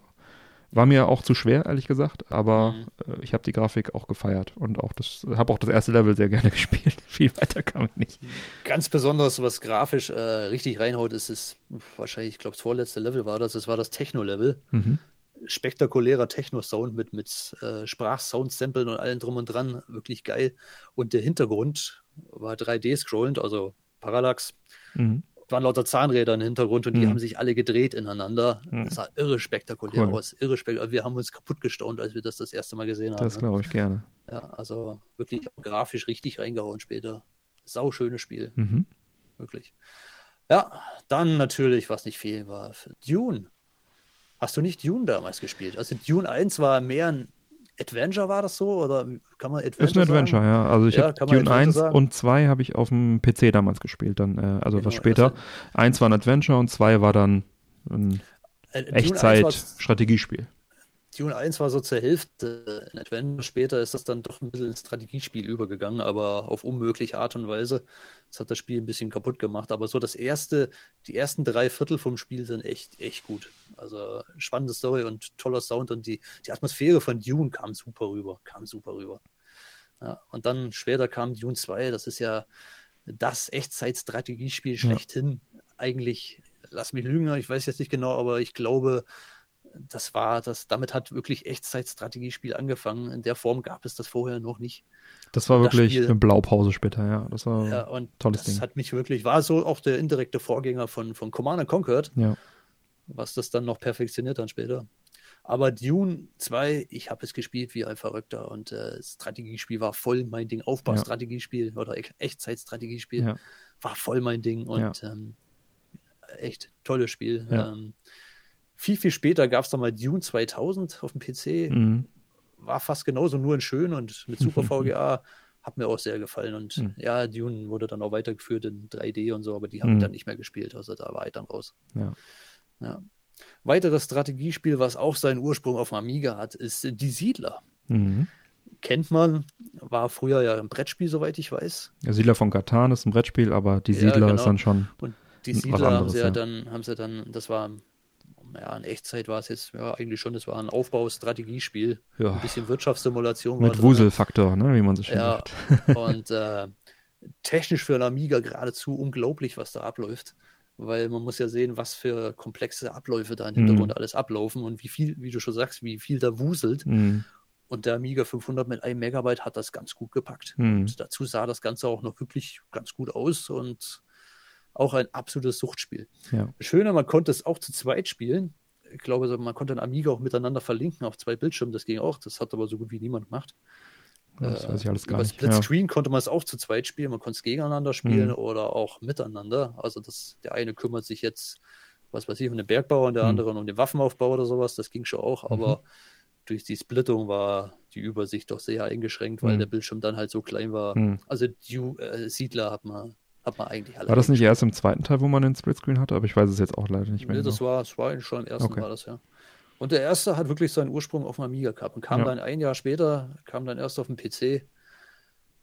War mir auch zu schwer, ehrlich gesagt, aber mhm. äh, ich habe die Grafik auch gefeiert und auch das, habe auch das erste Level sehr gerne gespielt. Viel weiter kam ich nicht. Ganz besonders, was grafisch äh, richtig reinhaut, ist es wahrscheinlich, ich glaube, das vorletzte Level war das, das war das Techno-Level. Mhm. Spektakulärer Techno-Sound mit, mit äh, Sprachsound-Samplen und allem drum und dran, wirklich geil. Und der Hintergrund war 3D-scrollend, also Parallax. Mhm waren lauter Zahnräder im Hintergrund und die mhm. haben sich alle gedreht ineinander. Mhm. Das sah irre spektakulär cool. aus. Irre spektakulär. Wir haben uns kaputt gestaunt, als wir das das erste Mal gesehen haben. Das ne? glaube ich gerne. Ja, also wirklich grafisch richtig reingehauen später. Sau schönes Spiel. Mhm. Wirklich. Ja, dann natürlich, was nicht fehlen war, Dune. Hast du nicht Dune damals gespielt? Also Dune 1 war mehr ein Adventure war das so? Oder kann man Adventure Ist ein Adventure, sagen? ja. Also ich ja, habe Dune 1 sagen? und 2 habe ich auf dem PC damals gespielt, dann, äh, also genau, was später. Also, 1 war ein Adventure und 2 war dann ein äh, Echtzeit-Strategiespiel. Dune 1 war so zur Hälfte ein Adventure, später ist das dann doch ein bisschen ins Strategiespiel übergegangen, aber auf unmögliche Art und Weise. Das hat das Spiel ein bisschen kaputt gemacht. Aber so das erste, die ersten drei Viertel vom Spiel sind echt, echt gut. Also spannende Story und toller Sound und die, die Atmosphäre von Dune kam super rüber, kam super rüber. Ja, und dann später kam Dune 2, das ist ja das Echtzeitstrategiespiel schlechthin. Ja. Eigentlich, lass mich lügen, ich weiß jetzt nicht genau, aber ich glaube, das war das, damit hat wirklich Echtzeitstrategiespiel angefangen. In der Form gab es das vorher noch nicht. Das war das wirklich Spiel, eine Blaupause später, ja. Das war ja, und tolles das Ding. hat mich wirklich, war so auch der indirekte Vorgänger von, von Command Conquered, ja. was das dann noch perfektioniert dann später. Aber Dune 2, ich habe es gespielt wie ein Verrückter und äh, Strategiespiel war voll mein Ding. Aufbaustrategiespiel ja. oder Echtzeitstrategiespiel ja. war voll mein Ding und ähm, echt tolles Spiel. Ähm, viel, viel später gab es dann mal Dune 2000 auf dem PC. Mhm. War fast genauso, nur in schön und mit Super VGA. Hat mir auch sehr gefallen. Und mhm. ja, Dune wurde dann auch weitergeführt in 3D und so, aber die haben mhm. dann nicht mehr gespielt. Also da war ich dann raus. Ja. ja. Weiteres Strategiespiel, was auch seinen Ursprung auf dem Amiga hat, ist Die Siedler. Mhm. Kennt man, war früher ja ein Brettspiel, soweit ich weiß. Der Siedler von Katan ist ein Brettspiel, aber Die Siedler ja, genau. ist dann schon. Und die Siedler anderes, haben sie ja, ja, dann, haben sie dann, das war ja, in Echtzeit war es jetzt ja eigentlich schon, es war ein Aufbaustrategiespiel. Ja. Ein bisschen Wirtschaftssimulation. Mit Wuselfaktor, ne, wie man so schön ja, sagt. und äh, technisch für ein Amiga geradezu unglaublich, was da abläuft. Weil man muss ja sehen, was für komplexe Abläufe da im Hintergrund mhm. alles ablaufen und wie viel, wie du schon sagst, wie viel da wuselt. Mhm. Und der Amiga 500 mit 1 Megabyte hat das ganz gut gepackt. Mhm. Und dazu sah das Ganze auch noch wirklich ganz gut aus und auch ein absolutes Suchtspiel. Ja. Schöner, man konnte es auch zu zweit spielen. Ich glaube, man konnte ein Amiga auch miteinander verlinken auf zwei Bildschirmen. Das ging auch. Das hat aber so gut wie niemand gemacht. Das weiß ich alles gar nicht. Split Screen ja. konnte man es auch zu zweit spielen. Man konnte es gegeneinander spielen mhm. oder auch miteinander. Also das, der eine kümmert sich jetzt, was weiß ich, um den Bergbau und der mhm. andere um den Waffenaufbau oder sowas. Das ging schon auch. Mhm. Aber durch die Splittung war die Übersicht doch sehr eingeschränkt, weil mhm. der Bildschirm dann halt so klein war. Mhm. Also die äh, Siedler hat man hat man eigentlich alle. War das nicht erst im zweiten Teil, wo man den Splitscreen hatte? Aber ich weiß es jetzt auch leider nicht mehr. Nee, das war, das war schon im ersten okay. war das, ja. Und der erste hat wirklich seinen Ursprung auf dem Amiga gehabt und kam ja. dann ein Jahr später, kam dann erst auf den PC.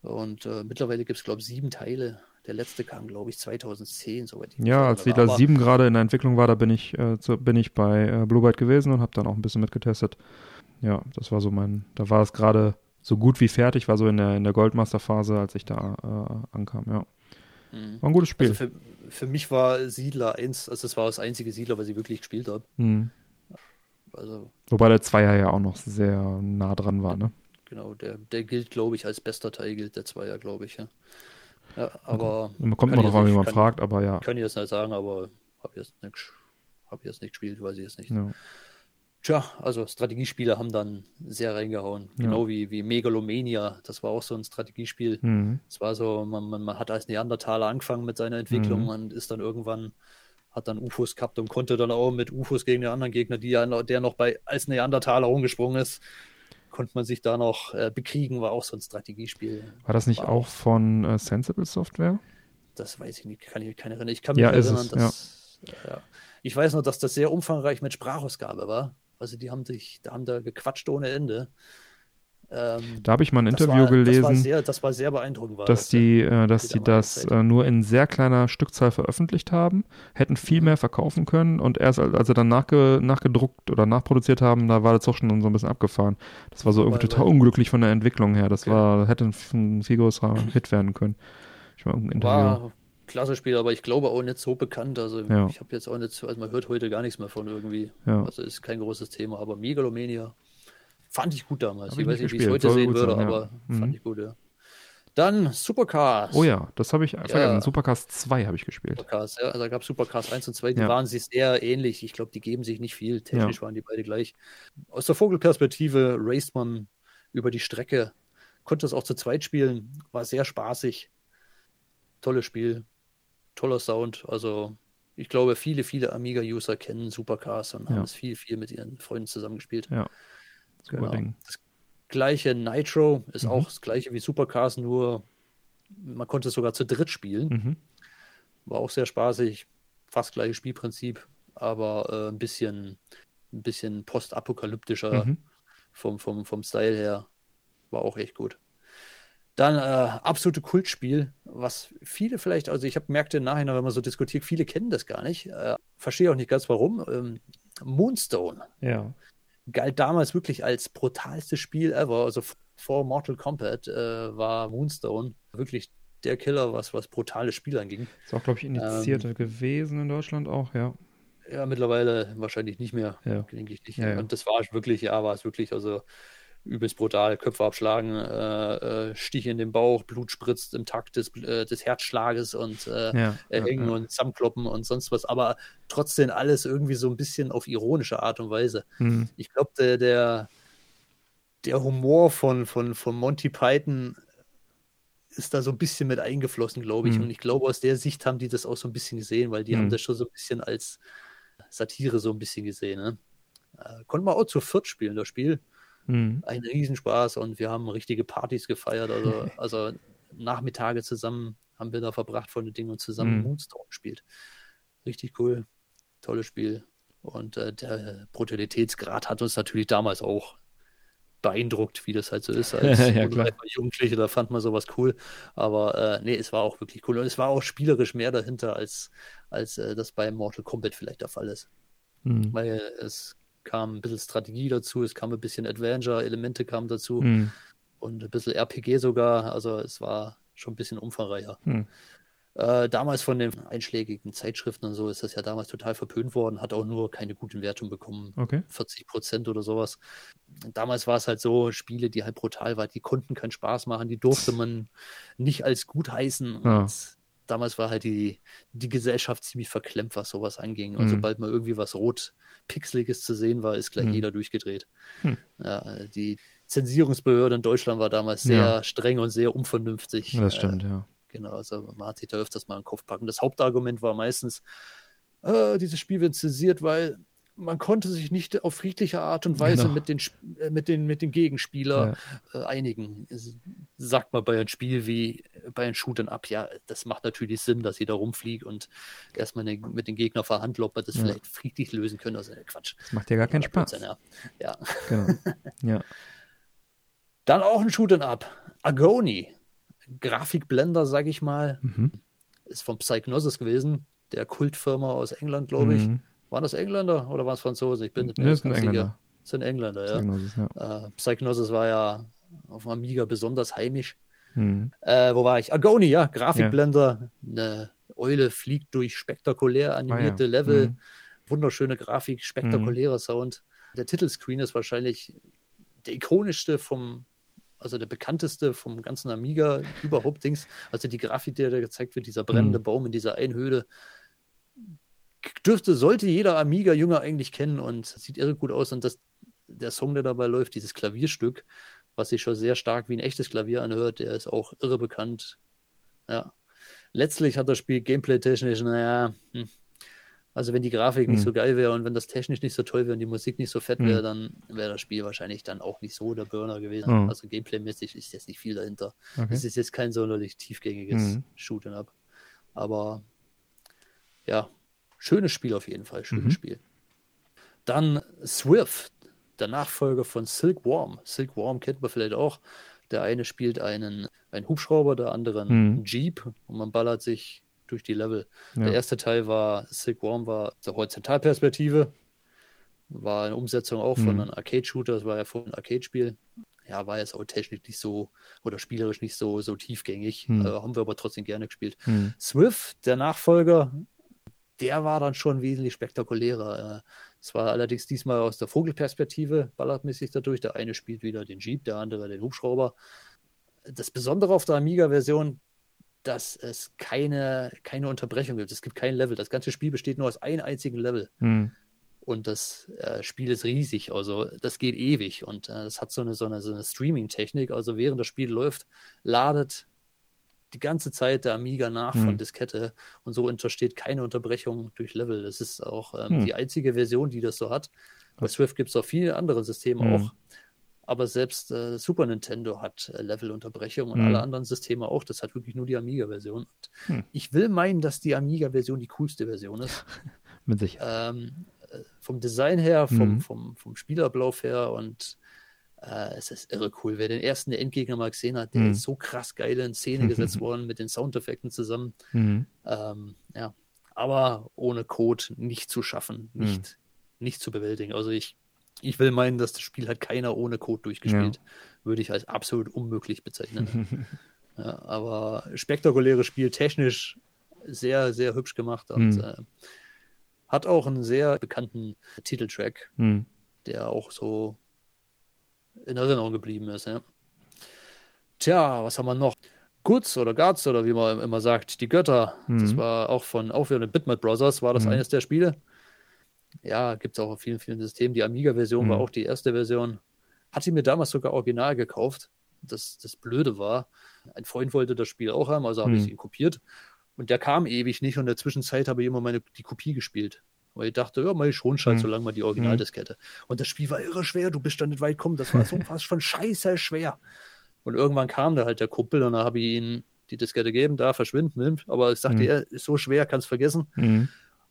Und äh, mittlerweile gibt es, glaube ich, sieben Teile. Der letzte kam, glaube ich, 2010, soweit ich Ja, als Siedler 7 gerade in der Entwicklung war, da bin ich, äh, zu, bin ich bei äh, Blue Byte gewesen und habe dann auch ein bisschen mitgetestet. Ja, das war so mein, da war es gerade so gut wie fertig, war so in der, in der Goldmaster-Phase, als ich da äh, ankam, ja. Mhm. War ein gutes Spiel. Also für, für, mich war Siedler 1, also das war das einzige Siedler, was ich wirklich gespielt habe. Mhm. Also, Wobei der Zweier ja auch noch sehr nah dran war, ne? Genau, der, der gilt, glaube ich, als bester Teil, gilt der Zweier, glaube ich, ja. ja aber. Man kommt immer drauf an, wie man kann, fragt, aber ja. Kann ich jetzt nicht sagen, aber habe jetzt nicht, hab jetzt nicht gespielt, weiß ich jetzt nicht. Ja. Tja, also Strategiespiele haben dann sehr reingehauen. Ja. Genau wie, wie Megalomania. Das war auch so ein Strategiespiel. Mhm. Es war so, man, man, man, hat als Neandertaler angefangen mit seiner Entwicklung mhm. und ist dann irgendwann, hat dann UFOs gehabt und konnte dann auch mit UFOs gegen den anderen Gegner, die ja, der noch bei als Neandertaler rumgesprungen ist, konnte man sich da noch äh, bekriegen, war auch so ein Strategiespiel. War das nicht war auch von äh, Sensible Software? Das weiß ich nicht, kann ich mich keine erinnern. Ich kann mich ja, erinnern, es, dass. Ja. Ja. Ich weiß noch, dass das sehr umfangreich mit Sprachausgabe war. Also die haben sich, da haben da gequatscht ohne Ende. Ähm, da habe ich mal ein Interview war, gelesen. Das war, sehr, das war sehr beeindruckend. War dass das, die, äh, dass die das äh, nur in sehr kleiner Stückzahl veröffentlicht haben, hätten viel mhm. mehr verkaufen können und erst als, sie dann nachge, nachgedruckt oder nachproduziert haben, da war das auch schon so ein bisschen abgefahren. Das war so irgendwie total unglücklich von der Entwicklung her. Das okay. war, hätte ein, ein, viel größerer Hit werden können. Ich war, ein war klasse Spiel, aber ich glaube auch nicht so bekannt. Also ja. ich habe jetzt auch nicht, also man hört heute gar nichts mehr von irgendwie. Ja. Also ist kein großes Thema, aber Megalomania Fand ich gut damals. Hab ich, weiß nicht, wie ich es heute sehen würde, sein, aber ja. fand mhm. ich gut, ja. Dann Supercars. Oh ja, das habe ich vergessen. Supercars 2 habe ich gespielt. Supercars, ja. Also da gab es Supercars 1 und 2, die waren sich sehr ähnlich. Ich glaube, die geben sich nicht viel. Technisch waren die beide gleich. Aus der Vogelperspektive raced man über die Strecke. Konnte es auch zu zweit spielen. War sehr spaßig. Tolles Spiel. Toller Sound. Also ich glaube, viele, viele Amiga-User kennen Supercars und haben es viel, viel mit ihren Freunden zusammengespielt. Ja. Genau. Das gleiche Nitro ist mhm. auch das gleiche wie Supercars, nur man konnte es sogar zu dritt spielen. Mhm. War auch sehr spaßig, fast gleiches Spielprinzip, aber äh, ein bisschen, ein bisschen postapokalyptischer mhm. vom, vom, vom Style her. War auch echt gut. Dann äh, absolute Kultspiel, was viele vielleicht, also ich habe gemerkt im Nachhinein, wenn man so diskutiert, viele kennen das gar nicht. Äh, verstehe auch nicht ganz warum. Ähm, Moonstone. Ja galt damals wirklich als brutalstes Spiel ever. Also vor Mortal Kombat äh, war Moonstone wirklich der Killer, was, was brutale Spiele anging. Ist auch, glaube ich, initiiert ähm, gewesen in Deutschland auch, ja. Ja, mittlerweile wahrscheinlich nicht mehr, ja. denke ich nicht. Ja, ja. Und das war wirklich, ja, war es wirklich, also übelst brutal, Köpfe abschlagen, äh, äh, Stich in den Bauch, Blut spritzt im Takt des, äh, des Herzschlages und äh, ja, ja, ja. und zusammenkloppen und sonst was, aber trotzdem alles irgendwie so ein bisschen auf ironische Art und Weise. Mhm. Ich glaube, der, der, der Humor von, von, von Monty Python ist da so ein bisschen mit eingeflossen, glaube ich. Mhm. Und ich glaube, aus der Sicht haben die das auch so ein bisschen gesehen, weil die mhm. haben das schon so ein bisschen als Satire so ein bisschen gesehen. Ne? Äh, konnte man auch zu viert spielen, das Spiel. Mhm. Ein Riesenspaß und wir haben richtige Partys gefeiert. Also, also Nachmittage zusammen haben wir da verbracht von den Dingen und zusammen mhm. Moonstone gespielt. Richtig cool. Tolles Spiel. Und äh, der Brutalitätsgrad hat uns natürlich damals auch beeindruckt, wie das halt so ist. Als ja, Jugendliche, da fand man sowas cool. Aber äh, nee, es war auch wirklich cool. Und es war auch spielerisch mehr dahinter, als, als äh, das bei Mortal Kombat vielleicht der Fall ist. Mhm. Weil es kam ein bisschen Strategie dazu, es kam ein bisschen Adventure-Elemente kamen dazu mhm. und ein bisschen RPG sogar. Also es war schon ein bisschen umfangreicher. Mhm. Äh, damals von den einschlägigen Zeitschriften und so ist das ja damals total verpönt worden, hat auch nur keine guten Wertungen bekommen. Okay. 40 Prozent oder sowas. Damals war es halt so, Spiele, die halt brutal waren, die konnten keinen Spaß machen, die durfte man nicht als gut heißen. Ja. damals war halt die, die Gesellschaft ziemlich verklemmt, was sowas anging. Und mhm. sobald man irgendwie was rot Pixeliges zu sehen war, ist gleich hm. jeder durchgedreht. Hm. Ja, die Zensierungsbehörde in Deutschland war damals sehr ja. streng und sehr unvernünftig. Das stimmt, äh, ja. Genau, also man hat sich da öfters mal in den Kopf packen. Das Hauptargument war meistens, äh, dieses Spiel wird zensiert, weil man konnte sich nicht auf friedliche Art und Weise genau. mit, den, äh, mit, den, mit den Gegenspieler ja. äh, einigen. Sagt man bei einem Spiel wie bei einem Shooten ab, ja, das macht natürlich Sinn, dass jeder rumfliegt und erstmal ne, mit den Gegnern verhandelt, ob wir das ja. vielleicht friedlich lösen können. Also Quatsch. Das macht ja gar keinen Spaß. Ja. ja. Genau. ja. Dann auch ein Shooten ab. Agoni. Grafikblender, sag ich mal. Mhm. Ist von Psychnosis gewesen, der Kultfirma aus England, glaube ich. Mhm waren das Engländer oder waren es Franzosen? Ich bin nicht mehr nee, sind Engländer. Das sind Engländer, ja. Psygnosis, ja. Äh, Psygnosis war ja auf dem Amiga besonders heimisch. Hm. Äh, wo war ich? Agoni, ja, Grafikblender. Ja. Eine Eule fliegt durch spektakulär animierte ah, ja. Level. Hm. Wunderschöne Grafik, spektakulärer hm. Sound. Der Titelscreen ist wahrscheinlich der ikonischste vom, also der bekannteste vom ganzen Amiga überhaupt Dings. Also die Grafik, die da gezeigt wird, dieser brennende hm. Baum in dieser Einhöhle, dürfte, sollte jeder Amiga-Jünger eigentlich kennen und sieht irre gut aus. Und das, der Song, der dabei läuft, dieses Klavierstück, was sich schon sehr stark wie ein echtes Klavier anhört, der ist auch irre bekannt. Ja. Letztlich hat das Spiel gameplay-technisch, naja, hm. also wenn die Grafik hm. nicht so geil wäre und wenn das technisch nicht so toll wäre und die Musik nicht so fett wäre, hm. dann wäre das Spiel wahrscheinlich dann auch nicht so der Burner gewesen. Hm. Also gameplay-mäßig ist jetzt nicht viel dahinter. Okay. Es ist jetzt kein sonderlich tiefgängiges hm. Shoot'em-up. Aber ja, Schönes Spiel auf jeden Fall, schönes mhm. Spiel. Dann Swift. der Nachfolger von Silkworm. Silkworm kennt man vielleicht auch. Der eine spielt einen, einen Hubschrauber, der andere einen mhm. Jeep und man ballert sich durch die Level. Ja. Der erste Teil war, Silkworm war zur Horizontalperspektive, war eine Umsetzung auch mhm. von einem Arcade-Shooter, das war ja vorhin ein Arcade-Spiel. Ja, war jetzt auch technisch nicht so oder spielerisch nicht so, so tiefgängig. Mhm. Äh, haben wir aber trotzdem gerne gespielt. Mhm. Swift, der Nachfolger, der war dann schon wesentlich spektakulärer. Äh, es war allerdings diesmal aus der Vogelperspektive, ballertmäßig dadurch. Der eine spielt wieder den Jeep, der andere den Hubschrauber. Das Besondere auf der Amiga-Version, dass es keine, keine Unterbrechung gibt. Es gibt kein Level. Das ganze Spiel besteht nur aus einem einzigen Level. Hm. Und das äh, Spiel ist riesig, also das geht ewig und äh, das hat so eine, so eine, so eine Streaming-Technik. Also während das Spiel läuft, ladet die ganze Zeit der Amiga nach hm. von Diskette und so untersteht keine Unterbrechung durch Level. Das ist auch ähm, hm. die einzige Version, die das so hat. Bei Swift gibt es auch viele andere Systeme hm. auch. Aber selbst äh, Super Nintendo hat äh, Level-Unterbrechung und hm. alle anderen Systeme auch. Das hat wirklich nur die Amiga-Version. Hm. Ich will meinen, dass die Amiga-Version die coolste Version ist. Mit Sicherheit. Ähm, äh, vom Design her, vom, hm. vom, vom Spielablauf her und äh, es ist irre cool. Wer den ersten Endgegner mal gesehen hat, der mhm. ist so krass geil in Szene gesetzt worden mit den Soundeffekten zusammen. Mhm. Ähm, ja, aber ohne Code nicht zu schaffen, mhm. nicht, mhm. nicht zu bewältigen. Also ich, ich will meinen, dass das Spiel hat keiner ohne Code durchgespielt. Ja. Würde ich als absolut unmöglich bezeichnen. ja, aber spektakuläres Spiel, technisch sehr, sehr hübsch gemacht und mhm. äh, hat auch einen sehr bekannten Titeltrack, mhm. der auch so in Erinnerung geblieben ist. Ja. Tja, was haben wir noch? Guts oder Guts oder wie man immer sagt, die Götter. Mhm. Das war auch von auch wieder den Bitmap Brothers, war das mhm. eines der Spiele. Ja, gibt es auch auf vielen, vielen Systemen. Die Amiga-Version mhm. war auch die erste Version. Hatte ich mir damals sogar original gekauft. Das, das Blöde war, ein Freund wollte das Spiel auch haben, also habe ich es mhm. ihn kopiert. Und der kam ewig nicht und in der Zwischenzeit habe ich immer meine, die Kopie gespielt. Weil ich dachte, ja, mal schon halt, mhm. solange mal die Originaldiskette. Mhm. Und das Spiel war irre schwer, du bist da nicht weit gekommen. Das war so fast schon scheiße schwer. Und irgendwann kam da halt der Kumpel und dann habe ich ihm die Diskette gegeben, da verschwinden, nimmt. Aber ich sagte, mhm. er ist so schwer, kannst vergessen. Mhm.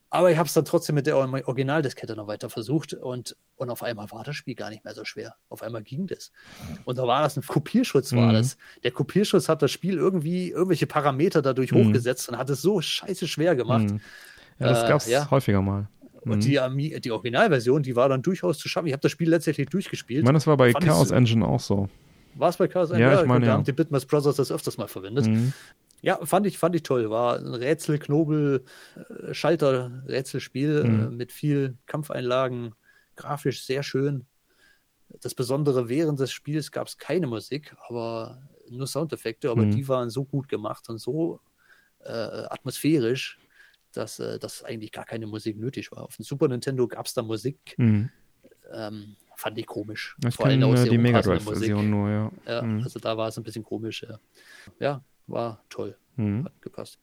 Aber ich habe es dann trotzdem mit der Originaldiskette noch weiter versucht und, und auf einmal war das Spiel gar nicht mehr so schwer. Auf einmal ging das. Und da war das ein Kopierschutz, war mhm. das. Der Kopierschutz hat das Spiel irgendwie irgendwelche Parameter dadurch mhm. hochgesetzt und hat es so scheiße schwer gemacht. Mhm. Ja, das gab es äh, ja. häufiger mal. Und mhm. die, die Originalversion, die war dann durchaus zu schaffen. Ich habe das Spiel letztendlich durchgespielt. Ich meine, das war bei Fand Chaos Engine auch so. War es bei Chaos Engine? Ja, ich meine, da ja. haben die Bitmas Brothers das öfters mal verwendet. Mhm. Ja, fand ich, fand ich toll. War ein Rätsel, Knobel, äh, Schalter, Rätselspiel äh, mhm. mit viel Kampfeinlagen, grafisch sehr schön. Das Besondere während des Spiels gab es keine Musik, aber nur Soundeffekte, aber mhm. die waren so gut gemacht und so äh, atmosphärisch, dass, äh, dass eigentlich gar keine Musik nötig war. Auf dem Super Nintendo gab es da Musik. Mhm. Ähm, fand ich komisch. Ich Vor allem auch die Mega Drive-Version nur, ja. ja mhm. Also da war es ein bisschen komisch. Ja, ja war toll. Mhm. Hat gepasst.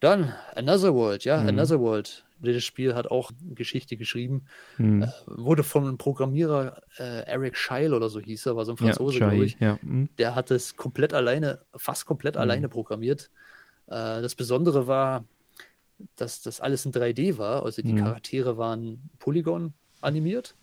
Dann Another World, ja, mhm. Another World. Das Spiel hat auch Geschichte geschrieben. Mhm. Äh, wurde vom Programmierer äh, Eric Scheil oder so hieß er, war so ein Franzose, ja, glaube ich. Ja. Mhm. Der hat es komplett alleine, fast komplett mhm. alleine programmiert. Äh, das Besondere war, dass das alles in 3D war. Also die mhm. Charaktere waren Polygon animiert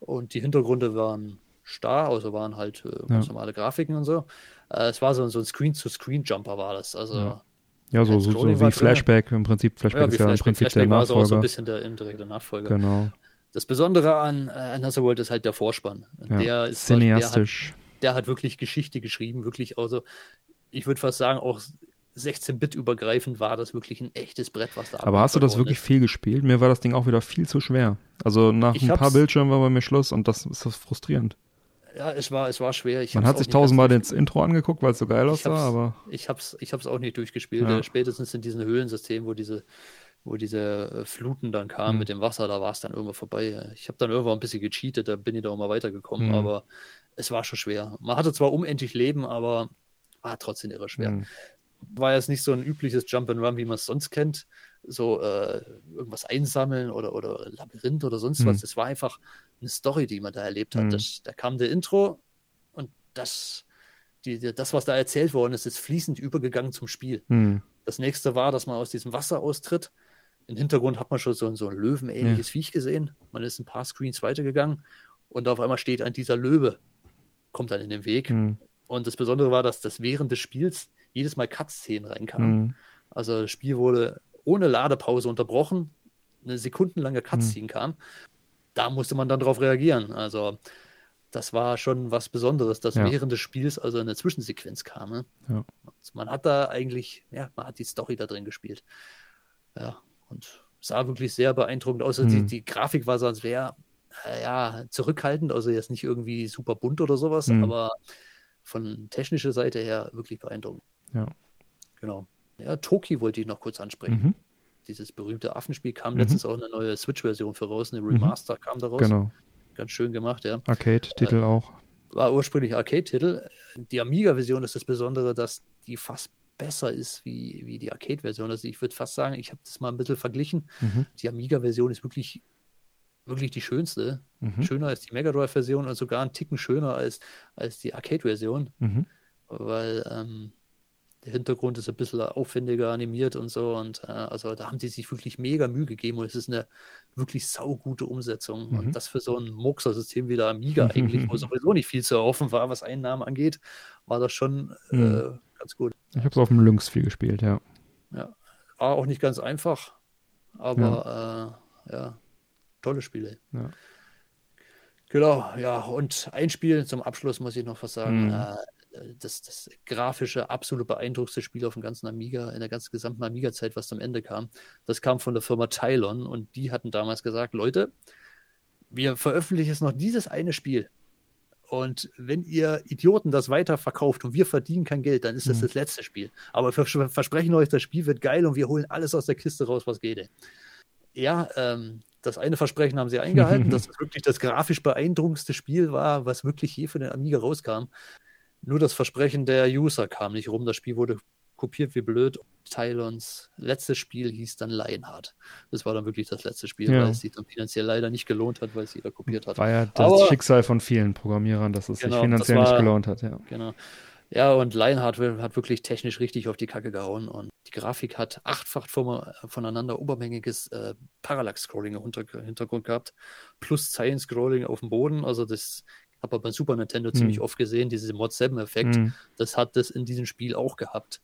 und die Hintergründe waren starr, also waren halt äh, ganz ja. normale Grafiken und so. Äh, es war so, so ein Screen-to-Screen-Jumper war das. Also ja. Ja, so, so, so wie Flashback im Prinzip. Flashback ja, ist ja Flashback, im Prinzip Flashback der Nachfolger. War so ein bisschen der indirekte Nachfolger. Genau. Das Besondere an äh, Another World ist halt der Vorspann. Ja, der ist cineastisch. Halt, der, hat, der hat wirklich Geschichte geschrieben, wirklich, also ich würde fast sagen, auch 16-Bit übergreifend war das wirklich ein echtes Brett, was da Aber hast du das wirklich ist. viel gespielt? Mir war das Ding auch wieder viel zu schwer. Also nach ich ein paar Bildschirmen war bei mir Schluss und das ist das frustrierend. Ja, es war, es war schwer. Ich Man hat sich tausendmal das Intro angeguckt, weil es so geil aussah, aber. Ich hab's, ich hab's auch nicht durchgespielt. Ja. Spätestens in diesen Höhlensystemen, wo diese, wo diese äh, Fluten dann kamen mhm. mit dem Wasser, da war es dann irgendwann vorbei. Ich habe dann irgendwann ein bisschen gecheatet, da bin ich da auch mal weitergekommen, mhm. aber es war schon schwer. Man hatte zwar unendlich Leben, aber war trotzdem irre schwer. Mhm war jetzt nicht so ein übliches Jump and Run, wie man es sonst kennt. So äh, irgendwas einsammeln oder, oder Labyrinth oder sonst was. Das war einfach eine Story, die man da erlebt hat. Mhm. Das, da kam der Intro und das, die, das, was da erzählt worden ist, ist fließend übergegangen zum Spiel. Mhm. Das nächste war, dass man aus diesem Wasser austritt. Im Hintergrund hat man schon so, so ein löwenähnliches ja. Viech gesehen. Man ist ein paar Screens weitergegangen Und auf einmal steht ein dieser Löwe, kommt dann in den Weg. Mhm. Und das Besondere war, dass das während des Spiels jedes Mal Cut-Szenen reinkamen. Mhm. Also das Spiel wurde ohne Ladepause unterbrochen, eine sekundenlange Cutscene mhm. kam. Da musste man dann darauf reagieren. Also das war schon was Besonderes, dass ja. während des Spiels also eine Zwischensequenz kam. Ne? Ja. Man hat da eigentlich, ja, man hat die Story da drin gespielt. Ja, und sah wirklich sehr beeindruckend aus. Also mhm. Die, die, Grafik war so, als wäre ja, zurückhaltend, also jetzt nicht irgendwie super bunt oder sowas, mhm. aber von technischer Seite her wirklich beeindruckend. Ja. Genau. Ja, Toki wollte ich noch kurz ansprechen. Mhm. Dieses berühmte Affenspiel kam mhm. letztens auch eine neue Switch-Version für raus, eine mhm. Remaster kam daraus. Genau. Ganz schön gemacht, ja. Arcade-Titel äh, auch. War ursprünglich Arcade-Titel. Die Amiga-Version ist das Besondere, dass die fast besser ist wie, wie die Arcade-Version. Also ich würde fast sagen, ich habe das mal ein bisschen verglichen. Mhm. Die Amiga-Version ist wirklich, wirklich die schönste. Mhm. Schöner als die Mega Drive-Version und sogar ein Ticken schöner als, als die Arcade-Version. Mhm. Weil ähm, der Hintergrund ist ein bisschen aufwendiger animiert und so. Und äh, also da haben die sich wirklich mega Mühe gegeben und es ist eine wirklich saugute Umsetzung. Mhm. Und das für so ein Murkser-System wie der Amiga eigentlich, wo sowieso nicht viel zu erhoffen war, was Einnahmen angeht, war das schon äh, mhm. ganz gut. Ich habe es auf dem Lynx viel gespielt, ja. Ja, war auch nicht ganz einfach, aber ja, äh, ja tolle Spiele. Ja. Genau, ja, und ein Spiel zum Abschluss muss ich noch was sagen. Mhm. Das, das grafische, absolut beeindruckendste Spiel auf dem ganzen Amiga, in der ganzen gesamten Amiga-Zeit, was am Ende kam. Das kam von der Firma Tylon und die hatten damals gesagt, Leute, wir veröffentlichen jetzt noch dieses eine Spiel. Und wenn ihr Idioten das weiterverkauft und wir verdienen kein Geld, dann ist das mhm. das letzte Spiel. Aber wir versprechen euch, das Spiel wird geil und wir holen alles aus der Kiste raus, was geht. Ja, ähm, das eine Versprechen haben sie eingehalten, dass es wirklich das grafisch beeindruckendste Spiel war, was wirklich je für den Amiga rauskam. Nur das Versprechen der User kam nicht rum. Das Spiel wurde kopiert wie blöd. Tylons letztes Spiel hieß dann Lionheart. Das war dann wirklich das letzte Spiel, ja. weil es sich dann finanziell leider nicht gelohnt hat, weil es jeder kopiert hat. War ja das Aber, Schicksal von vielen Programmierern, dass es genau, sich finanziell war, nicht gelohnt hat. Ja. Genau. Ja, und Lionheart hat wirklich technisch richtig auf die Kacke gehauen und die Grafik hat achtfach voneinander obermängiges äh, Parallax-Scrolling im Hintergrund gehabt, plus Zeilen-Scrolling auf dem Boden. Also das habe aber beim Super Nintendo mhm. ziemlich oft gesehen, dieses Mod 7-Effekt. Mhm. Das hat das in diesem Spiel auch gehabt.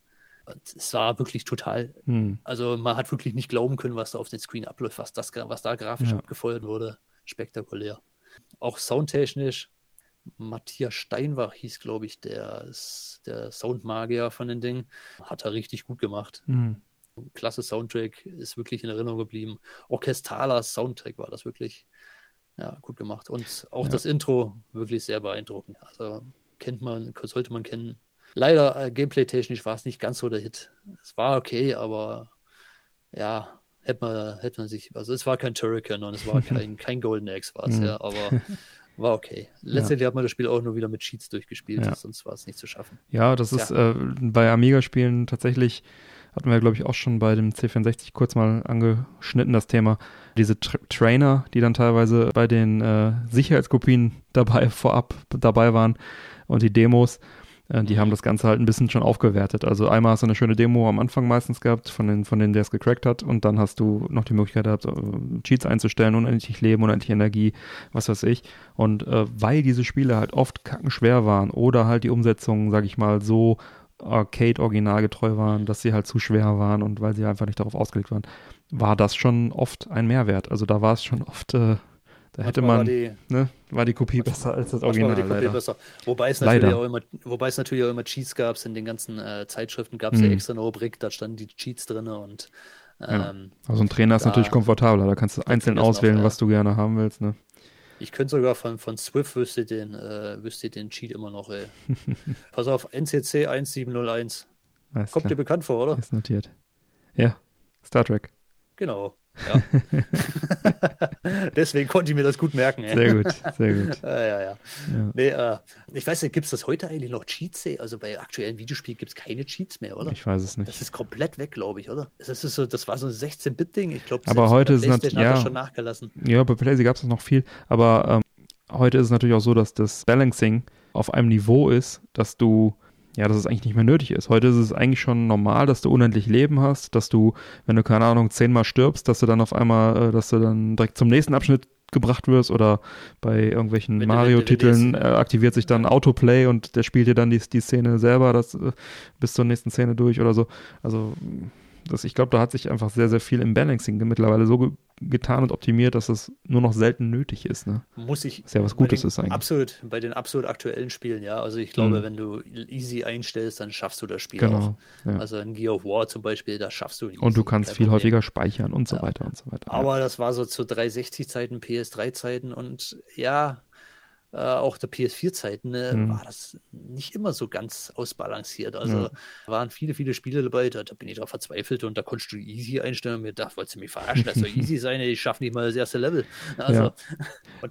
Und es war wirklich total, mhm. also man hat wirklich nicht glauben können, was da auf den Screen abläuft, was, das, was da grafisch ja. abgefeuert wurde. Spektakulär. Auch soundtechnisch, Matthias Steinbach hieß, glaube ich, der, der Soundmagier von den Dingen. Hat er richtig gut gemacht. Mhm. Klasse Soundtrack, ist wirklich in Erinnerung geblieben. Orchestraler Soundtrack war das wirklich. Ja, gut gemacht. Und auch ja. das Intro wirklich sehr beeindruckend. Also kennt man, sollte man kennen. Leider äh, gameplay-technisch war es nicht ganz so der Hit. Es war okay, aber ja, hätte man, hätte man sich, also es war kein Turrican und es war kein, kein Golden Axe war es, mhm. ja, aber war okay. Letztendlich ja. hat man das Spiel auch nur wieder mit Cheats durchgespielt, ja. sonst war es nicht zu schaffen. Ja, das ist äh, bei Amiga-Spielen tatsächlich hatten wir, glaube ich, auch schon bei dem C64 kurz mal angeschnitten, das Thema. Diese Tra Trainer, die dann teilweise bei den äh, Sicherheitskopien dabei vorab dabei waren und die Demos, äh, die haben das Ganze halt ein bisschen schon aufgewertet. Also einmal hast du eine schöne Demo am Anfang meistens gehabt, von, den, von denen der es gecrackt hat, und dann hast du noch die Möglichkeit gehabt, äh, Cheats einzustellen, unendlich Leben, unendlich Energie, was weiß ich. Und äh, weil diese Spiele halt oft kackenschwer waren oder halt die Umsetzung, sag ich mal, so Arcade originalgetreu waren, dass sie halt zu schwer waren und weil sie einfach nicht darauf ausgelegt waren, war das schon oft ein Mehrwert. Also da war es schon oft, äh, da hätte man, war die, ne, war die Kopie besser als das Original. War die Kopie Wobei es natürlich auch immer, wobei es natürlich auch immer Cheats gab, in den ganzen äh, Zeitschriften gab es mhm. ja extra eine Rubrik, da standen die Cheats drin und ähm, ja. Also ein Trainer ist natürlich komfortabler, da kannst du einzeln auswählen, auch, was du gerne haben willst, ne? Ich könnte sogar von, von Swift wüsste den, äh, wüsste den Cheat immer noch, ey. Pass auf, NCC 1701. Alles Kommt klar. dir bekannt vor, oder? Ist notiert. Ja, Star Trek. Genau. Ja. Deswegen konnte ich mir das gut merken. Ey. Sehr gut, sehr gut. ja, ja, ja. Nee, äh, ich weiß nicht, gibt es das heute eigentlich noch Cheats? Also bei aktuellen Videospielen gibt es keine Cheats mehr, oder? Ich weiß es nicht. Das ist komplett weg, glaube ich, oder? Das, ist so, das war so ein 16-Bit-Ding. Ich glaube, aber heute ist es ja, schon nachgelassen. Ja, bei PlayStation gab es noch viel. Aber ähm, heute ist es natürlich auch so, dass das Balancing auf einem Niveau ist, dass du ja, dass es eigentlich nicht mehr nötig ist. Heute ist es eigentlich schon normal, dass du unendlich Leben hast, dass du, wenn du, keine Ahnung, zehnmal stirbst, dass du dann auf einmal, äh, dass du dann direkt zum nächsten Abschnitt gebracht wirst oder bei irgendwelchen Mario-Titeln äh, aktiviert sich dann Autoplay und der spielt dir dann die, die Szene selber das, äh, bis zur nächsten Szene durch oder so. Also das, ich glaube, da hat sich einfach sehr, sehr viel im Balancing mittlerweile so ge getan und optimiert, dass es nur noch selten nötig ist. Ne? Muss ich. Was ja was Gutes ist eigentlich. Absolut, bei den absolut aktuellen Spielen, ja. Also ich glaube, mhm. wenn du easy einstellst, dann schaffst du das Spiel genau, auch. Ja. Also in Gear of War zum Beispiel, da schaffst du easy. Und du kannst viel Problem. häufiger speichern und so ja. weiter und so weiter. Aber ja. das war so zu 360-Zeiten, PS3-Zeiten und ja, äh, auch der PS4-Zeiten äh, mhm. war das nicht immer so ganz ausbalanciert. Also ja. waren viele, viele Spiele dabei, da, da bin ich drauf verzweifelt und da konntest du easy einstellen und mir dachte, wolltest du mich verarschen, das soll easy sein, ich schaffe nicht mal das erste Level. Also, ja.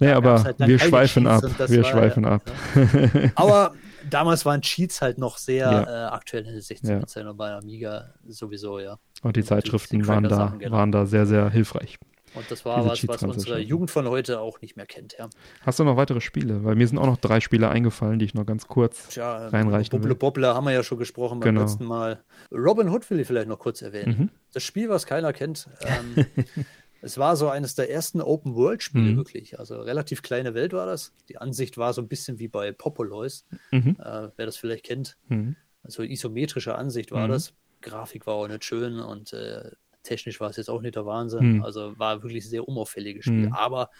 ja aber halt wir schweifen ab, wir war, schweifen ab. Ja. aber damals waren Cheats halt noch sehr ja. äh, aktuell in den 16 und bei Amiga sowieso, ja. Und die Zeitschriften die waren, da, genau. waren da sehr, sehr hilfreich. Und das war was, was unsere Jugend von heute auch nicht mehr kennt. Ja. Hast du noch weitere Spiele? Weil mir sind auch noch drei Spiele eingefallen, die ich noch ganz kurz Tja, reinreichen Bobble will. Bobble haben wir ja schon gesprochen beim genau. letzten Mal. Robin Hood will ich vielleicht noch kurz erwähnen. Mhm. Das Spiel, was keiner kennt. Ähm, es war so eines der ersten Open-World-Spiele mhm. wirklich. Also relativ kleine Welt war das. Die Ansicht war so ein bisschen wie bei Popolois, mhm. äh, wer das vielleicht kennt. Mhm. Also isometrische Ansicht war mhm. das. Grafik war auch nicht schön und äh, Technisch war es jetzt auch nicht der Wahnsinn. Mhm. Also war wirklich ein sehr unauffälliges Spiel. Mhm. Aber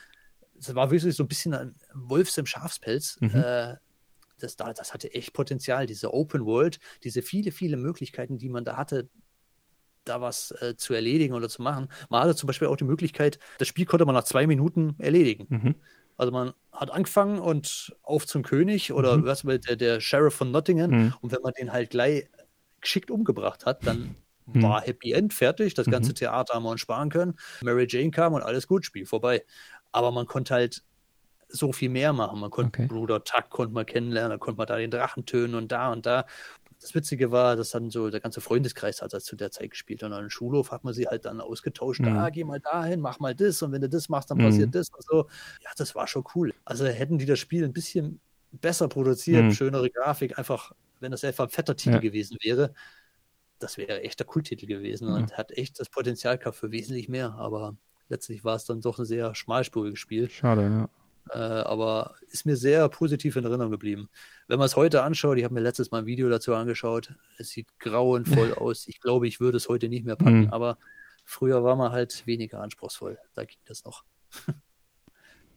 es war wirklich so ein bisschen ein Wolfs im Schafspelz. Mhm. Äh, das, das hatte echt Potenzial, diese Open World, diese viele, viele Möglichkeiten, die man da hatte, da was äh, zu erledigen oder zu machen. Man hatte zum Beispiel auch die Möglichkeit, das Spiel konnte man nach zwei Minuten erledigen. Mhm. Also man hat angefangen und auf zum König oder mhm. was der, der Sheriff von Nottingham mhm. und wenn man den halt gleich geschickt umgebracht hat, dann. War Happy End fertig, das ganze mhm. Theater haben wir uns sparen können. Mary Jane kam und alles gut, Spiel vorbei. Aber man konnte halt so viel mehr machen. Man konnte okay. Bruder Tuck konnte man kennenlernen, dann konnte man da den Drachen tönen und da und da. Das Witzige war, dass dann so der ganze Freundeskreis hat das zu der Zeit gespielt. Und an dem Schulhof hat man sie halt dann ausgetauscht. Mhm. Ah, geh mal dahin, mach mal das. Und wenn du das machst, dann mhm. passiert das und so. Ja, das war schon cool. Also hätten die das Spiel ein bisschen besser produziert, mhm. schönere Grafik, einfach, wenn das einfach ein fetter Titel ja. gewesen wäre, das wäre echt der Kulttitel gewesen ja. und hat echt das Potenzial gehabt für wesentlich mehr. Aber letztlich war es dann doch ein sehr schmalspuriges Spiel. Schade, ja. Äh, aber ist mir sehr positiv in Erinnerung geblieben. Wenn man es heute anschaut, ich habe mir letztes Mal ein Video dazu angeschaut, es sieht grauenvoll aus. Ich glaube, ich würde es heute nicht mehr packen, mhm. aber früher war man halt weniger anspruchsvoll. Da ging das noch.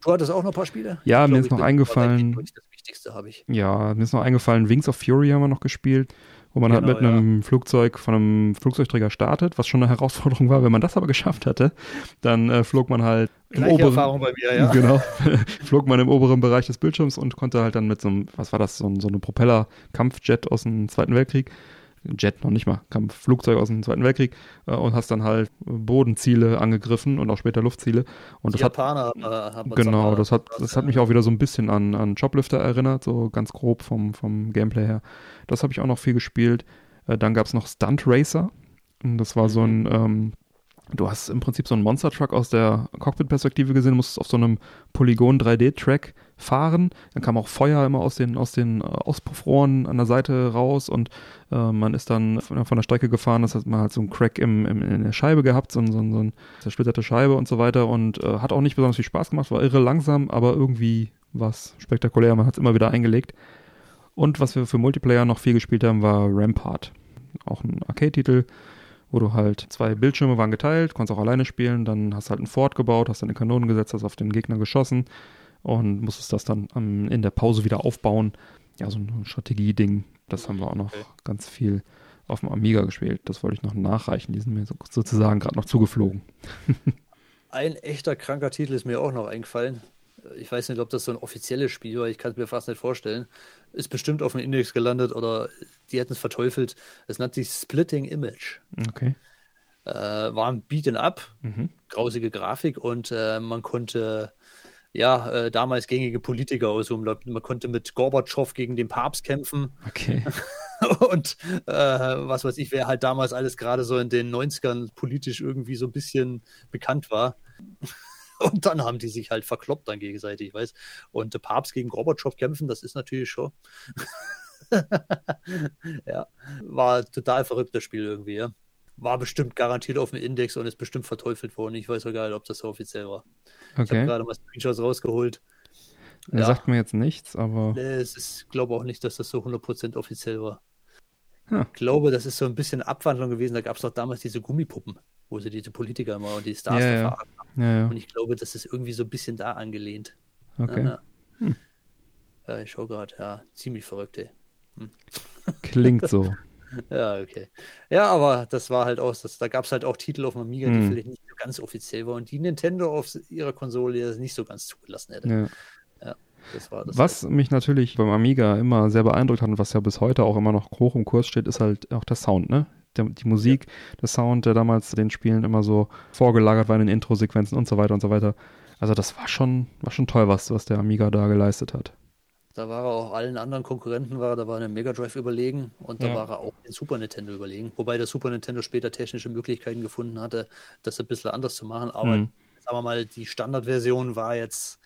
Du hattest auch noch ein paar Spiele? Ja, ich mir glaub, ist noch eingefallen. Das Wichtigste habe ich. Ja, mir ist noch eingefallen, Wings of Fury haben wir noch gespielt wo man genau, halt mit ja. einem Flugzeug von einem Flugzeugträger startet, was schon eine Herausforderung war. Wenn man das aber geschafft hatte, dann äh, flog man halt im oberen, Erfahrung bei mir, ja. Genau, flog man im oberen Bereich des Bildschirms und konnte halt dann mit so einem, was war das, so, so eine Propeller-Kampfjet aus dem Zweiten Weltkrieg Jet noch nicht mal, kam Flugzeug aus dem Zweiten Weltkrieg äh, und hast dann halt Bodenziele angegriffen und auch später Luftziele. Und das Japaner hat, haben genau, das hat, das hat mich auch wieder so ein bisschen an, an Joblifter erinnert, so ganz grob vom, vom Gameplay her. Das habe ich auch noch viel gespielt. Äh, dann gab es noch Stunt Racer. Das war so ein, mhm. ähm, du hast im Prinzip so einen Monster Truck aus der Cockpit-Perspektive gesehen, musstest auf so einem Polygon 3D-Track fahren. Dann kam auch Feuer immer aus den, aus den äh, Auspuffrohren an der Seite raus und äh, man ist dann von, von, der Strecke gefahren. Das hat man halt so einen Crack im, im, in der Scheibe gehabt, so, so, so eine zersplitterte Scheibe und so weiter und äh, hat auch nicht besonders viel Spaß gemacht, war irre langsam, aber irgendwie was spektakulär. Man hat es immer wieder eingelegt. Und was wir für Multiplayer noch viel gespielt haben, war Rampart. Auch ein Arcade-Titel wo du halt zwei Bildschirme waren geteilt, konntest auch alleine spielen, dann hast du halt ein Fort gebaut, hast deine Kanonen gesetzt, hast auf den Gegner geschossen und musstest das dann um, in der Pause wieder aufbauen. Ja, so ein Strategieding, das haben wir auch noch okay. ganz viel auf dem Amiga gespielt. Das wollte ich noch nachreichen, die sind mir so, sozusagen gerade noch zugeflogen. ein echter kranker Titel ist mir auch noch eingefallen. Ich weiß nicht, ob das so ein offizielles Spiel war, ich kann es mir fast nicht vorstellen. Ist bestimmt auf dem Index gelandet oder die hätten es verteufelt. Es nennt sich Splitting Image. Okay. Äh, war ein Beat'em Up, mhm. grausige Grafik und äh, man konnte ja, äh, damals gängige Politiker aus Man konnte mit Gorbatschow gegen den Papst kämpfen. Okay. Und äh, was weiß ich, wer halt damals alles gerade so in den 90ern politisch irgendwie so ein bisschen bekannt war. Und dann haben die sich halt verkloppt dann gegenseitig, weiß. Und der Papst gegen Gorbatschow kämpfen, das ist natürlich schon ja, war total verrücktes Spiel irgendwie, ja. War bestimmt garantiert auf dem Index und ist bestimmt verteufelt worden. Ich weiß sogar nicht, ob das so offiziell war. Okay. Ich habe gerade mal Screenshots rausgeholt. Er ja. sagt mir jetzt nichts, aber. Nee, es ist, glaube auch nicht, dass das so 100% offiziell war. Ja. Ich glaube, das ist so ein bisschen Abwandlung gewesen. Da gab es doch damals diese Gummipuppen, wo sie diese Politiker immer und die Stars ja, ja. Haben. Ja, und ich glaube, das ist irgendwie so ein bisschen da angelehnt. Okay. Hm. Ja, ich schaue gerade, ja, ziemlich verrückt, ey. Hm. Klingt so. ja, okay. Ja, aber das war halt auch, das, da gab es halt auch Titel auf dem Amiga, hm. die vielleicht nicht so ganz offiziell waren und die Nintendo auf ihrer Konsole nicht so ganz zugelassen hätte. Ja. ja das war das was halt. mich natürlich beim Amiga immer sehr beeindruckt hat und was ja bis heute auch immer noch hoch im Kurs steht, ist halt auch der Sound, ne? Der, die Musik, ja. der Sound, der damals den Spielen immer so vorgelagert war in den Intro-Sequenzen und so weiter und so weiter. Also das war schon, war schon toll, was, was der Amiga da geleistet hat. Da war er auch allen anderen Konkurrenten, war, da war eine Mega Drive überlegen und da ja. war er auch den Super Nintendo überlegen. Wobei der Super Nintendo später technische Möglichkeiten gefunden hatte, das ein bisschen anders zu machen. Aber mhm. sagen wir mal, die Standardversion war jetzt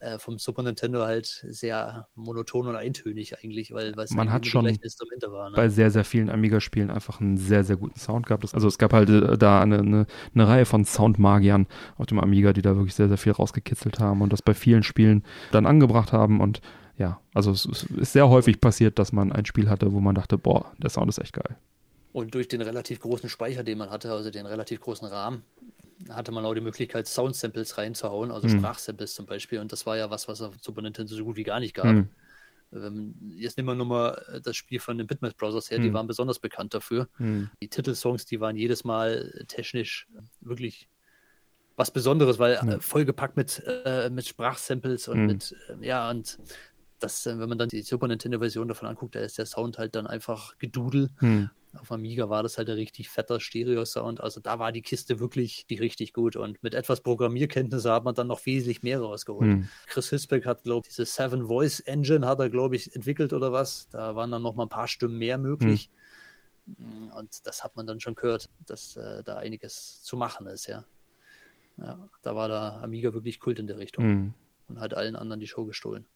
äh, vom Super Nintendo halt sehr monoton und eintönig eigentlich, weil es man hat schon war, ne? bei sehr, sehr vielen Amiga-Spielen einfach einen sehr, sehr guten Sound gehabt. Also es gab halt äh, da eine, eine, eine Reihe von Soundmagiern auf dem Amiga, die da wirklich sehr, sehr viel rausgekitzelt haben und das bei vielen Spielen dann angebracht haben und ja, also es ist sehr häufig passiert, dass man ein Spiel hatte, wo man dachte, boah, der Sound ist echt geil. Und durch den relativ großen Speicher, den man hatte, also den relativ großen Rahmen, hatte man auch die Möglichkeit, Sound-Samples reinzuhauen, also mhm. Sprachsamples zum Beispiel. Und das war ja was, was es auf Super Nintendo so gut wie gar nicht gab. Mhm. Ähm, jetzt nehmen wir nur mal das Spiel von den Bitmap Brothers her, mhm. die waren besonders bekannt dafür. Mhm. Die Titelsongs, die waren jedes Mal technisch wirklich was Besonderes, weil äh, vollgepackt mit, äh, mit Sprachsamples und mhm. mit, äh, ja, und das, äh, wenn man dann die Super Nintendo-Version davon anguckt, da ist der Sound halt dann einfach gedudel. Hm. Auf Amiga war das halt ein richtig fetter Stereo-Sound. Also da war die Kiste wirklich die richtig gut. Und mit etwas Programmierkenntnisse hat man dann noch wesentlich mehr rausgeholt. Hm. Chris Hisbeck hat, glaube ich, diese Seven Voice Engine hat er, glaube ich, entwickelt oder was. Da waren dann noch mal ein paar Stimmen mehr möglich. Hm. Und das hat man dann schon gehört, dass äh, da einiges zu machen ist, ja. Ja, da war der Amiga wirklich Kult in der Richtung. Hm. Und hat allen anderen die Show gestohlen.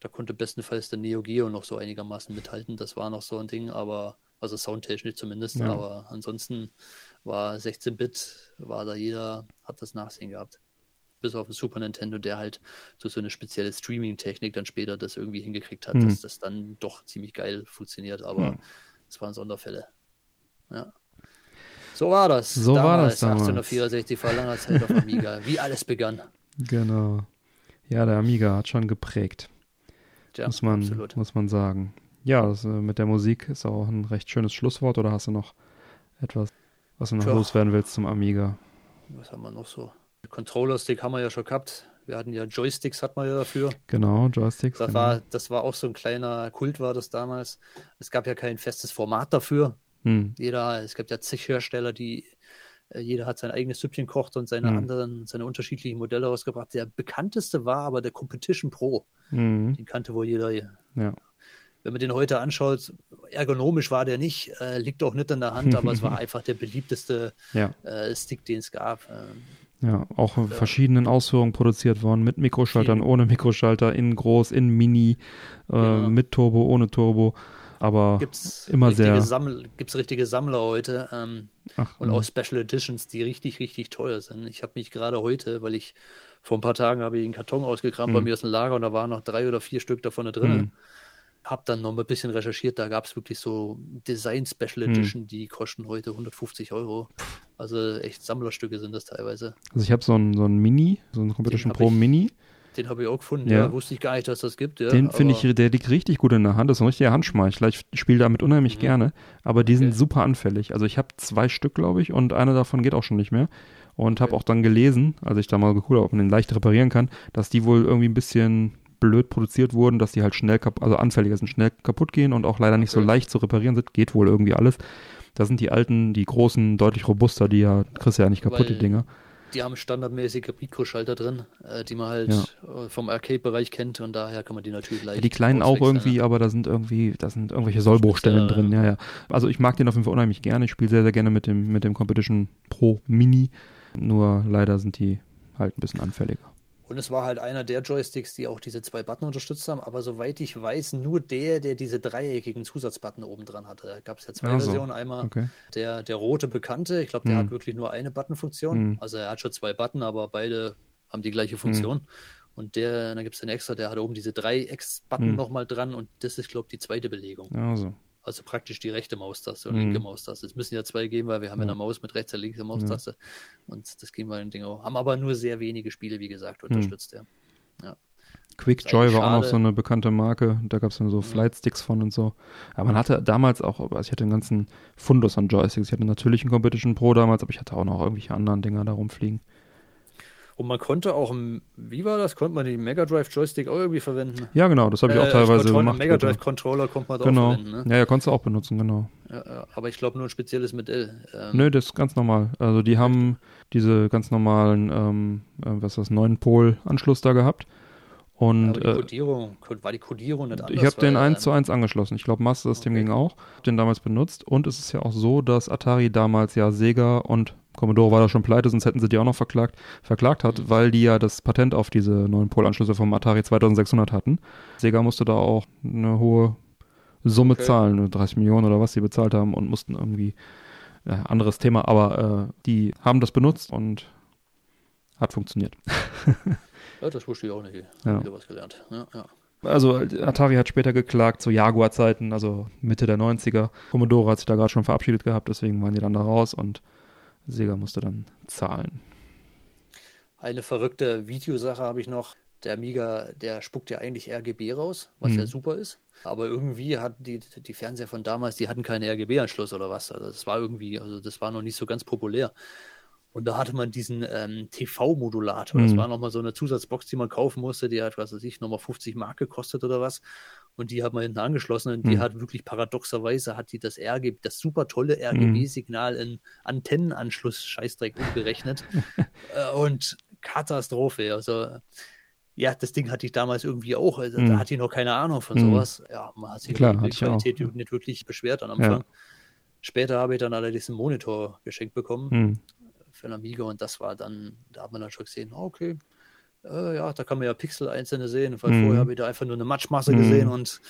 Da konnte bestenfalls der Neo Geo noch so einigermaßen mithalten. Das war noch so ein Ding, aber, also soundtechnisch zumindest, ja. aber ansonsten war 16-Bit, war da jeder, hat das Nachsehen gehabt. Bis auf den Super Nintendo, der halt durch so eine spezielle Streaming-Technik dann später das irgendwie hingekriegt hat, mhm. dass das dann doch ziemlich geil funktioniert, aber es waren Sonderfälle. Ja. So war das. So damals, war das damals. 1864 vor langer Zeit auf Amiga, wie alles begann. Genau. Ja, der Amiga hat schon geprägt ja, muss man, absolut. muss man sagen. Ja, das, äh, mit der Musik ist auch ein recht schönes Schlusswort. Oder hast du noch etwas, was du noch Tja. loswerden willst zum Amiga? Was haben wir noch so? Controller-Stick haben wir ja schon gehabt. Wir hatten ja Joysticks, hat man ja dafür. Genau, Joysticks. Das, genau. War, das war auch so ein kleiner Kult, war das damals. Es gab ja kein festes Format dafür. Hm. Jeder, es gibt ja zig Hersteller, die äh, jeder hat sein eigenes Süppchen kocht und seine mhm. anderen, seine unterschiedlichen Modelle rausgebracht. Der bekannteste war aber der Competition Pro. Mhm. Den kannte wohl jeder. Ja. Wenn man den heute anschaut, ergonomisch war der nicht, äh, liegt auch nicht in der Hand, aber es war einfach der beliebteste ja. äh, Stick, den es gab. Ähm, ja, auch in verschiedenen Ausführungen produziert worden, mit Mikroschaltern, ohne Mikroschalter, in groß, in Mini, äh, genau. mit Turbo, ohne Turbo aber gibt's immer sehr. Gibt es richtige Sammler heute ähm, Ach, und auch Special Editions, die richtig, richtig teuer sind. Ich habe mich gerade heute, weil ich vor ein paar Tagen habe ich einen Karton ausgekramt bei hm. mir aus dem Lager und da waren noch drei oder vier Stück davon drin. Hm. Hab dann noch mal ein bisschen recherchiert, da gab es wirklich so Design Special hm. Edition, hm. die kosten heute 150 Euro. Also echt Sammlerstücke sind das teilweise. Also ich habe so ein, so ein Mini, so ein Competition Pro Mini. Den habe ich auch gefunden, ja. ja. Wusste ich gar nicht, dass das gibt. Ja. Den finde ich, der liegt richtig gut in der Hand. Das ist ein richtiger Handschmeichler. Ich spiele damit unheimlich mhm. gerne. Aber die okay. sind super anfällig. Also ich habe zwei Stück, glaube ich, und einer davon geht auch schon nicht mehr. Und habe auch dann gelesen, als ich da mal geguckt habe, ob man den leicht reparieren kann, dass die wohl irgendwie ein bisschen blöd produziert wurden, dass die halt schnell kaputt, also anfälliger sind, schnell kaputt gehen und auch leider nicht okay. so leicht zu reparieren sind. Geht wohl irgendwie alles. Da sind die alten, die großen, deutlich robuster, die ja, kriegst ja nicht kaputt, Weil die Dinger die haben standardmäßige Mikroschalter drin, äh, die man halt ja. Äh, vom Arcade-Bereich kennt und daher kann man die natürlich leicht. Ja, die kleinen auch irgendwie, aber da sind irgendwie, da sind irgendwelche Sollbruchstellen drin, ja, ja. Also ich mag den auf jeden Fall unheimlich gerne. Ich spiele sehr, sehr gerne mit dem, mit dem Competition Pro Mini. Nur leider sind die halt ein bisschen anfälliger. Und es war halt einer der Joysticks, die auch diese zwei Button unterstützt haben, aber soweit ich weiß, nur der, der diese dreieckigen Zusatzbutton oben dran hatte. Da gab es ja zwei also, Versionen. Einmal okay. der, der rote Bekannte, ich glaube, der hm. hat wirklich nur eine Buttonfunktion. Hm. Also er hat schon zwei Button, aber beide haben die gleiche Funktion. Hm. Und der, dann gibt es den extra, der hat oben diese Dreiecks-Button hm. nochmal dran und das ist, glaube ich, die zweite Belegung. Also. Also praktisch die rechte Maustaste und mhm. linke Maustaste. Es müssen ja zwei geben, weil wir haben ja eine Maus mit rechts und linker Maustaste. Ja. Und das gehen wir in Dinge. Haben aber nur sehr wenige Spiele, wie gesagt, mhm. unterstützt. Mhm. Ja. ja. Quickjoy war auch noch so eine bekannte Marke. Da gab es dann so Flightsticks von und so. Aber man hatte damals auch, also ich hatte den ganzen Fundus an Joysticks. Ich hatte natürlich einen Competition Pro damals, aber ich hatte auch noch irgendwelche anderen Dinger da rumfliegen. Und man konnte auch, wie war das? Konnte man den Mega Drive Joystick auch irgendwie verwenden? Ja, genau, das habe ich auch äh, teilweise Control, gemacht. Mega Drive Controller konnte man da genau. auch verwenden. Ne? Ja, ja, konntest du auch benutzen, genau. Ja, ja, aber ich glaube nur ein spezielles Modell. Ähm, Nö, das ist ganz normal. Also die haben diese ganz normalen, ähm, äh, was ist das, 9 Pol-Anschluss da gehabt. Und, aber die Codierung, äh, war die Codierung nicht anders? Ich habe den 1 zu 1 angeschlossen. Ich glaube, Master System okay. ging auch. Den damals benutzt. Und es ist ja auch so, dass Atari damals ja Sega und Commodore war da schon pleite, sonst hätten sie die auch noch verklagt, verklagt hat, weil die ja das Patent auf diese neuen Polanschlüsse vom Atari 2600 hatten. Sega musste da auch eine hohe Summe okay. zahlen, 30 Millionen oder was sie bezahlt haben und mussten irgendwie, ja, anderes Thema, aber äh, die haben das benutzt und hat funktioniert. ja, das wusste ich auch nicht. Ja. Wieder was gelernt. Ja, ja. Also Atari hat später geklagt zu Jaguar-Zeiten, also Mitte der 90er. Commodore hat sich da gerade schon verabschiedet gehabt, deswegen waren die dann da raus und Sega musste dann zahlen. Eine verrückte Videosache habe ich noch. Der Amiga, der spuckt ja eigentlich RGB raus, was mhm. ja super ist. Aber irgendwie hatten die, die Fernseher von damals, die hatten keinen RGB-Anschluss oder was. Also das war irgendwie, also das war noch nicht so ganz populär. Und da hatte man diesen ähm, TV-Modulator. Mhm. Das war nochmal so eine Zusatzbox, die man kaufen musste. Die hat, was weiß ich, nochmal 50 Mark gekostet oder was. Und die hat man hinten angeschlossen und mhm. die hat wirklich paradoxerweise hat die das RGB, das super tolle RGB-Signal mhm. in Antennenanschluss Scheißdreck umgerechnet. äh, und Katastrophe. Also, ja, das Ding hatte ich damals irgendwie auch. Also, mhm. Da hatte ich noch keine Ahnung von mhm. sowas. Ja, man hat sich Klar, die Qualität nicht wirklich beschwert am Anfang. Ja. Später habe ich dann allerdings einen Monitor geschenkt bekommen mhm für ein Amiga und das war dann, da hat man dann schon gesehen, okay, äh, ja, da kann man ja Pixel einzelne sehen, weil mhm. vorher habe ich da einfach nur eine Matschmasse mhm. gesehen und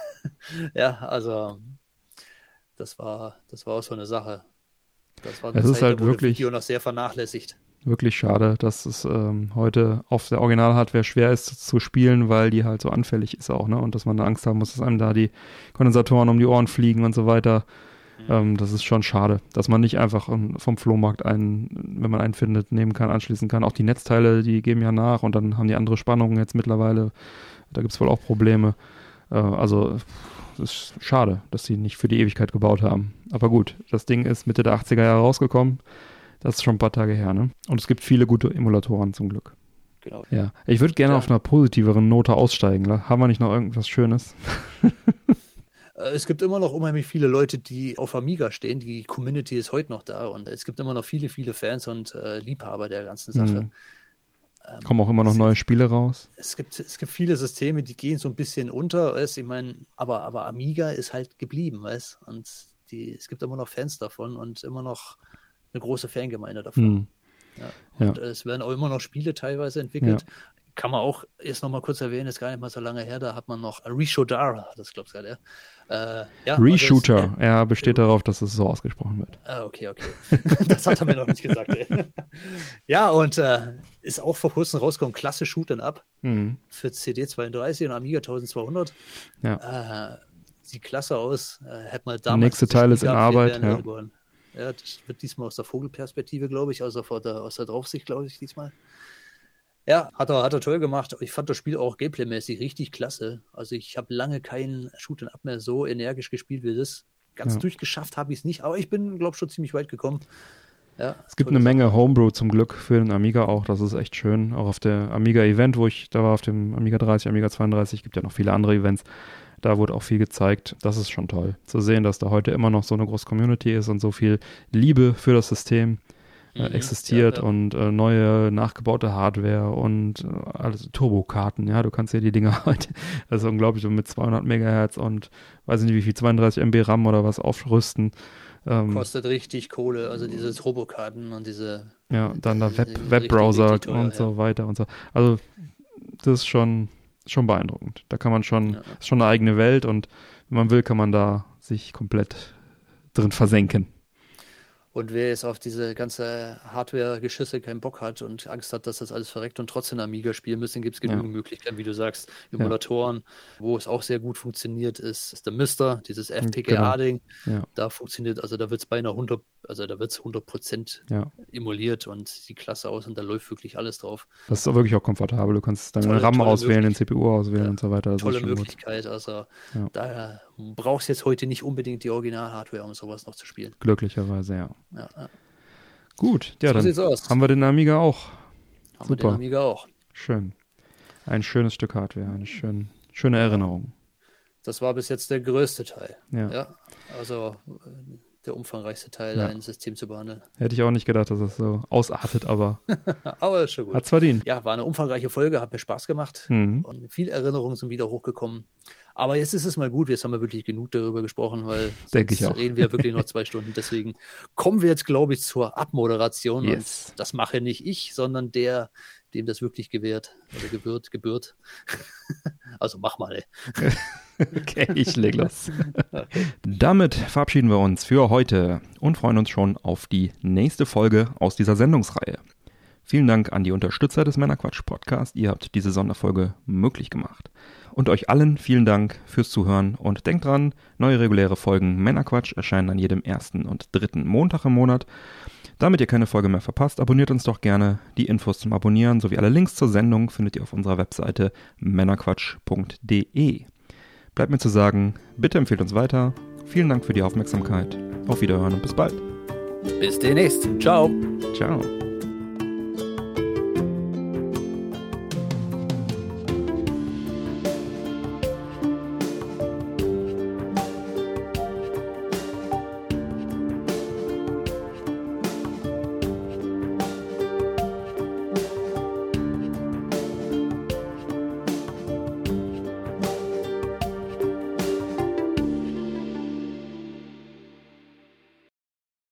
ja, also das war, das war auch so eine Sache. Das war eine es Zeit, ist halt wirklich Video noch sehr vernachlässigt. Wirklich schade, dass es ähm, heute auf der Original-Hardware schwer ist zu spielen, weil die halt so anfällig ist auch, ne? Und dass man da Angst haben muss, dass einem da die Kondensatoren um die Ohren fliegen und so weiter. Ähm, das ist schon schade, dass man nicht einfach vom Flohmarkt einen, wenn man einen findet, nehmen kann, anschließen kann. Auch die Netzteile, die geben ja nach und dann haben die andere Spannungen jetzt mittlerweile. Da gibt es wohl auch Probleme. Äh, also es ist schade, dass sie nicht für die Ewigkeit gebaut haben. Aber gut, das Ding ist Mitte der 80er Jahre rausgekommen. Das ist schon ein paar Tage her, ne? Und es gibt viele gute Emulatoren zum Glück. Genau. Ja, ich würde gerne ja. auf einer positiveren Note aussteigen. Haben wir nicht noch irgendwas Schönes? Äh, es gibt immer noch unheimlich viele Leute, die auf Amiga stehen. Die Community ist heute noch da und es gibt immer noch viele, viele Fans und äh, Liebhaber der ganzen Sache. Mhm. Ähm, Kommen auch immer noch neue Spiele raus. Es gibt, es gibt viele Systeme, die gehen so ein bisschen unter, weißt? ich meine, aber, aber Amiga ist halt geblieben, weißt und die, es gibt immer noch Fans davon und immer noch eine große Fangemeinde davon. Mhm. Ja. Und ja. es werden auch immer noch Spiele teilweise entwickelt. Ja kann man auch jetzt noch mal kurz erwähnen, ist gar nicht mal so lange her, da hat man noch Reshodar, das glaube ich gerade, äh, ja. Reshooter, das, äh, er besteht darauf, dass es so ausgesprochen wird. Ah, okay, okay. das hat er mir noch nicht gesagt. Ey. ja, und äh, ist auch vor kurzem rausgekommen, klasse Shooten Up mhm. für CD32 und Amiga 1200. Ja. Äh, sieht klasse aus. Äh, hätte man damals Der nächste Teil ist in Arbeit. Ja. ja, das wird diesmal aus der Vogelperspektive, glaube ich, also der, aus der Draufsicht, glaube ich, diesmal. Ja, hat er, hat er toll gemacht. Ich fand das Spiel auch gameplaymäßig richtig klasse. Also ich habe lange keinen Shoot Up mehr so energisch gespielt wie das. Ganz ja. durchgeschafft habe ich es nicht, aber ich bin, glaube ich, schon ziemlich weit gekommen. Ja, es gibt eine Menge Homebrew zum Glück für den Amiga auch. Das ist echt schön. Auch auf der Amiga Event, wo ich da war, auf dem Amiga 30, Amiga 32, gibt ja noch viele andere Events. Da wurde auch viel gezeigt. Das ist schon toll zu sehen, dass da heute immer noch so eine große Community ist und so viel Liebe für das System äh, existiert ja, ja. und äh, neue nachgebaute Hardware und äh, alles Turbokarten, ja, du kannst ja die Dinger heute, das ist unglaublich, mit 200 Megahertz und weiß nicht wie viel, 32 MB RAM oder was aufrüsten. Ähm, Kostet richtig Kohle, also diese Turbokarten und diese Ja, dann der Web, Webbrowser richtig teuer, und so ja. weiter und so. Also das ist schon, schon beeindruckend. Da kann man schon, ja. ist schon eine eigene Welt und wenn man will, kann man da sich komplett drin versenken. Und wer jetzt auf diese ganze Hardware-Geschisse keinen Bock hat und Angst hat, dass das alles verreckt und trotzdem Amiga spielen müssen, gibt es genügend ja. Möglichkeiten, wie du sagst, Emulatoren, ja. wo es auch sehr gut funktioniert, ist, ist der Mister, dieses FPGA-Ding. Genau. Ja. Da funktioniert, also da wird es beinahe 100, also da wird es 100 Prozent emuliert und sieht klasse aus und da läuft wirklich alles drauf. Das ist auch wirklich auch komfortabel. Du kannst deine RAM auswählen, den CPU auswählen und so weiter. Das tolle Möglichkeit. Gut. Also da brauchst jetzt heute nicht unbedingt die Original-Hardware, um sowas noch zu spielen. Glücklicherweise, ja. ja, ja. Gut, ja, so dann haben wir den Amiga auch. Haben Super. wir den Amiga auch. Schön. Ein schönes Stück Hardware, eine schön, schöne Erinnerung. Das war bis jetzt der größte Teil. Ja. ja also äh, der umfangreichste Teil, ja. ein System zu behandeln. Hätte ich auch nicht gedacht, dass das so ausartet, aber. aber ist schon gut. Hat's verdient. Ja, war eine umfangreiche Folge, hat mir Spaß gemacht. Mhm. Und viele Erinnerungen sind wieder hochgekommen. Aber jetzt ist es mal gut, jetzt haben wir wirklich genug darüber gesprochen, weil Denke ich auch. reden wir wirklich noch zwei Stunden. Deswegen kommen wir jetzt, glaube ich, zur Abmoderation. Yes. Und das mache nicht ich, sondern der, dem das wirklich gewährt oder gebührt, gebührt. also mach mal, ey. okay, ich leg los. Okay. Damit verabschieden wir uns für heute und freuen uns schon auf die nächste Folge aus dieser Sendungsreihe. Vielen Dank an die Unterstützer des Männerquatsch Podcast. Ihr habt diese Sonderfolge möglich gemacht. Und euch allen vielen Dank fürs Zuhören und denkt dran, neue reguläre Folgen Männerquatsch erscheinen an jedem ersten und dritten Montag im Monat. Damit ihr keine Folge mehr verpasst, abonniert uns doch gerne. Die Infos zum Abonnieren sowie alle Links zur Sendung findet ihr auf unserer Webseite männerquatsch.de. Bleibt mir zu sagen, bitte empfehlt uns weiter. Vielen Dank für die Aufmerksamkeit. Auf Wiederhören und bis bald. Bis demnächst. Ciao. Ciao.